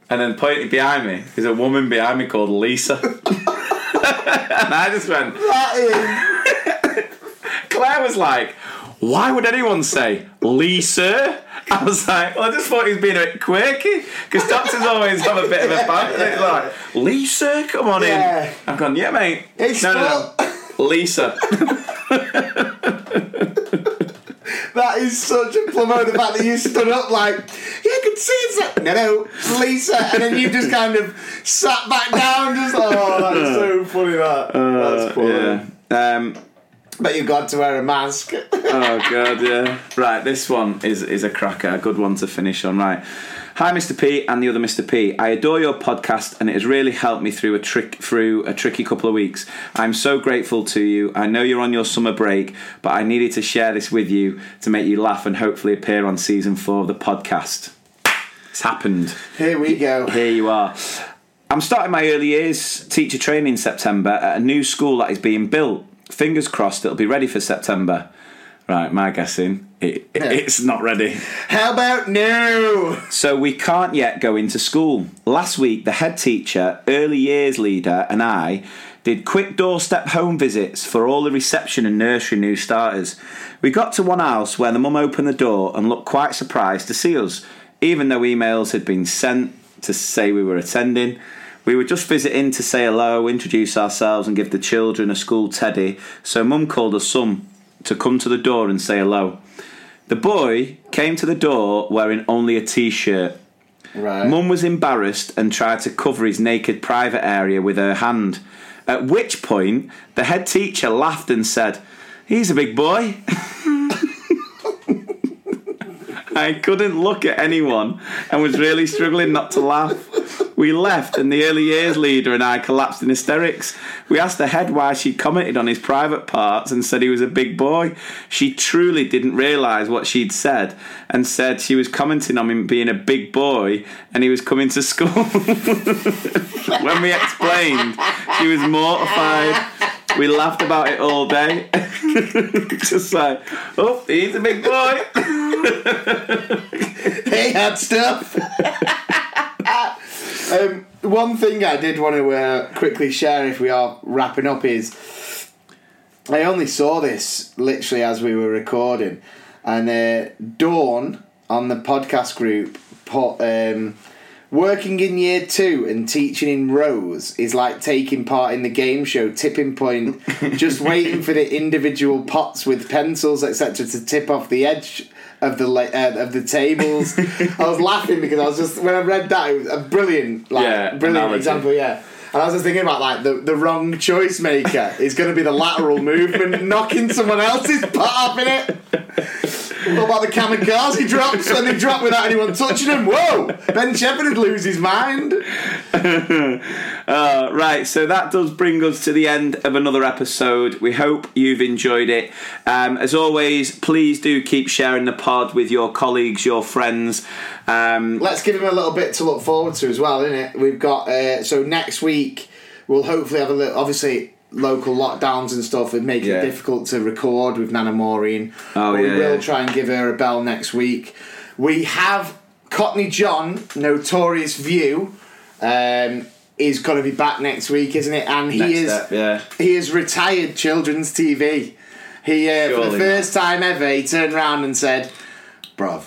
and then pointed behind me. There's a woman behind me called Lisa, and I just went. "That is." Claire was like, "Why would anyone say Lisa?" I was like, well, I just thought he was being a bit quirky because doctors always have a bit of a. It's like, Lisa, come on Yeah. in. I've gone, yeah, mate. It's no, no, no. Lisa. That is such a plumber. The fact that you stood up like, yeah, I could see it's like, no, no, Lisa, and then you just kind of sat back down, just like oh, that's so funny. That that's funny. Uh, yeah. Um, But you've got to wear a mask. oh god, yeah. Right, this one is is a cracker, a good one to finish on. Right. Hi, Mr. P and the other Mr. P. I adore your podcast, and it has really helped me through a trick through a tricky couple of weeks. I'm so grateful to you. I know you're on your summer break, but I needed to share this with you to make you laugh and hopefully appear on season four of the podcast. It's happened. Here we go. Here you are. I'm starting my early years teacher training in September at a new school that is being built. Fingers crossed it'll be ready for September. Right, my guessing, it, it's not ready. How about no? So we can't yet go into school. Last week, the head teacher, early years leader, and I did quick doorstep home visits for all the reception and nursery new starters. We got to one house where the mum opened the door and looked quite surprised to see us, even though emails had been sent to say we were attending. We were just visiting to say hello, introduce ourselves, and give the children a school teddy. So mum called us some to come to the door and say hello. The boy came to the door wearing only a t shirt. Right. Mum was embarrassed and tried to cover his naked private area with her hand. At which point, the head teacher laughed and said, He's a big boy. I couldn't look at anyone and was really struggling not to laugh. We left, and the early years leader and I collapsed in hysterics. We asked the head why she commented on his private parts and said he was a big boy. She truly didn't realise what she'd said and said she was commenting on him being a big boy and he was coming to school. when we explained, she was mortified. we laughed about it all day. Just like, oh, he's a big boy. hey, hot stuff. um, one thing I did want to uh, quickly share if we are wrapping up is I only saw this literally as we were recording, and uh, Dawn on the podcast group put. Um, Working in year two and teaching in rows is like taking part in the game show Tipping Point, just waiting for the individual pots with pencils, etc., to tip off the edge of the la- uh, of the tables. I was laughing because I was just when I read that it was a brilliant, like Yeah, brilliant analogy. example. Yeah. And I was just thinking about like the, the wrong choice maker is going to be the lateral movement, knocking someone else's pot up in it. What about the kamikaze drops when they drop without anyone touching them? Whoa! Ben Shephard would lose his mind. Uh, right, so that does bring us to the end of another episode. We hope you've enjoyed it. Um, as always, please do keep sharing the pod with your colleagues, your friends. Um, Let's give him a little bit to look forward to as well, isn't it? We've got uh, so next week we'll hopefully have a little. Obviously, local lockdowns and stuff would make Yeah. it difficult to record with Nana Maureen. Oh, but we will yeah. try and give her a bell next week. We have Cockney John, Notorious View. Um, is going to be back next week, isn't it? And he next is step, yeah. he is retired children's TV. He, uh, for the first time ever, he turned around and said, "Bruv,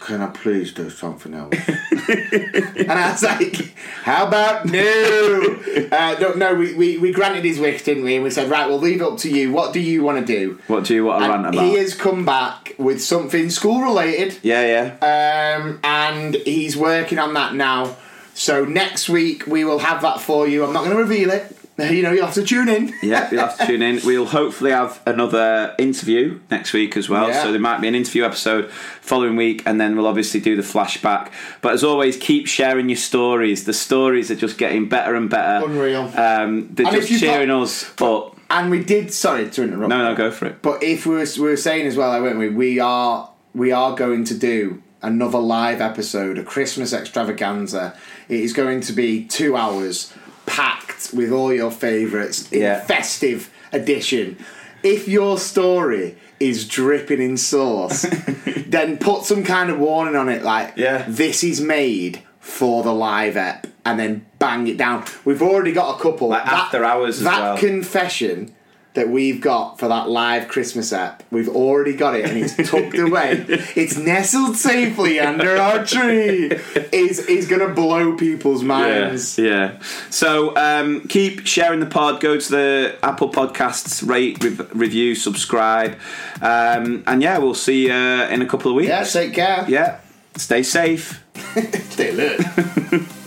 can I please do something else?" and I was like, "How about no?" Uh, no, no. We, we, we granted his wish, didn't we? And we said, "Right, we'll leave it up to you. What do you want to do?" What do you want to rant about? he has come back with something school related yeah, yeah. um, and he's working on that now. So next week we will have that for you. I'm not going to reveal it. You know, you'll have to tune in. Yeah, you'll have to tune in. We'll hopefully have another interview next week as well. Yeah. So there might be an interview episode following week, and then we'll obviously do the flashback. But as always, keep sharing your stories. The stories are just getting better and better. Unreal. Um, they're And just cheering got- us up. And we did. Sorry to interrupt. No, no, go for it. But if we were, we were saying as well, weren't we? We are we are going to do another live episode, a Christmas extravaganza. It is going to be two hours, packed with all your favourites in Yeah. festive edition. If your story is dripping in sauce, then put some kind of warning on it, like Yeah. this is made for the live ep, and then bang it down. We've already got a couple. Like after hours as That well. confession that we've got for that live Christmas app, we've already got it and it's tucked away. It's nestled safely under our tree. Is is gonna blow people's minds. Yeah, yeah. So um, keep sharing the pod. Go to the Apple Podcasts, rate, rev- review, subscribe, um, and yeah, we'll see you in a couple of weeks. Yeah, take care. Yeah. Stay safe. Stay alert.